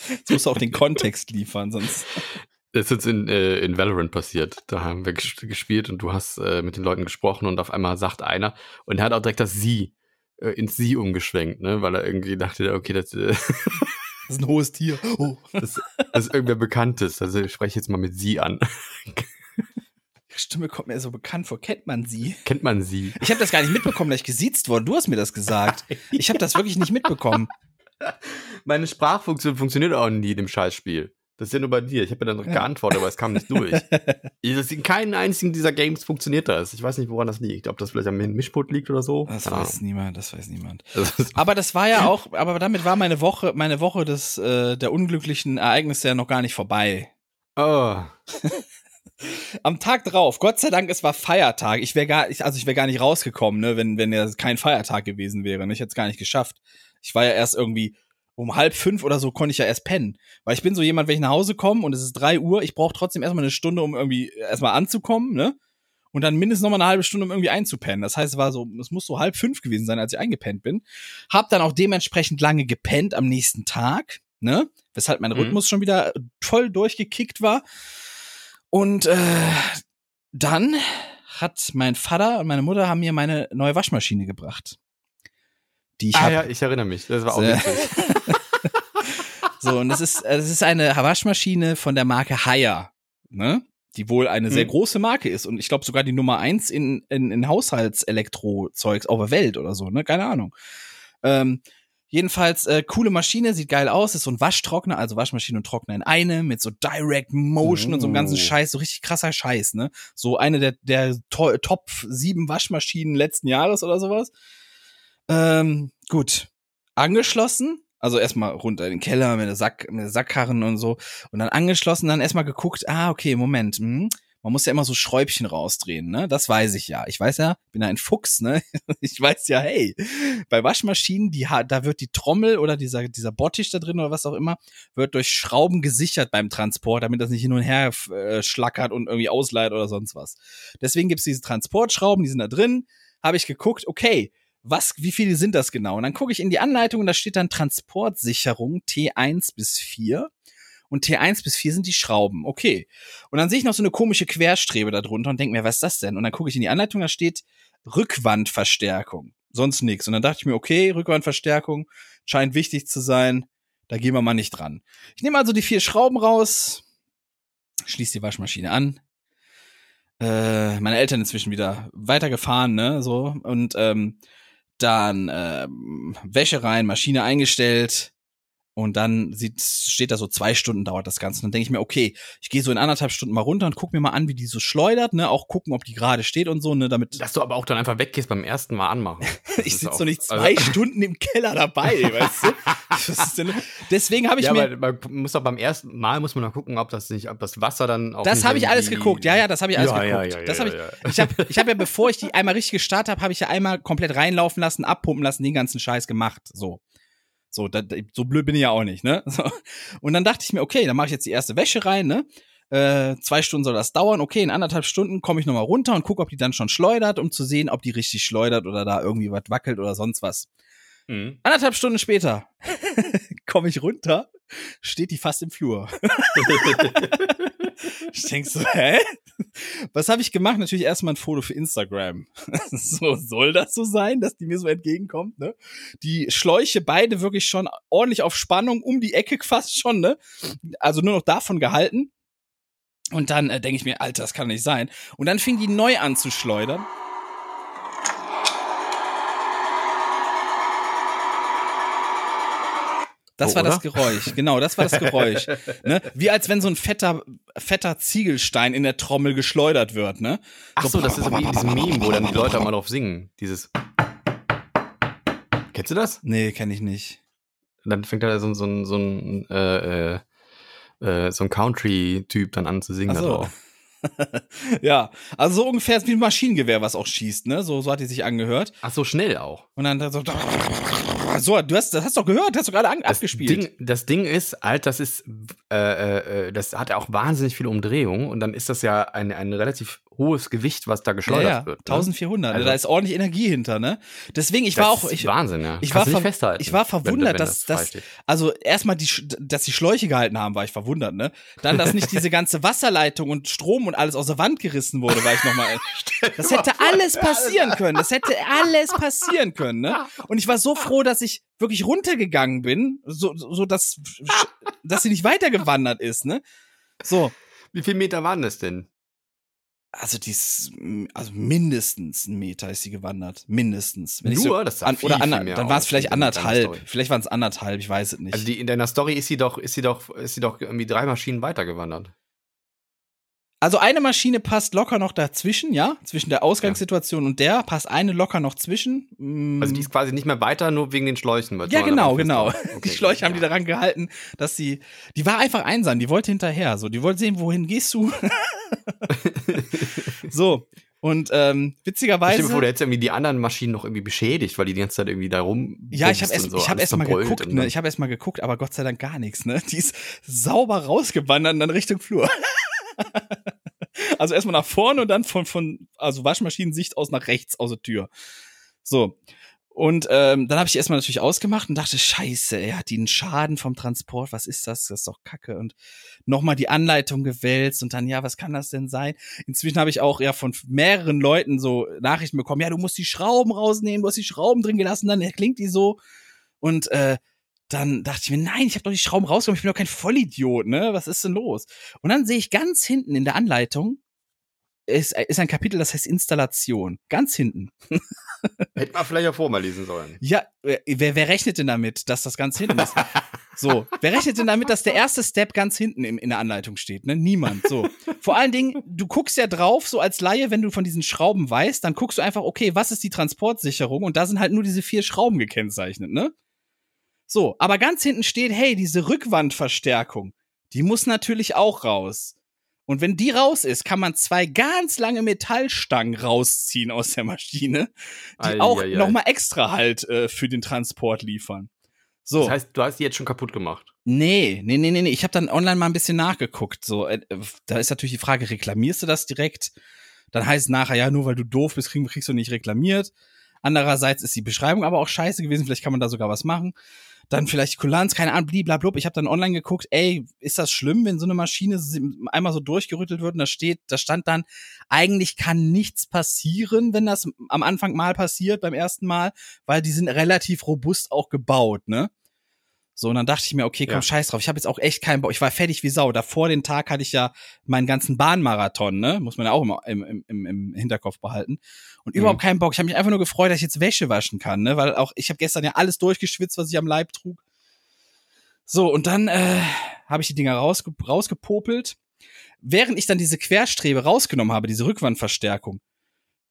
Jetzt musst du auch den Kontext liefern, sonst. Das ist jetzt in, äh, in Valorant passiert. Da haben wir gespielt und du hast äh, mit den Leuten gesprochen und auf einmal sagt einer und er hat auch direkt das Sie äh, ins Sie umgeschwenkt, ne? weil er irgendwie dachte, okay, das, äh, das ist ein hohes Tier. Oh. [LAUGHS] Das, das ist irgendwer Bekanntes. Also ich spreche jetzt mal mit Sie an. Stimme kommt mir so bekannt vor. Kennt man sie? Kennt man sie? Ich habe das gar nicht mitbekommen, dass ich gesiezt wurde. Du hast mir das gesagt. Ich habe das wirklich nicht mitbekommen. [LAUGHS] Meine Sprachfunktion funktioniert auch nie in dem Scheißspiel. Das ist ja nur bei dir. Ich habe ja dann ja. geantwortet, aber es kam nicht durch. [LAUGHS] in keinem einzigen dieser Games funktioniert das. Ich weiß nicht, woran das liegt. Ob das vielleicht am Mischput liegt oder so. Das Keine weiß Ahnung. niemand, das weiß niemand. [LAUGHS] aber das war ja auch, aber damit war meine Woche, meine Woche des, äh, der unglücklichen Ereignisse ja noch gar nicht vorbei. Oh. Am Tag drauf, Gott sei Dank, es war Feiertag. Ich wäre gar, also ich wäre gar nicht rausgekommen, ne, wenn wenn ja kein Feiertag gewesen wäre. Ne? Ich hätte es gar nicht geschafft. Ich war ja erst irgendwie um halb fünf oder so konnte ich ja erst pennen. Weil ich bin so jemand, wenn ich nach Hause komme und es ist drei Uhr, ich brauche trotzdem erstmal eine Stunde, um irgendwie erstmal anzukommen, ne? Und dann mindestens nochmal eine halbe Stunde, um irgendwie einzupennen. Das heißt, es war so, es muss so halb fünf gewesen sein, als ich eingepennt bin. Hab dann auch dementsprechend lange gepennt am nächsten Tag, ne? Weshalb mein mhm. Rhythmus schon wieder voll durchgekickt war. Und äh, dann hat mein Vater und meine Mutter haben mir meine neue Waschmaschine gebracht die ich ah, hab, ja, ich erinnere mich. Das war auch witzig. [LAUGHS] so, und das ist, das ist eine Waschmaschine von der Marke Haier, ne? Die wohl eine hm. sehr große Marke ist und ich glaube sogar die Nummer eins in, in, in Haushaltselektrozeugs auf der Welt oder so, ne? Keine Ahnung. Ähm, Jedenfalls, äh, coole Maschine, sieht geil aus, ist so ein Waschtrockner, also Waschmaschine und Trockner in eine, mit so Direct Motion oh. und so einem ganzen oh. Scheiß, so richtig krasser Scheiß, ne? So eine der, der to Top sieben Waschmaschinen letzten Jahres oder sowas. Ähm, gut. Angeschlossen, also erstmal runter in den Keller mit der, Sack, mit der Sackkarren und so. Und dann angeschlossen, dann erstmal geguckt, ah, okay, Moment, hm, man muss ja immer so Schräubchen rausdrehen, ne? Das weiß ich ja. Ich weiß ja, bin ja ein Fuchs, ne? [LAUGHS] Ich weiß ja, hey, bei Waschmaschinen, die da wird die Trommel oder dieser dieser Bottich da drin oder was auch immer, wird durch Schrauben gesichert beim Transport, damit das nicht hin und her äh, schlackert und irgendwie ausleiht oder sonst was. Deswegen gibt's diese Transportschrauben, die sind da drin. Habe ich geguckt, okay, was, wie viele sind das genau? Und dann gucke ich in die Anleitung und da steht dann Transportsicherung T1 bis 4. Und T1 bis 4 sind die Schrauben. Okay. Und dann sehe ich noch so eine komische Querstrebe da drunter und denke mir, was ist das denn? Und dann gucke ich in die Anleitung, da steht Rückwandverstärkung. Sonst nichts. Und dann dachte ich mir, okay, Rückwandverstärkung scheint wichtig zu sein. Da gehen wir mal nicht dran. Ich nehme also die vier Schrauben raus, schließe die Waschmaschine an. Äh, meine Eltern inzwischen wieder weitergefahren, ne, so. Und ähm, dann ähm, Wäsche rein, Maschine eingestellt, und dann sieht, steht da so zwei Stunden dauert das Ganze. Und dann denke ich mir, okay, ich gehe so in anderthalb Stunden mal runter und guck mir mal an, wie die so schleudert, ne? Auch gucken, ob die gerade steht und so, ne? Damit. Dass du aber auch dann einfach weggehst beim ersten Mal anmachen. [LAUGHS] ich sitze doch nicht zwei also Stunden im Keller dabei, [LAUGHS] weißt du? deswegen habe ich ja, mir. Aber man muss doch beim ersten Mal muss man noch gucken, ob das nicht, ob das Wasser dann auch. Das habe ich alles geguckt, ja, ja, das habe ich alles ja, geguckt. Ja, ja, das habe ich. Ich habe ich hab ja, [LAUGHS] bevor ich die einmal richtig gestartet habe, habe ich ja einmal komplett reinlaufen lassen, abpumpen lassen, den ganzen Scheiß gemacht. So. So, da, so blöd bin ich ja auch nicht, ne? [LAUGHS] So. Und dann dachte ich mir, okay, dann mache ich jetzt die erste Wäsche rein, ne? Äh, zwei Stunden soll das dauern. Okay, in anderthalb Stunden komme ich nochmal runter und gucke, ob die dann schon schleudert, um zu sehen, ob die richtig schleudert oder da irgendwie was wackelt oder sonst was. Mhm. Anderthalb Stunden später [LAUGHS] komme ich runter, steht die fast im Flur. [LAUGHS] ich denk so, hä? Was habe ich gemacht? Natürlich erstmal ein Foto für Instagram. [LAUGHS] so soll das so sein, dass die mir so entgegenkommt, ne? Die Schläuche beide wirklich schon ordentlich auf Spannung um die Ecke fast schon, ne? Also nur noch davon gehalten. Und dann äh, denke ich mir, Alter, das kann nicht sein. Und dann fing die neu an zu schleudern. Das war das Geräusch, genau, das war das Geräusch. [LAUGHS] ne? Wie als wenn so ein fetter, fetter Ziegelstein in der Trommel geschleudert wird, ne? Ach so, das ist wie in diesem Meme, wo dann die Leute mal drauf singen. Dieses. Kennst du das? Nee, kenn ich nicht. dann fängt da so, so, so ein, äh, äh, äh, so ein Country-Typ dann an zu singen so. [LAUGHS] ja, also so ungefähr wie ein Maschinengewehr, was auch schießt, ne? So, so hat die sich angehört. Ach so, schnell auch. Und dann so. So, du hast, das hast doch gehört, hast du gerade abgespielt. Ding, das Ding ist, alt, das ist, äh, äh, das hat ja auch wahnsinnig viele Umdrehungen und dann ist das ja ein, ein relativ hohes Gewicht, was da geschleudert ja, ja. wird. Ne? 1400, also, da ist ordentlich Energie hinter, ne? Deswegen, ich war auch, ich, Wahnsinn, ja. Ich war, ich war verwundert, wenn, wenn dass, das dass, also erstmal die, dass die Schläuche gehalten haben, war ich verwundert, ne? Dann, dass nicht diese ganze Wasserleitung und Strom und alles aus der Wand gerissen wurde, war ich nochmal, [LAUGHS] das hätte alles passieren können, das hätte alles passieren können, ne? Und ich war so froh, dass ich wirklich runtergegangen bin, so, so dass, [LAUGHS] dass sie nicht weitergewandert ist, ne? So. Wie viel Meter waren das denn? Also die ist, also mindestens ein Meter ist sie gewandert. Mindestens. Wenn Nur? So, das an, oder an, dann war es vielleicht anderthalb. Vielleicht waren es anderthalb, ich weiß es nicht. Also die, in deiner Story ist sie doch, ist sie doch, ist sie doch irgendwie drei Maschinen weitergewandert. Also eine Maschine passt locker noch dazwischen, ja? Zwischen der Ausgangssituation ja. und der passt eine locker noch zwischen. Mm. Also die ist quasi nicht mehr weiter, nur wegen den Schläuchen. Ja, genau, genau. Okay, die Schläuche ja. haben die daran gehalten, dass sie, die war einfach einsam, die wollte hinterher, so, die wollte sehen, wohin gehst du? [LAUGHS] so. Und ähm, witzigerweise. Stell dir vor, du hättest irgendwie die anderen Maschinen noch irgendwie beschädigt, weil die die ganze Zeit irgendwie da rum. Ja, ich habe erst, so, ich hab erst mal geguckt, ne? Ich habe erst mal geguckt, aber Gott sei Dank gar nichts, ne? Die ist sauber rausgewandert und dann Richtung Flur. [LAUGHS] also erstmal nach vorne und dann von, von also Waschmaschinensicht aus nach rechts aus der Tür. So. Und ähm, dann habe ich erstmal natürlich ausgemacht und dachte, scheiße, er hat den Schaden vom Transport, was ist das? Das ist doch Kacke. Und nochmal die Anleitung gewälzt und dann, ja, was kann das denn sein? Inzwischen habe ich auch ja von mehreren Leuten so Nachrichten bekommen, ja, du musst die Schrauben rausnehmen, du hast die Schrauben drin gelassen, dann klingt die so. Und äh, dann dachte ich mir, nein, ich habe doch die Schrauben rausgenommen, ich bin doch kein Vollidiot, ne? Was ist denn los? Und dann sehe ich ganz hinten in der Anleitung, ist, ist ein Kapitel, das heißt Installation. Ganz hinten. [LAUGHS] Hätte man vielleicht auch vor mal lesen sollen. Ja, wer, wer rechnet denn damit, dass das ganz hinten ist? So, wer rechnet denn damit, dass der erste Step ganz hinten in, in der Anleitung steht? Ne? Niemand. So. Vor allen Dingen, du guckst ja drauf, so als Laie, wenn du von diesen Schrauben weißt, dann guckst du einfach, okay, was ist die Transportsicherung? Und da sind halt nur diese vier Schrauben gekennzeichnet, ne? So, aber ganz hinten steht, hey, diese Rückwandverstärkung, die muss natürlich auch raus. Und wenn die raus ist, kann man zwei ganz lange Metallstangen rausziehen aus der Maschine, die ei, auch nochmal extra Halt äh, für den Transport liefern. So. Das heißt, du hast die jetzt schon kaputt gemacht? Nee, nee, nee, nee, nee. Ich habe dann online mal ein bisschen nachgeguckt. So, äh, da ist natürlich die Frage, reklamierst du das direkt? Dann heißt es nachher, ja, nur weil du doof bist, kriegst du nicht reklamiert. Andererseits ist die Beschreibung aber auch scheiße gewesen. Vielleicht kann man da sogar was machen dann vielleicht Kulanz, keine Ahnung, blablabla. Ich habe dann online geguckt, ey, ist das schlimm, wenn so eine Maschine einmal so durchgerüttelt wird und da steht, da stand dann, eigentlich kann nichts passieren, wenn das am Anfang mal passiert, beim ersten Mal, weil die sind relativ robust auch gebaut, ne? So, und dann dachte ich mir, okay, komm, ja. scheiß drauf. Ich habe jetzt auch echt keinen Bock. Ich war fertig wie Sau. Davor den Tag hatte ich ja meinen ganzen Bahnmarathon, ne? Muss man ja auch im, im, im, im Hinterkopf behalten. Und mhm. überhaupt keinen Bock. Ich habe mich einfach nur gefreut, dass ich jetzt Wäsche waschen kann, ne? Weil auch ich habe gestern ja alles durchgeschwitzt, was ich am Leib trug. So, und dann äh, habe ich die Dinger rausge rausgepopelt. Während ich dann diese Querstrebe rausgenommen habe, diese Rückwandverstärkung,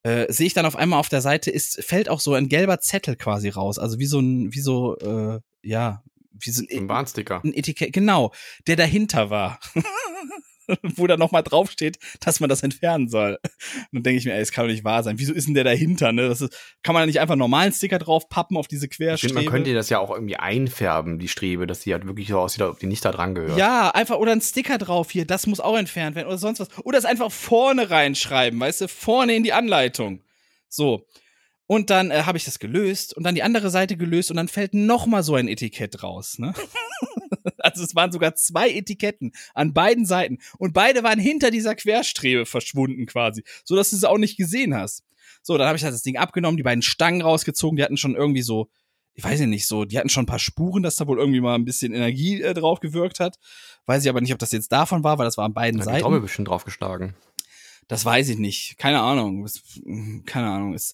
äh, sehe ich dann auf einmal auf der Seite ist fällt auch so ein gelber Zettel quasi raus, also wie so ein wie so äh, ja wie so ein, ein Warnsticker. Ein Etikett, genau, der dahinter war. [LAUGHS] Wo da nochmal draufsteht, dass man das entfernen soll. Und dann denke ich mir, ey, das kann doch nicht wahr sein. Wieso ist denn der dahinter? Ne? Das ist, kann man da nicht einfach einen normalen Sticker drauf pappen auf diese Querstrebe? Ich finde, man könnte das ja auch irgendwie einfärben, die Strebe, dass die halt wirklich so aussieht, als ob die nicht da dran gehört. Ja, einfach, oder ein Sticker drauf hier, das muss auch entfernt werden oder sonst was. Oder es einfach vorne reinschreiben, weißt du, vorne in die Anleitung. So. Und dann äh, habe ich das gelöst und dann die andere Seite gelöst und dann fällt noch mal so ein Etikett raus. Ne? [LAUGHS] also es waren sogar zwei Etiketten an beiden Seiten und beide waren hinter dieser Querstrebe verschwunden quasi, so dass du es auch nicht gesehen hast. So, dann habe ich halt das Ding abgenommen, die beiden Stangen rausgezogen, die hatten schon irgendwie so, ich weiß nicht so, die hatten schon ein paar Spuren, dass da wohl irgendwie mal ein bisschen Energie äh, drauf gewirkt hat. Weiß ich aber nicht, ob das jetzt davon war, weil das war an beiden da Seiten. Ich habe bestimmt draufgeschlagen. Das weiß ich nicht. Keine Ahnung. Keine Ahnung. Und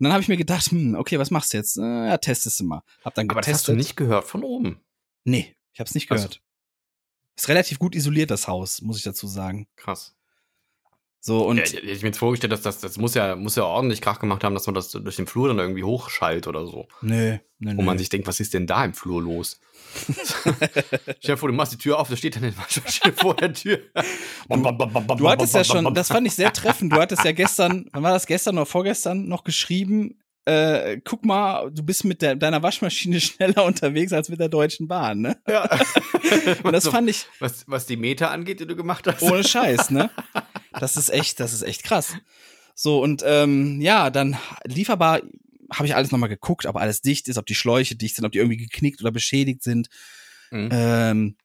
dann habe ich mir gedacht, hm, okay, was machst du jetzt? Äh, ja, testest du mal. Hab dann getestet. Aber hast du nicht gehört von oben. Nee, ich habe es nicht gehört. Also. Ist relativ gut isoliert, das Haus, muss ich dazu sagen. Krass. So, und. Ja, ich, ich mir jetzt vorgestellt, dass das, das muss ja, muss ja ordentlich Krach gemacht haben, dass man das durch den Flur dann irgendwie hochschallt oder so. Nee, nee, Wo man sich denkt, was ist denn da im Flur los? [LAUGHS] Stell dir vor, du machst die Tür auf, da steht dann eine Waschmaschine vor der Tür. Du, du hattest ja schon, das fand ich sehr treffend, du hattest ja gestern, wann war das gestern oder vorgestern noch geschrieben, äh, guck mal, du bist mit der, deiner Waschmaschine [LAUGHS] schneller unterwegs als mit der Deutschen Bahn, ne? Ja. [LAUGHS] Und das fand ich. Was, was die Meter angeht, die du gemacht hast. Ohne Scheiß, ne? Das ist echt, das ist echt krass. So, und ähm, ja, dann lieferbar habe ich alles nochmal geguckt, ob alles dicht ist, ob die Schläuche dicht sind, ob die irgendwie geknickt oder beschädigt sind. Mhm. Ähm,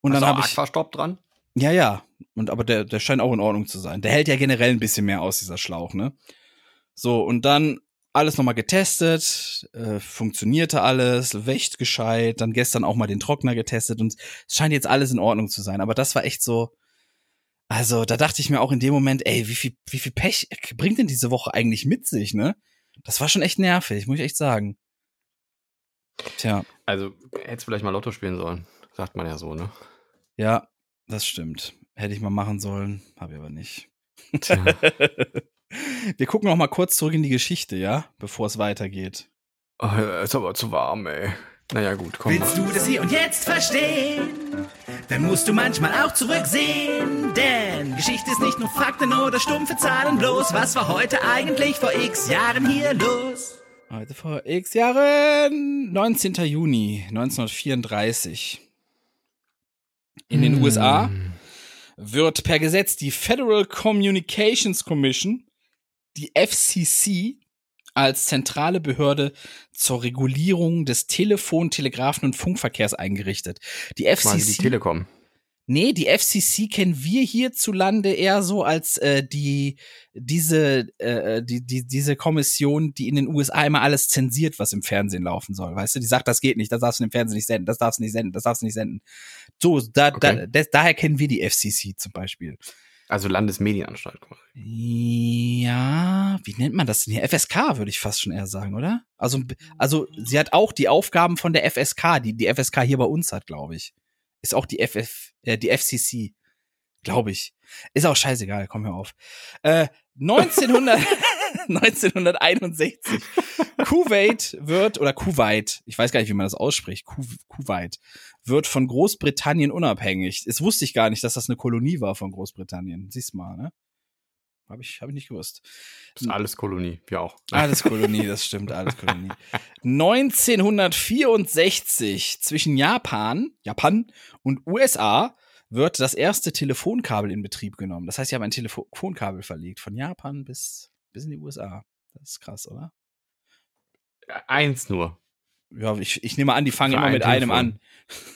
und Hast dann habe ich Aquastopp dran. Ja, ja. Und aber der, der scheint auch in Ordnung zu sein. Der hält ja generell ein bisschen mehr aus, dieser Schlauch, ne? So, und dann alles nochmal getestet, äh, funktionierte alles, wächt gescheit, dann gestern auch mal den Trockner getestet und es scheint jetzt alles in Ordnung zu sein. Aber das war echt so, Also, da dachte ich mir auch in dem Moment, ey, wie viel, wie viel Pech bringt denn diese Woche eigentlich mit sich, ne? Das war schon echt nervig, muss ich echt sagen. Tja. Also, hättest vielleicht mal Lotto spielen sollen. Sagt man ja so, ne? Ja, das stimmt. Hätte ich mal machen sollen, habe ich aber nicht. [LAUGHS] Wir gucken noch mal kurz zurück in die Geschichte, ja, bevor es weitergeht. Oh, ist aber zu warm, ey. Naja, gut, komm. Willst du das hier und jetzt verstehen? Dann musst du manchmal auch zurücksehen. Denn Geschichte ist nicht nur Fakten oder stumpfe Zahlen bloß. Was war heute eigentlich vor x Jahren hier los? Heute vor x Jahren, 19. Juni 1934. In den USA wird per Gesetz die Federal Communications Commission, die FCC, als zentrale Behörde zur Regulierung des Telefon-, Telegrafen- und Funkverkehrs eingerichtet. Die Quasi die FCC. Telekom. Nee, die FCC kennen wir hierzulande eher so als äh, die diese äh, die, die diese Kommission, die in den USA immer alles zensiert, was im Fernsehen laufen soll. Weißt du, die sagt, das geht nicht, das darfst du im Fernsehen nicht senden, das darfst du nicht senden, das darfst du nicht senden. So, da, da, Okay. des, daher kennen wir die FCC zum Beispiel. Also Landesmedienanstalt. quasi. Ja, wie nennt man das denn hier? FSK würde ich fast schon eher sagen, oder? Also, also sie hat auch die Aufgaben von der FSK, die die FSK hier bei uns hat, glaube ich. Ist auch die FF, äh, die FCC, glaube ich. Ist auch scheißegal, komm hör auf. Äh, 1900, [LAUGHS] [LAUGHS] [LAUGHS] 1961. Kuwait wird, oder Kuwait, ich weiß gar nicht, wie man das ausspricht, Ku, Kuwait, wird von Großbritannien unabhängig. Das wusste ich gar nicht, dass das eine Kolonie war von Großbritannien. Siehst mal, ne? Habe ich, hab ich nicht gewusst. Das ist alles Kolonie, wir auch. Alles Kolonie, [LAUGHS] das stimmt, alles Kolonie. 1964 zwischen Japan, Japan und USA wird das erste Telefonkabel in Betrieb genommen. Das heißt, sie haben ein Telefonkabel verlegt von Japan bis, bis in die USA. Das ist krass, oder? Eins nur. Ja, ich, ich nehme an, die fangen immer ein mit einem Telefon. an.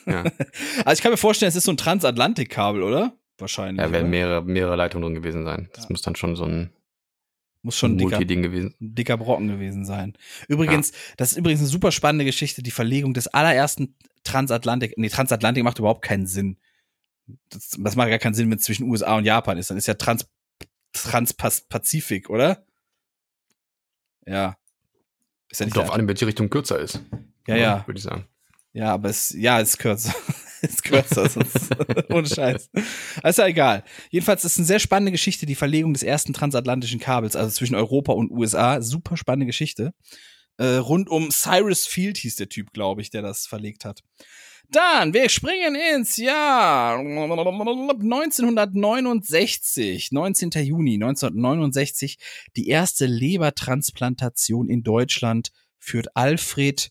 Ja. [LAUGHS] Also ich kann mir vorstellen, es ist so ein Transatlantikkabel, oder? Wahrscheinlich. Da werden mehrere, mehrere Leitungen drin gewesen sein. Das Ja. muss dann schon so ein Muss schon ein dicker, gewesen. dicker Brocken gewesen sein. Übrigens, das ist übrigens eine super spannende Geschichte, die Verlegung des allerersten Transatlantik. Nee, Transatlantik macht überhaupt keinen Sinn. Das, das macht gar keinen Sinn, wenn es zwischen USA und Japan ist. Dann ist ja Trans Transpazifik, oder? Ja. Ist ja nicht an, in welche Richtung kürzer ist. Ja, ja. Würde ich sagen. Ja, aber es, ja, es ist kürzer. [LAUGHS] es ist kürzer, sonst, [LAUGHS] ohne Scheiß. Ist ja egal. Jedenfalls ist eine sehr spannende Geschichte, die Verlegung des ersten transatlantischen Kabels, also zwischen Europa und USA. Super spannende Geschichte. Äh, rund um Cyrus Field hieß der Typ, glaube ich, der das verlegt hat. Dann, wir springen ins Jahr 1969, 19. Juni 1969. Die erste Lebertransplantation in Deutschland führt Alfred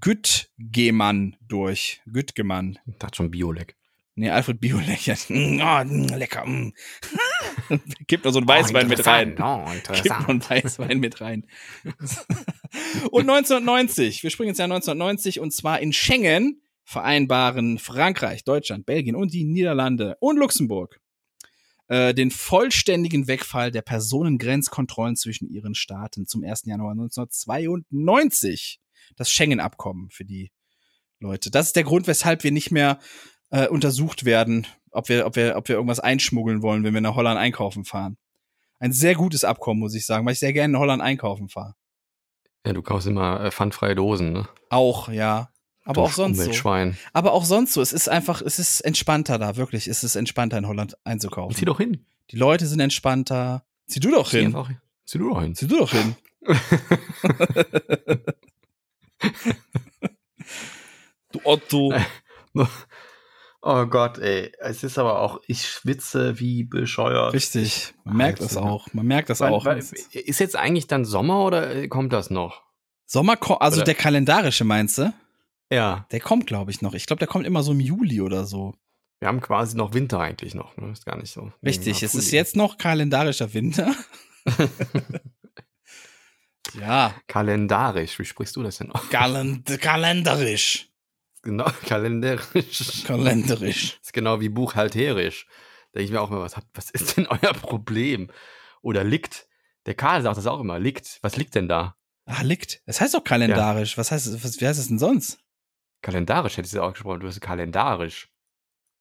Güttgemann durch. Güttgemann. Ich dachte schon Biolek. Nee, Alfred Biolek. Mm, lecker. Mm. [LAUGHS] Gibt noch so ein Weißwein mit rein. Oh, Gibt noch interessant. ein Weißwein mit rein. [LAUGHS] und 1990. Wir springen ins Jahr 1990 und zwar in Schengen vereinbaren Frankreich, Deutschland, Belgien und die Niederlande und Luxemburg äh, den vollständigen Wegfall der Personengrenzkontrollen zwischen ihren Staaten zum 1. Januar 1992. Das Schengen-Abkommen für die Leute. Das ist der Grund, weshalb wir nicht mehr äh, untersucht werden, ob wir, ob wir, ob wir irgendwas einschmuggeln wollen, wenn wir nach Holland einkaufen fahren. Ein sehr gutes Abkommen, muss ich sagen, weil ich sehr gerne in Holland einkaufen fahre. Ja, du kaufst immer äh, pfandfreie Dosen, ne? Auch, ja. Aber auch sonst so. Umweltschwein. Aber auch sonst so. Es ist einfach, es ist entspannter da, wirklich. Es ist entspannter in Holland einzukaufen. Zieh doch hin. Die Leute sind entspannter. Zieh du doch Zieh hin. einfach. Zieh du doch hin. Zieh du doch hin. [LAUGHS] du Otto. [LAUGHS] Oh Gott, ey. Es ist aber auch, ich schwitze wie bescheuert. Richtig. Man merkt das auch. Man merkt das Wann- auch. wann- Ist jetzt eigentlich dann Sommer oder kommt das noch? Sommer, also Oder- der kalendarische meinst du? Ja. Der kommt, glaube ich, noch. Ich glaube, der kommt immer so im Juli oder so. Wir haben quasi noch Winter eigentlich noch. Ne? Ist gar nicht so. Richtig, Ja, es ist jetzt noch kalendarischer Winter. [LAUGHS] ja, Kalendarisch. Wie sprichst du das denn noch? Kalend kalendarisch. Genau, [LAUGHS] kalendarisch. Kalendarisch. [LAUGHS] ist genau wie buchhalterisch. Da denke ich mir auch immer, was, was ist denn euer Problem? Oder liegt. Der Karl sagt das auch immer. Liegt. Was liegt denn da? Ah, liegt. Es heißt doch kalendarisch. Was heißt, was, wie heißt es denn sonst? Kalendarisch hätte ich ja auch gesprochen. Du hast kalendarisch.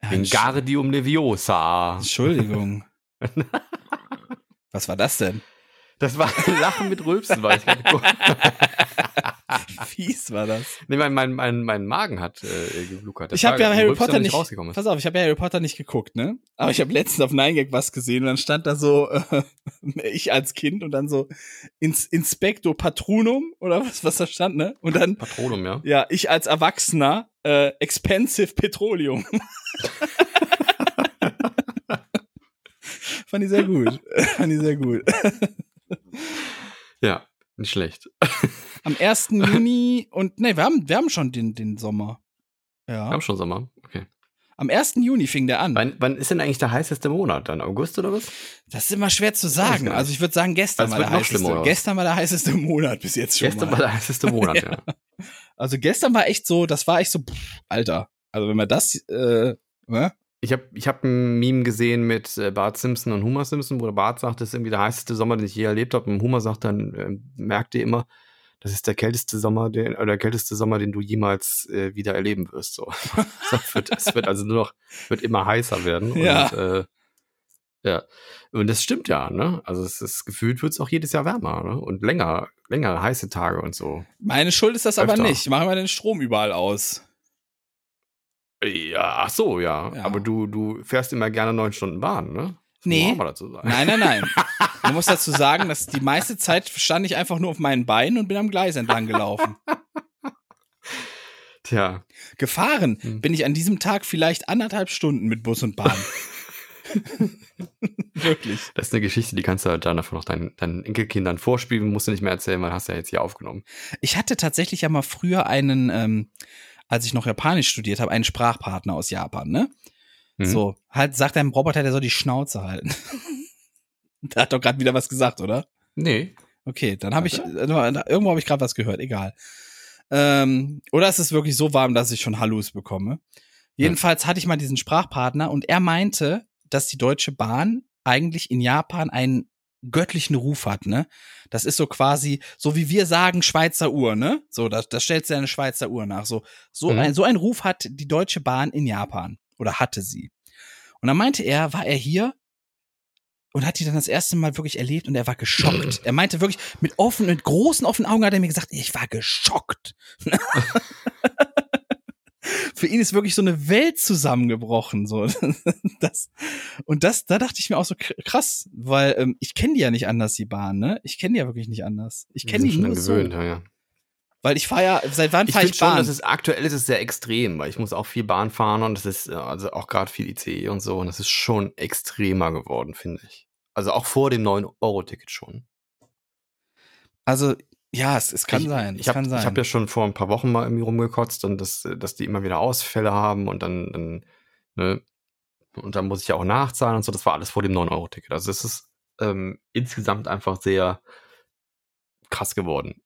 Wingardium Leviosa. Entschuldigung. [LAUGHS] Was war das denn? Das war [LAUGHS] Lachen mit Rülpsen, weil ich gerade [LAUGHS] [LAUGHS] Fies war das. Nee, mein, mein, mein, mein Magen hat äh, gebluckert. Ich habe ja Harry Potter nicht, rausgekommen ist. pass auf, ich habe ja Harry Potter nicht geguckt, ne? Aber ich habe letztens auf Nine Gag was gesehen und dann stand da so äh, [LAUGHS] ich als Kind und dann so ins Inspecto Patronum oder was was da stand, ne? Und dann Patronum, ja. Ja, ich als Erwachsener äh, Expensive Petroleum. [LAUGHS] Fand ich sehr gut. Fand ich sehr gut. ja, nicht schlecht. Am 1. [LAUGHS] Juni und nee, wir haben, wir haben schon den, den Sommer. Ja. Wir haben schon Sommer, okay. Am 1. Juni fing der an. Wann, wann ist denn eigentlich der heißeste Monat? Dann August oder was? Das ist immer schwer zu sagen. Also ich würde sagen, gestern also war der heißeste. Gestern war der heißeste Monat bis jetzt schon. Gestern mal. war der heißeste Monat, [LAUGHS] ja. ja. Also gestern war echt so, das war echt so, pff, Alter. Also wenn man das, äh, ne? Ich habe ich hab ein Meme gesehen mit äh, Bart Simpson und Homer Simpson, wo der Bart sagt, das ist irgendwie der heißeste Sommer, den ich je erlebt habe. Und Homer sagt dann, äh, merkt ihr immer, das ist der kälteste Sommer, den, oder der kälteste Sommer, den du jemals äh, wieder erleben wirst. So. [LAUGHS] [LAUGHS] es, wird, es wird also nur noch, wird immer heißer werden. Ja. Und, äh, ja. Und das stimmt ja, ne? Also es ist gefühlt wird es auch jedes Jahr wärmer, ne? Und länger, länger heiße Tage und so. Meine Schuld ist das aber Öfter. nicht. Machen wir den Strom überall aus. Ja, ach so, ja. Ja. Aber du, du fährst immer gerne neun Stunden Bahn, ne? Nee. Nein, nein, nein. [LAUGHS] Man muss dazu sagen, dass die meiste Zeit stand ich einfach nur auf meinen Beinen und bin am Gleis entlang gelaufen. [LAUGHS] Tja. Gefahren Hm. bin ich an diesem Tag vielleicht anderthalb Stunden mit Bus und Bahn. [LAUGHS] Wirklich. Das ist eine Geschichte, die kannst du halt dann davon noch deinen, deinen Enkelkindern vorspielen, musst du nicht mehr erzählen, weil hast du ja jetzt hier aufgenommen. Ich hatte tatsächlich ja mal früher einen, ähm, als ich noch Japanisch studiert habe, einen Sprachpartner aus Japan, ne? Mhm. So, halt, sagt einem Roboter, der soll die Schnauze halten. [LAUGHS] der hat doch gerade wieder was gesagt, oder? Nee. Okay, dann habe ich, irgendwo habe ich gerade was gehört, egal. Ähm, oder ist es wirklich so warm, dass ich schon Hallus bekomme? Jedenfalls hatte ich mal diesen Sprachpartner und er meinte, dass die Deutsche Bahn eigentlich in Japan einen göttlichen Ruf hat, ne? Das ist so quasi, so wie wir sagen, Schweizer Uhr, ne? So, da, da stellst du eine Schweizer Uhr nach. So, so, Mhm. ein, so ein Ruf hat die Deutsche Bahn in Japan. Oder hatte sie. Und dann meinte er, war er hier und hat die dann das erste Mal wirklich erlebt und er war geschockt. [CLEARS THROAT] Er meinte wirklich, mit offenen, mit großen offenen Augen hat er mir gesagt, ich war geschockt. [LAUGHS] Für ihn ist wirklich so eine Welt zusammengebrochen, so. [LAUGHS] Das, und das, da dachte ich mir auch so kr- krass, weil ähm, ich kenne die ja nicht anders, die Bahn, ne? Ich kenne die ja wirklich nicht anders. Ich kenne die nur schon so. gewöhnt, ja, ja. Weil ich fahre ja, seit wann Ich fahre ich, schon, Bahn? dass es aktuell ist es sehr extrem, weil ich muss auch viel Bahn fahren und es ist äh, also auch gerade viel ICE und so und es ist schon extremer geworden, finde ich. Also auch vor dem 9-Euro-Ticket schon. also, ja, es, es kann ich, sein. Ich habe hab ja schon vor ein paar Wochen mal irgendwie rumgekotzt und dass, dass die immer wieder Ausfälle haben und dann, dann ne, und dann muss ich ja auch nachzahlen und so. Das war alles vor dem 9-Euro-Ticket. Also es ist ähm, insgesamt einfach sehr krass geworden.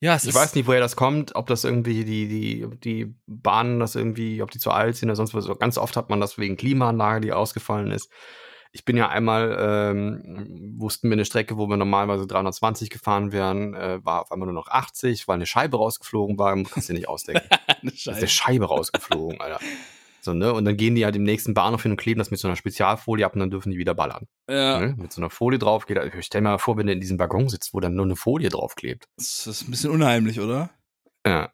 Ja, Ich weiß nicht, woher das kommt, ob das irgendwie die, die, die Bahnen, das irgendwie, ob die zu alt sind oder sonst was. Ganz oft hat man das wegen Klimaanlage, die ausgefallen ist. Ich bin ja einmal, ähm, wussten wir eine Strecke, wo wir normalerweise 320 gefahren wären, äh, war auf einmal nur noch 80, weil eine Scheibe rausgeflogen war. Kannst du dir nicht ausdenken. [LAUGHS] eine Da ist eine Scheibe rausgeflogen, Alter. So, ne? Und dann gehen die halt im nächsten Bahnhof hin und kleben das mit so einer Spezialfolie ab und dann dürfen die wieder ballern. Ja, Ne? Mit so einer Folie drauf geht. Ich stell mir mal vor, wenn du in diesem Waggon sitzt, wo dann nur eine Folie draufklebt. das ist ein bisschen unheimlich, oder? Ja.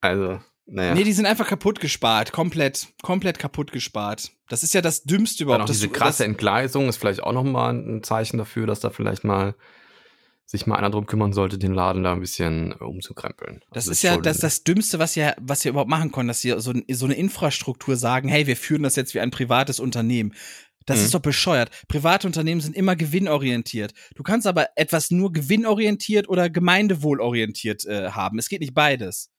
Also, naja. Nee, die sind einfach kaputt gespart. Komplett, komplett kaputt gespart. Das ist ja das Dümmste Dann überhaupt. auch dass diese du- krasse Entgleisung ist vielleicht auch nochmal ein Zeichen dafür, dass da vielleicht mal sich mal einer drum kümmern sollte, den Laden da ein bisschen äh, umzukrempeln. Das Also ist ja das, das Dümmste, was ihr, was ihr überhaupt machen könnt, dass ihr so, so eine Infrastruktur sagen, hey, wir führen das jetzt wie ein privates Unternehmen. Das Mhm. ist doch bescheuert. Private Unternehmen sind immer gewinnorientiert. Du kannst aber etwas nur gewinnorientiert oder gemeindewohlorientiert äh, haben. Es geht nicht beides.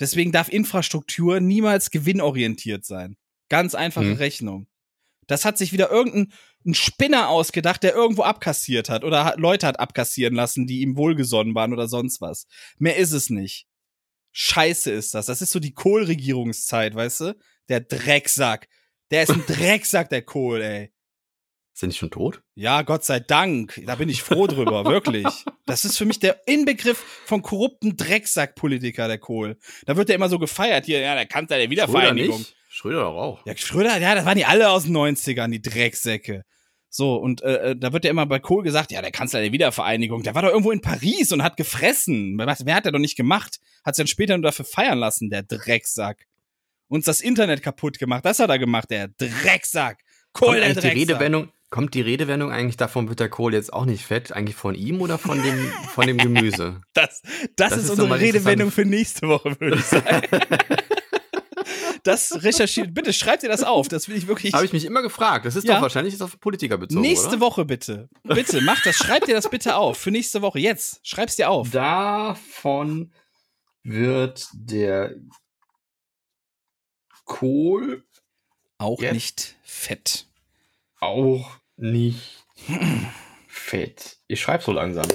Deswegen darf Infrastruktur niemals gewinnorientiert sein. Ganz einfache Mhm. Rechnung. Das hat sich wieder irgendein ein Spinner ausgedacht, der irgendwo abkassiert hat oder hat, Leute hat abkassieren lassen, die ihm wohlgesonnen waren oder sonst was. Mehr ist es nicht. Scheiße ist das. Das ist so die Kohl-Regierungszeit, weißt du? Der Drecksack. Der ist ein [LAUGHS] Drecksack, der Kohl, ey. Sind die schon tot? Ja, Gott sei Dank. Da bin ich froh drüber, [LAUGHS] wirklich. Das ist für mich der Inbegriff von korrupten Drecksack-Politiker, der Kohl. Da wird der immer so gefeiert hier, ja, der Kanzler der Wiedervereinigung. nicht? Schröder auch. Ja, Schröder, ja, das waren die alle aus den 90ern, die Drecksäcke. So, und äh, äh, da wird ja immer bei Kohl gesagt, ja, der Kanzler der Wiedervereinigung, der war doch irgendwo in Paris und hat gefressen. Was, wer hat der doch nicht gemacht? Hat sich dann später nur dafür feiern lassen, der Drecksack. Uns das Internet kaputt gemacht, das hat er gemacht, der Drecksack. Kohl, kommt der Drecksack. Die Redewendung, kommt die Redewendung eigentlich davon, wird der Kohl jetzt auch nicht fett? Eigentlich von ihm oder von dem, von dem Gemüse? [LAUGHS] Das, das, das ist, ist unsere Redewendung für nächste Woche, würde ich sagen. [LAUGHS] das recherchiert. Bitte schreibt ihr das auf. Das will ich wirklich. Habe ich mich immer gefragt. Das ist ja. doch wahrscheinlich ist auf Politiker bezogen. Nächste oder? Woche bitte. Bitte, macht das. Schreibt ihr das bitte auf. Für nächste Woche. Jetzt. Schreib's dir auf. Davon wird der Kohl auch nicht fett. Auch nicht fett. Ich schreibe so langsam.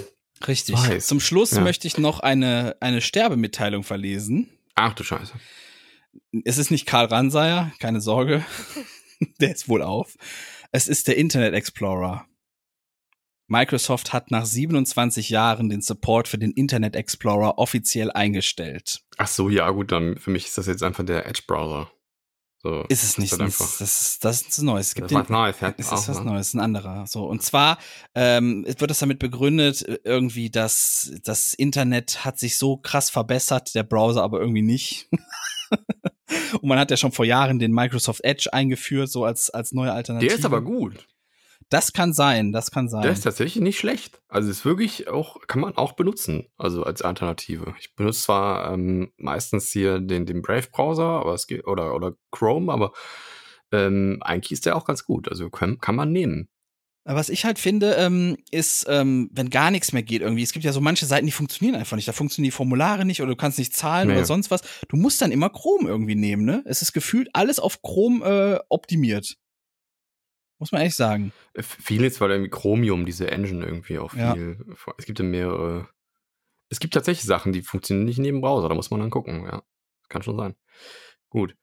Richtig. Weiß. Zum Schluss ja. möchte ich noch eine, eine Sterbemitteilung verlesen. Ach du Scheiße es ist nicht Karl Ranseier, keine Sorge. [LAUGHS] der ist wohl auf. Es ist der Internet Explorer. Microsoft hat nach 27 Jahren den Support für den Internet Explorer offiziell eingestellt. Ach so, ja, gut, dann für mich ist das jetzt einfach der Edge Browser. So, ist es nicht. Das, das, ist, das ist Neues. Es gibt das ist was Neues. Ja, es ist was ne? Neues, ein anderer. So und zwar ähm, wird das damit begründet, irgendwie, dass das Internet hat sich so krass verbessert, der Browser aber irgendwie nicht. [LAUGHS] Und man hat ja schon vor Jahren den Microsoft Edge eingeführt, so als, als neue Alternative. Der ist aber gut. Das kann sein, das kann sein. Der ist tatsächlich nicht schlecht. Also ist wirklich auch, kann man auch benutzen, also als Alternative. Ich benutze zwar ähm, meistens hier den, den Brave-Browser, aber es geht, oder, oder Chrome, aber ähm, eigentlich ist der auch ganz gut. Also kann, kann man nehmen. Was ich halt finde, ähm, ist, ähm, wenn gar nichts mehr geht irgendwie. Es gibt ja so manche Seiten, die funktionieren einfach nicht. Da funktionieren die Formulare nicht oder du kannst nicht zahlen nee. oder sonst was. Du musst dann immer Chrome irgendwie nehmen, ne? Es ist gefühlt alles auf Chrome äh, optimiert. Muss man ehrlich sagen. Äh, viel jetzt, weil irgendwie Chromium, diese Engine irgendwie auch viel. Ja. Es gibt ja mehrere. Es gibt tatsächlich Sachen, die funktionieren nicht neben Browser. Da muss man dann gucken, ja. Kann schon sein. Gut.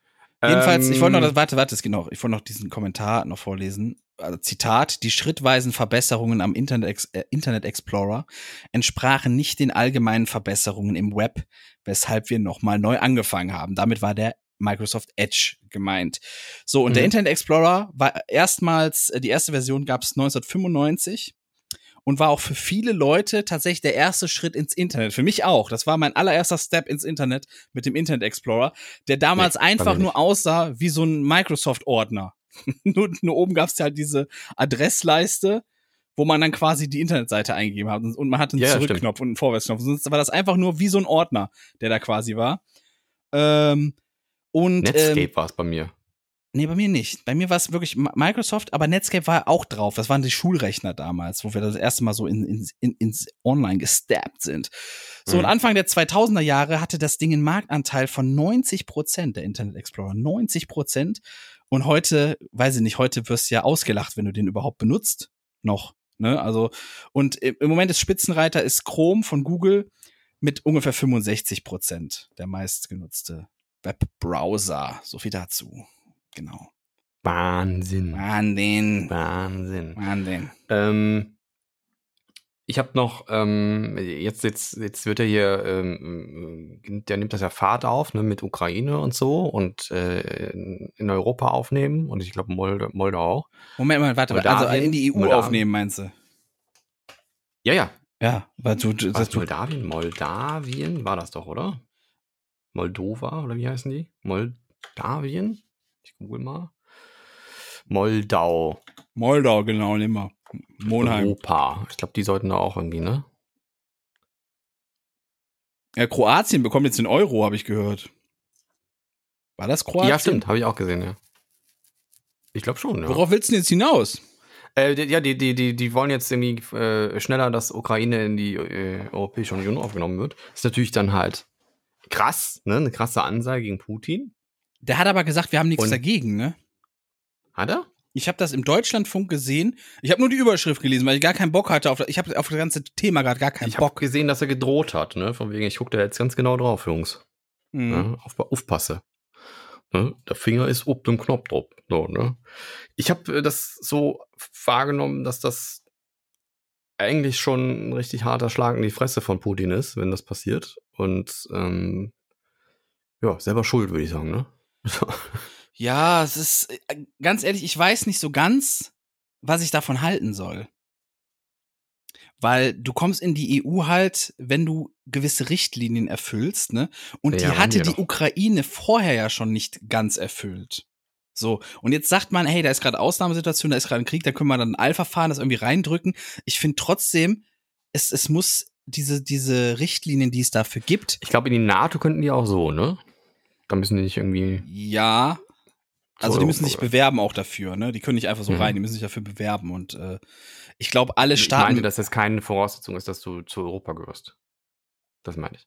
Jedenfalls, ähm, ich wollte noch ähm, das, warte, warte, genau, ich wollte noch diesen Kommentar noch vorlesen. Also Zitat, die schrittweisen Verbesserungen am Internet, äh, Internet Explorer entsprachen nicht den allgemeinen Verbesserungen im Web, weshalb wir nochmal neu angefangen haben. Damit war der Microsoft Edge gemeint. So, und mhm. der Internet Explorer war erstmals, äh, die erste Version gab es 1995 und war auch für viele Leute tatsächlich der erste Schritt ins Internet. Für mich auch. Das war mein allererster Step ins Internet mit dem Internet Explorer, der damals nee, einfach nur aussah wie so ein Microsoft-Ordner. [LAUGHS] nur, nur oben gab es halt diese Adressleiste, wo man dann quasi die Internetseite eingegeben hat und man hat einen ja, Zurückknopf und einen Vorwärtsknopf. Sonst war das einfach nur wie so ein Ordner, der da quasi war. Ähm, und, Netscape ähm, war es bei mir. Nee, bei mir nicht. Bei mir war es wirklich Microsoft, aber Netscape war auch drauf. Das waren die Schulrechner damals, wo wir das erste Mal so in, in, in, ins Online gestappt sind. So, mhm. und Anfang der 2000er Jahre hatte das Ding einen Marktanteil von 90 Prozent, der Internet Explorer. 90 Prozent. Und heute, weiß ich nicht, heute wirst du ja ausgelacht, wenn du den überhaupt benutzt. Noch. Ne? Also, und im Moment ist Spitzenreiter ist Chrome von Google mit ungefähr 65 Prozent der meistgenutzte Webbrowser. So viel dazu. Genau. Wahnsinn. Wahnsinn. Wahnsinn. Wahnsinn. Ähm, ich habe noch, ähm, jetzt, jetzt, jetzt wird er hier, ähm, der nimmt das ja Fahrt auf, ne, mit Ukraine und so und äh, in Europa aufnehmen und ich glaube Moldau, Moldau auch. Moment mal, warte, Moldawien, also in die EU Moldawien. aufnehmen, meinst du? Ja, ja. Ja, weil du, du Moldawien, Moldawien war das doch, oder? Moldova oder wie heißen die? Moldawien? Ich google mal. Moldau. Moldau, genau, nimm mal. Monheim. Europa. Ich glaube, die sollten da auch irgendwie, ne? Ja, Kroatien bekommt jetzt den Euro, habe ich gehört. War das Kroatien? Ja, stimmt, habe ich auch gesehen, ja. Ich glaube schon, ja. Worauf willst du denn jetzt hinaus? Äh, ja, die, die, die, die wollen jetzt irgendwie äh, schneller, dass Ukraine in die äh, Europäische Union aufgenommen wird. ist natürlich dann halt krass, ne? Eine krasse Ansage gegen Putin. Der hat aber gesagt, wir haben nichts Und dagegen, ne? Hat er? Ich habe das im Deutschlandfunk gesehen. Ich habe nur die Überschrift gelesen, weil ich gar keinen Bock hatte auf ich habe auf das ganze Thema gerade gar keinen ich Bock. Ich habe gesehen, dass er gedroht hat, ne? Von wegen, ich gucke da jetzt ganz genau drauf, Jungs. Mhm. Ne? Auf, aufpasse. Ne? Der Finger ist ob dem Knopf drauf. So, ne? Ich habe äh, das so wahrgenommen, dass das eigentlich schon ein richtig harter Schlag in die Fresse von Putin ist, wenn das passiert. Und ähm, ja, selber schuld, würde ich sagen, ne? [LAUGHS] Ja, es ist, äh, ganz ehrlich, ich weiß nicht so ganz, was ich davon halten soll. Weil du kommst in die EU halt, wenn du gewisse Richtlinien erfüllst, ne? Und Ja, die hatte die doch. Ukraine vorher ja schon nicht ganz erfüllt. So, und jetzt sagt man, hey, da ist gerade Ausnahmesituation, da ist gerade ein Krieg, da können wir dann ein Alpha-Fahren, das irgendwie reindrücken. Ich finde trotzdem, es, es muss diese, diese Richtlinien, die es dafür gibt, Ich glaube, in die NATO könnten die auch so, ne? Da müssen die nicht irgendwie. ja, also So, die müssen sich bewerben auch dafür, ne? Die können nicht einfach so Mhm. rein, die müssen sich dafür bewerben. Und äh, ich glaube, alle Ich Staaten. meine, dass das keine Voraussetzung ist, dass du zu Europa gehörst. Das meine ich.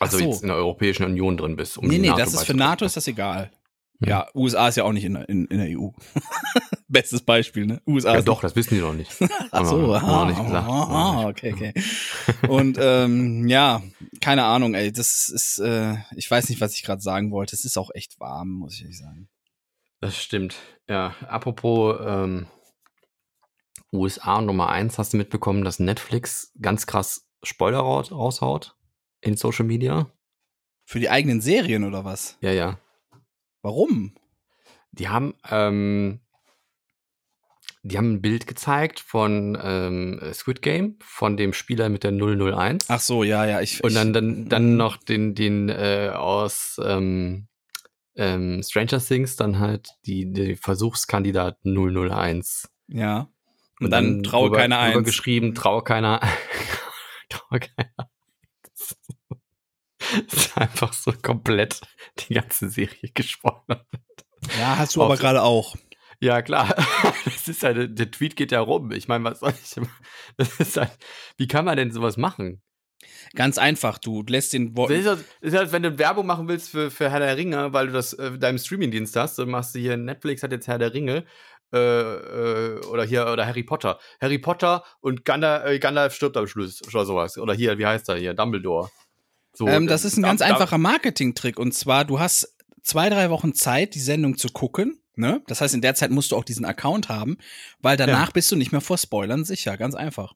Also so. jetzt in der Europäischen Union drin bist. Um nee, nee, das ist für. NATO ist das egal. Hm. Ja, USA ist ja auch nicht in, der- in, in der EU. [LAUGHS] Bestes Beispiel, ne? USA Ja, doch, das wissen die doch nicht. [LAUGHS] Ach so, wir noch aha, nicht gesagt. aha, okay, okay. [LAUGHS] Und ähm, ja, keine Ahnung, ey, das ist, äh, ich weiß nicht, was ich gerade sagen wollte. Es ist auch echt warm, muss ich ehrlich sagen. Das stimmt. Ja, apropos ähm, USA Nummer eins, hast du mitbekommen, dass Netflix ganz krass Spoiler raus- raushaut in Social Media? Für die eigenen Serien oder was? Ja, ja. Warum? Die haben, ähm, die haben ein Bild gezeigt von ähm, Squid Game, von dem Spieler mit der 001. Ach so, ja, ja, ich. Und dann, dann, dann noch den, den äh, aus ähm, ähm, Stranger Things, dann halt die, die Versuchskandidat 001. Ja. Und dann traue drüber- keiner drüber eins. geschrieben, traue keiner. [LAUGHS] traue keiner. eins. Das [LAUGHS] ist einfach so komplett die ganze Serie gespoilert. Ja, hast du aber Auf- gerade auch. Ja, klar. [LAUGHS] Das ist halt, der Tweet geht ja rum. Ich meine, was soll ich. [LAUGHS] Das ist halt, wie kann man denn sowas machen? Ganz einfach, du lässt den Das Wort. ist, halt, das ist halt, wenn du Werbung machen willst für, für Herr der Ringe, weil du das äh, deinem Streamingdienst hast, dann machst du hier Netflix hat jetzt Herr der Ringe äh, äh, oder hier oder Harry Potter. Harry Potter und Gandalf, äh, Gandalf stirbt am Schluss oder sowas. Oder hier, wie heißt er hier? Dumbledore. So, Ähm, das ist ein ganz einfacher Marketingtrick. Und zwar, du hast zwei, drei Wochen Zeit, die Sendung zu gucken. Ne? Das heißt, in der Zeit musst du auch diesen Account haben, weil danach bist du nicht mehr vor Spoilern sicher. Ganz einfach.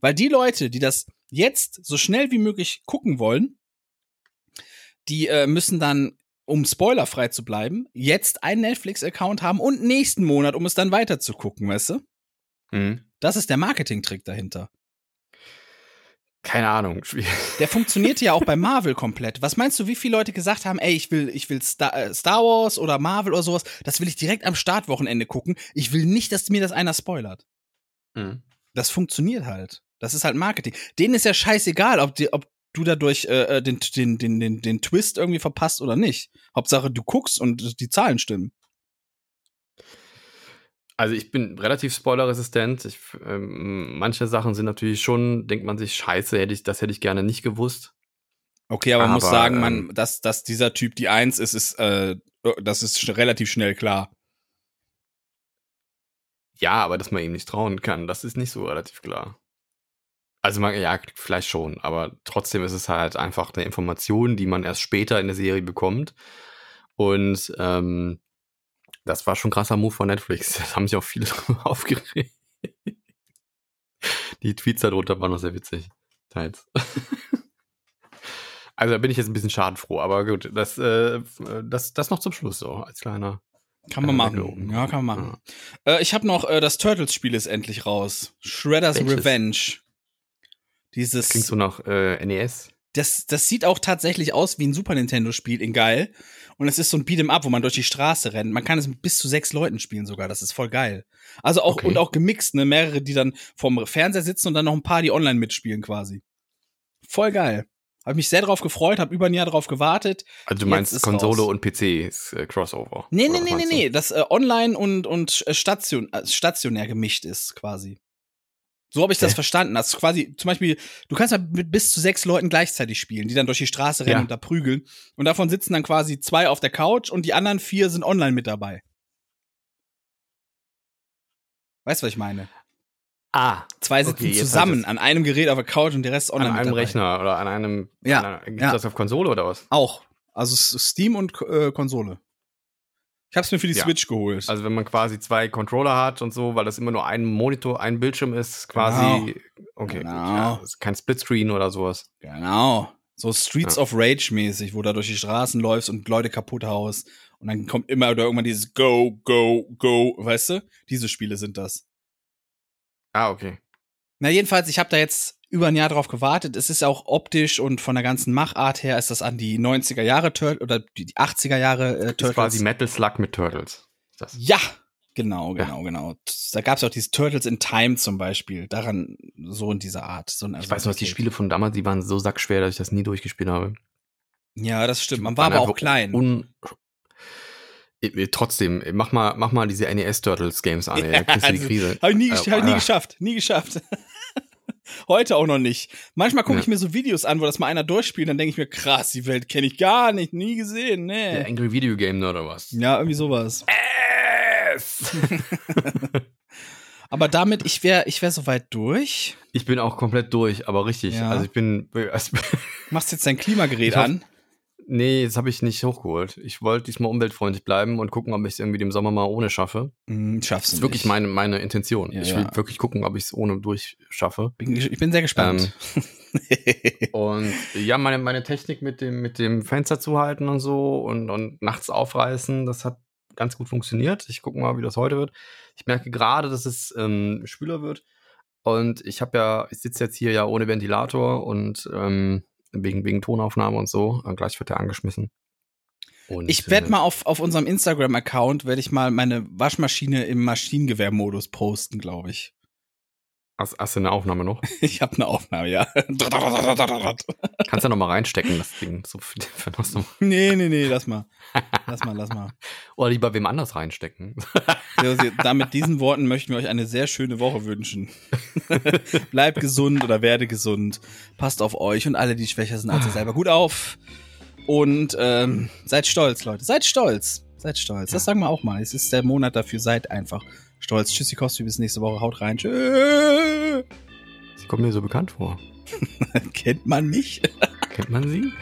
Weil die Leute, die das jetzt so schnell wie möglich gucken wollen, die äh, müssen dann, um spoilerfrei zu bleiben, jetzt einen Netflix-Account haben und nächsten Monat, um es dann weiter zu gucken, weißt du? Mhm. Das ist der Marketingtrick dahinter. Keine Ahnung. schwierig. Der funktionierte ja auch bei Marvel komplett. Was meinst du, wie viele Leute gesagt haben, ey, ich will, ich will Star, äh, Star Wars oder Marvel oder sowas, das will ich direkt am Startwochenende gucken. Ich will nicht, dass mir das einer spoilert. Mhm. Das funktioniert halt. Das ist halt Marketing. Denen ist ja scheißegal, ob, die, ob du dadurch äh, äh, den, den, den, den, den Twist irgendwie verpasst oder nicht. Hauptsache, du guckst und die Zahlen stimmen. Also ich bin relativ spoilerresistent. Ich, ähm, manche Sachen sind natürlich schon, denkt man sich, scheiße, hätte ich, das hätte ich gerne nicht gewusst. Okay, aber man muss Aber, sagen, man, ähm, dass, dass dieser Typ die Eins ist, ist, äh, das ist relativ schnell klar. Ja, aber dass man ihm nicht trauen kann, das ist nicht so relativ klar. Also man, ja, vielleicht schon, aber trotzdem ist es halt einfach eine Information, die man erst später in der Serie bekommt. Und ähm, das war schon ein krasser Move von Netflix. [LAUGHS] Das haben sich auch viele [LAUGHS] drüber aufgeregt. Die Tweets darunter waren noch sehr witzig. Teils. [LAUGHS] Also da bin ich jetzt ein bisschen schadenfroh, aber gut, das, äh, das, das noch zum Schluss so, als kleiner. Kann man machen. weggelogen. Ja, kann man machen. Äh, ich habe noch, äh, das Turtles-Spiel ist endlich raus. Shredder's Welches? Revenge. Dieses, Das klingt so nach äh, NES. Das, das sieht auch tatsächlich aus wie ein Super Nintendo-Spiel in geil. Und es ist so ein Beat'em Up, wo man durch die Straße rennt. Man kann es mit bis zu sechs Leuten spielen sogar. Das ist voll geil. Also auch, Okay. und auch gemixt, ne? Mehrere, die dann vorm Fernseher sitzen und dann noch ein paar, die online mitspielen quasi. Voll geil. Habe mich sehr drauf gefreut, habe über ein Jahr drauf gewartet. Also du meinst Konsole raus. und PC ist äh, Crossover. Nee, nee, nee, nee, nee. Das äh, online und, und äh, station, äh, stationär gemischt ist, quasi. So habe ich das Hä? verstanden. Also quasi, zum Beispiel, du kannst halt mit bis zu sechs Leuten gleichzeitig spielen, die dann durch die Straße rennen Ja. und da prügeln. Und davon sitzen dann quasi zwei auf der Couch und die anderen vier sind online mit dabei. Weißt du, was ich meine? Ah, Zwei sitzen Okay, zusammen an einem Gerät auf der Couch und der Rest an online mit einem. Rechner oder an einem. Ja, An gibt's ja. das auf Konsole oder was? Auch. Also Steam und äh, Konsole. Ich hab's mir für die Ja. Switch geholt. Also wenn man quasi zwei Controller hat und so, weil das immer nur ein Monitor, ein Bildschirm ist, quasi. Okay, Genau. ja, kein Splitscreen oder sowas. Genau. So Streets Ja. of Rage mäßig, wo du durch die Straßen läufst und Leute kaputt haust Und dann kommt immer oder irgendwann dieses Go, Go, Go, weißt du? Diese Spiele sind das. Ah, okay. Na, jedenfalls, ich habe da jetzt über ein Jahr drauf gewartet. Es ist auch optisch und von der ganzen Machart her ist das an die 90er Jahre Turtles oder die 80er Jahre äh, Turtles. Das ist quasi Metal Slug mit Turtles. Ja, genau, genau, ja. genau. Da gab es auch dieses Turtles in Time zum Beispiel. Daran so in dieser Art. So ich weiß noch, die Spiele von damals, die waren so sackschwer, dass ich das nie durchgespielt habe. Ja, das stimmt. Man war aber auch klein. Un Trotzdem, mach mal, mach mal diese NES Turtles Games an, ey. da kriegst du die [LAUGHS] Krise. Hab ich nie, äh, hab ich nie geschafft, nie geschafft. Heute auch noch nicht. Manchmal gucke ja. ich mir so Videos an, wo das mal einer durchspielt, dann denke ich mir, krass, die Welt kenne ich gar nicht, nie gesehen, ne. Der Angry Video Game oder was? Ja, irgendwie sowas. S! [LAUGHS] aber damit, ich wäre ich wär soweit durch. Ich bin auch komplett durch, aber richtig. Ja. Also ich bin. Also Machst jetzt dein Klimagerät an? Nee, das habe ich nicht hochgeholt. Ich wollte diesmal umweltfreundlich bleiben und gucken, ob ich es irgendwie dem Sommer mal ohne schaffe. Mm, schaffst du. Das ist wirklich meine, meine Intention. Ja, ich will ja. wirklich gucken, ob ich es ohne durchschaffe. Bin, ich bin sehr gespannt. Ähm, [LAUGHS] und ja, meine, meine Technik mit dem, mit dem Fenster zuhalten und so und, und nachts aufreißen, das hat ganz gut funktioniert. Ich gucke mal, wie das heute wird. Ich merke gerade, dass es ähm, spüler wird. Und ich habe ja, ich sitze jetzt hier ja ohne Ventilator und ähm, wegen, wegen Tonaufnahme und so. Und gleich wird er angeschmissen. Und, ich werde äh, mal auf, auf unserem Instagram-Account, werde ich mal meine Waschmaschine im Maschinengewehrmodus posten, glaube ich. Hast, hast, du eine Aufnahme noch? [LAUGHS] Ich habe eine Aufnahme, ja. [LAUGHS] Kannst du noch mal reinstecken, das Ding. So nee, nee, nee, lass mal. Lass mal, lass mal. [LAUGHS] Oder lieber wem anders reinstecken. da mit diesen Worten möchten wir euch eine sehr schöne Woche wünschen. Bleibt gesund oder werde gesund. Passt auf euch und alle, die schwächer sind als ihr selber, gut auf. Und ähm, seid stolz, Leute. Seid stolz. Seid stolz. Das sagen wir auch mal. Es ist der Monat dafür. Seid einfach stolz. Tschüssikowski, bis nächste Woche. Haut rein. Tschö. Sie kommt mir so bekannt vor. [LAUGHS] Kennt man mich? [LAUGHS] Kennt man sie?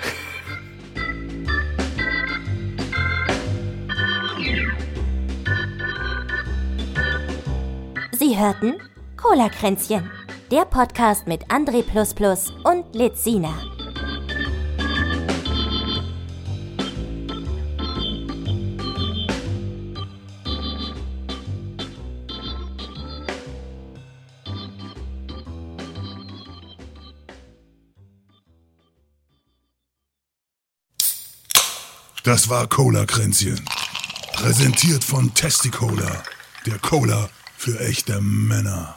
Sie hörten Cola-Kränzchen, der Podcast mit André und Lizina. Das war Cola-Kränzchen. Präsentiert von Testicola, der Cola für echte Männer.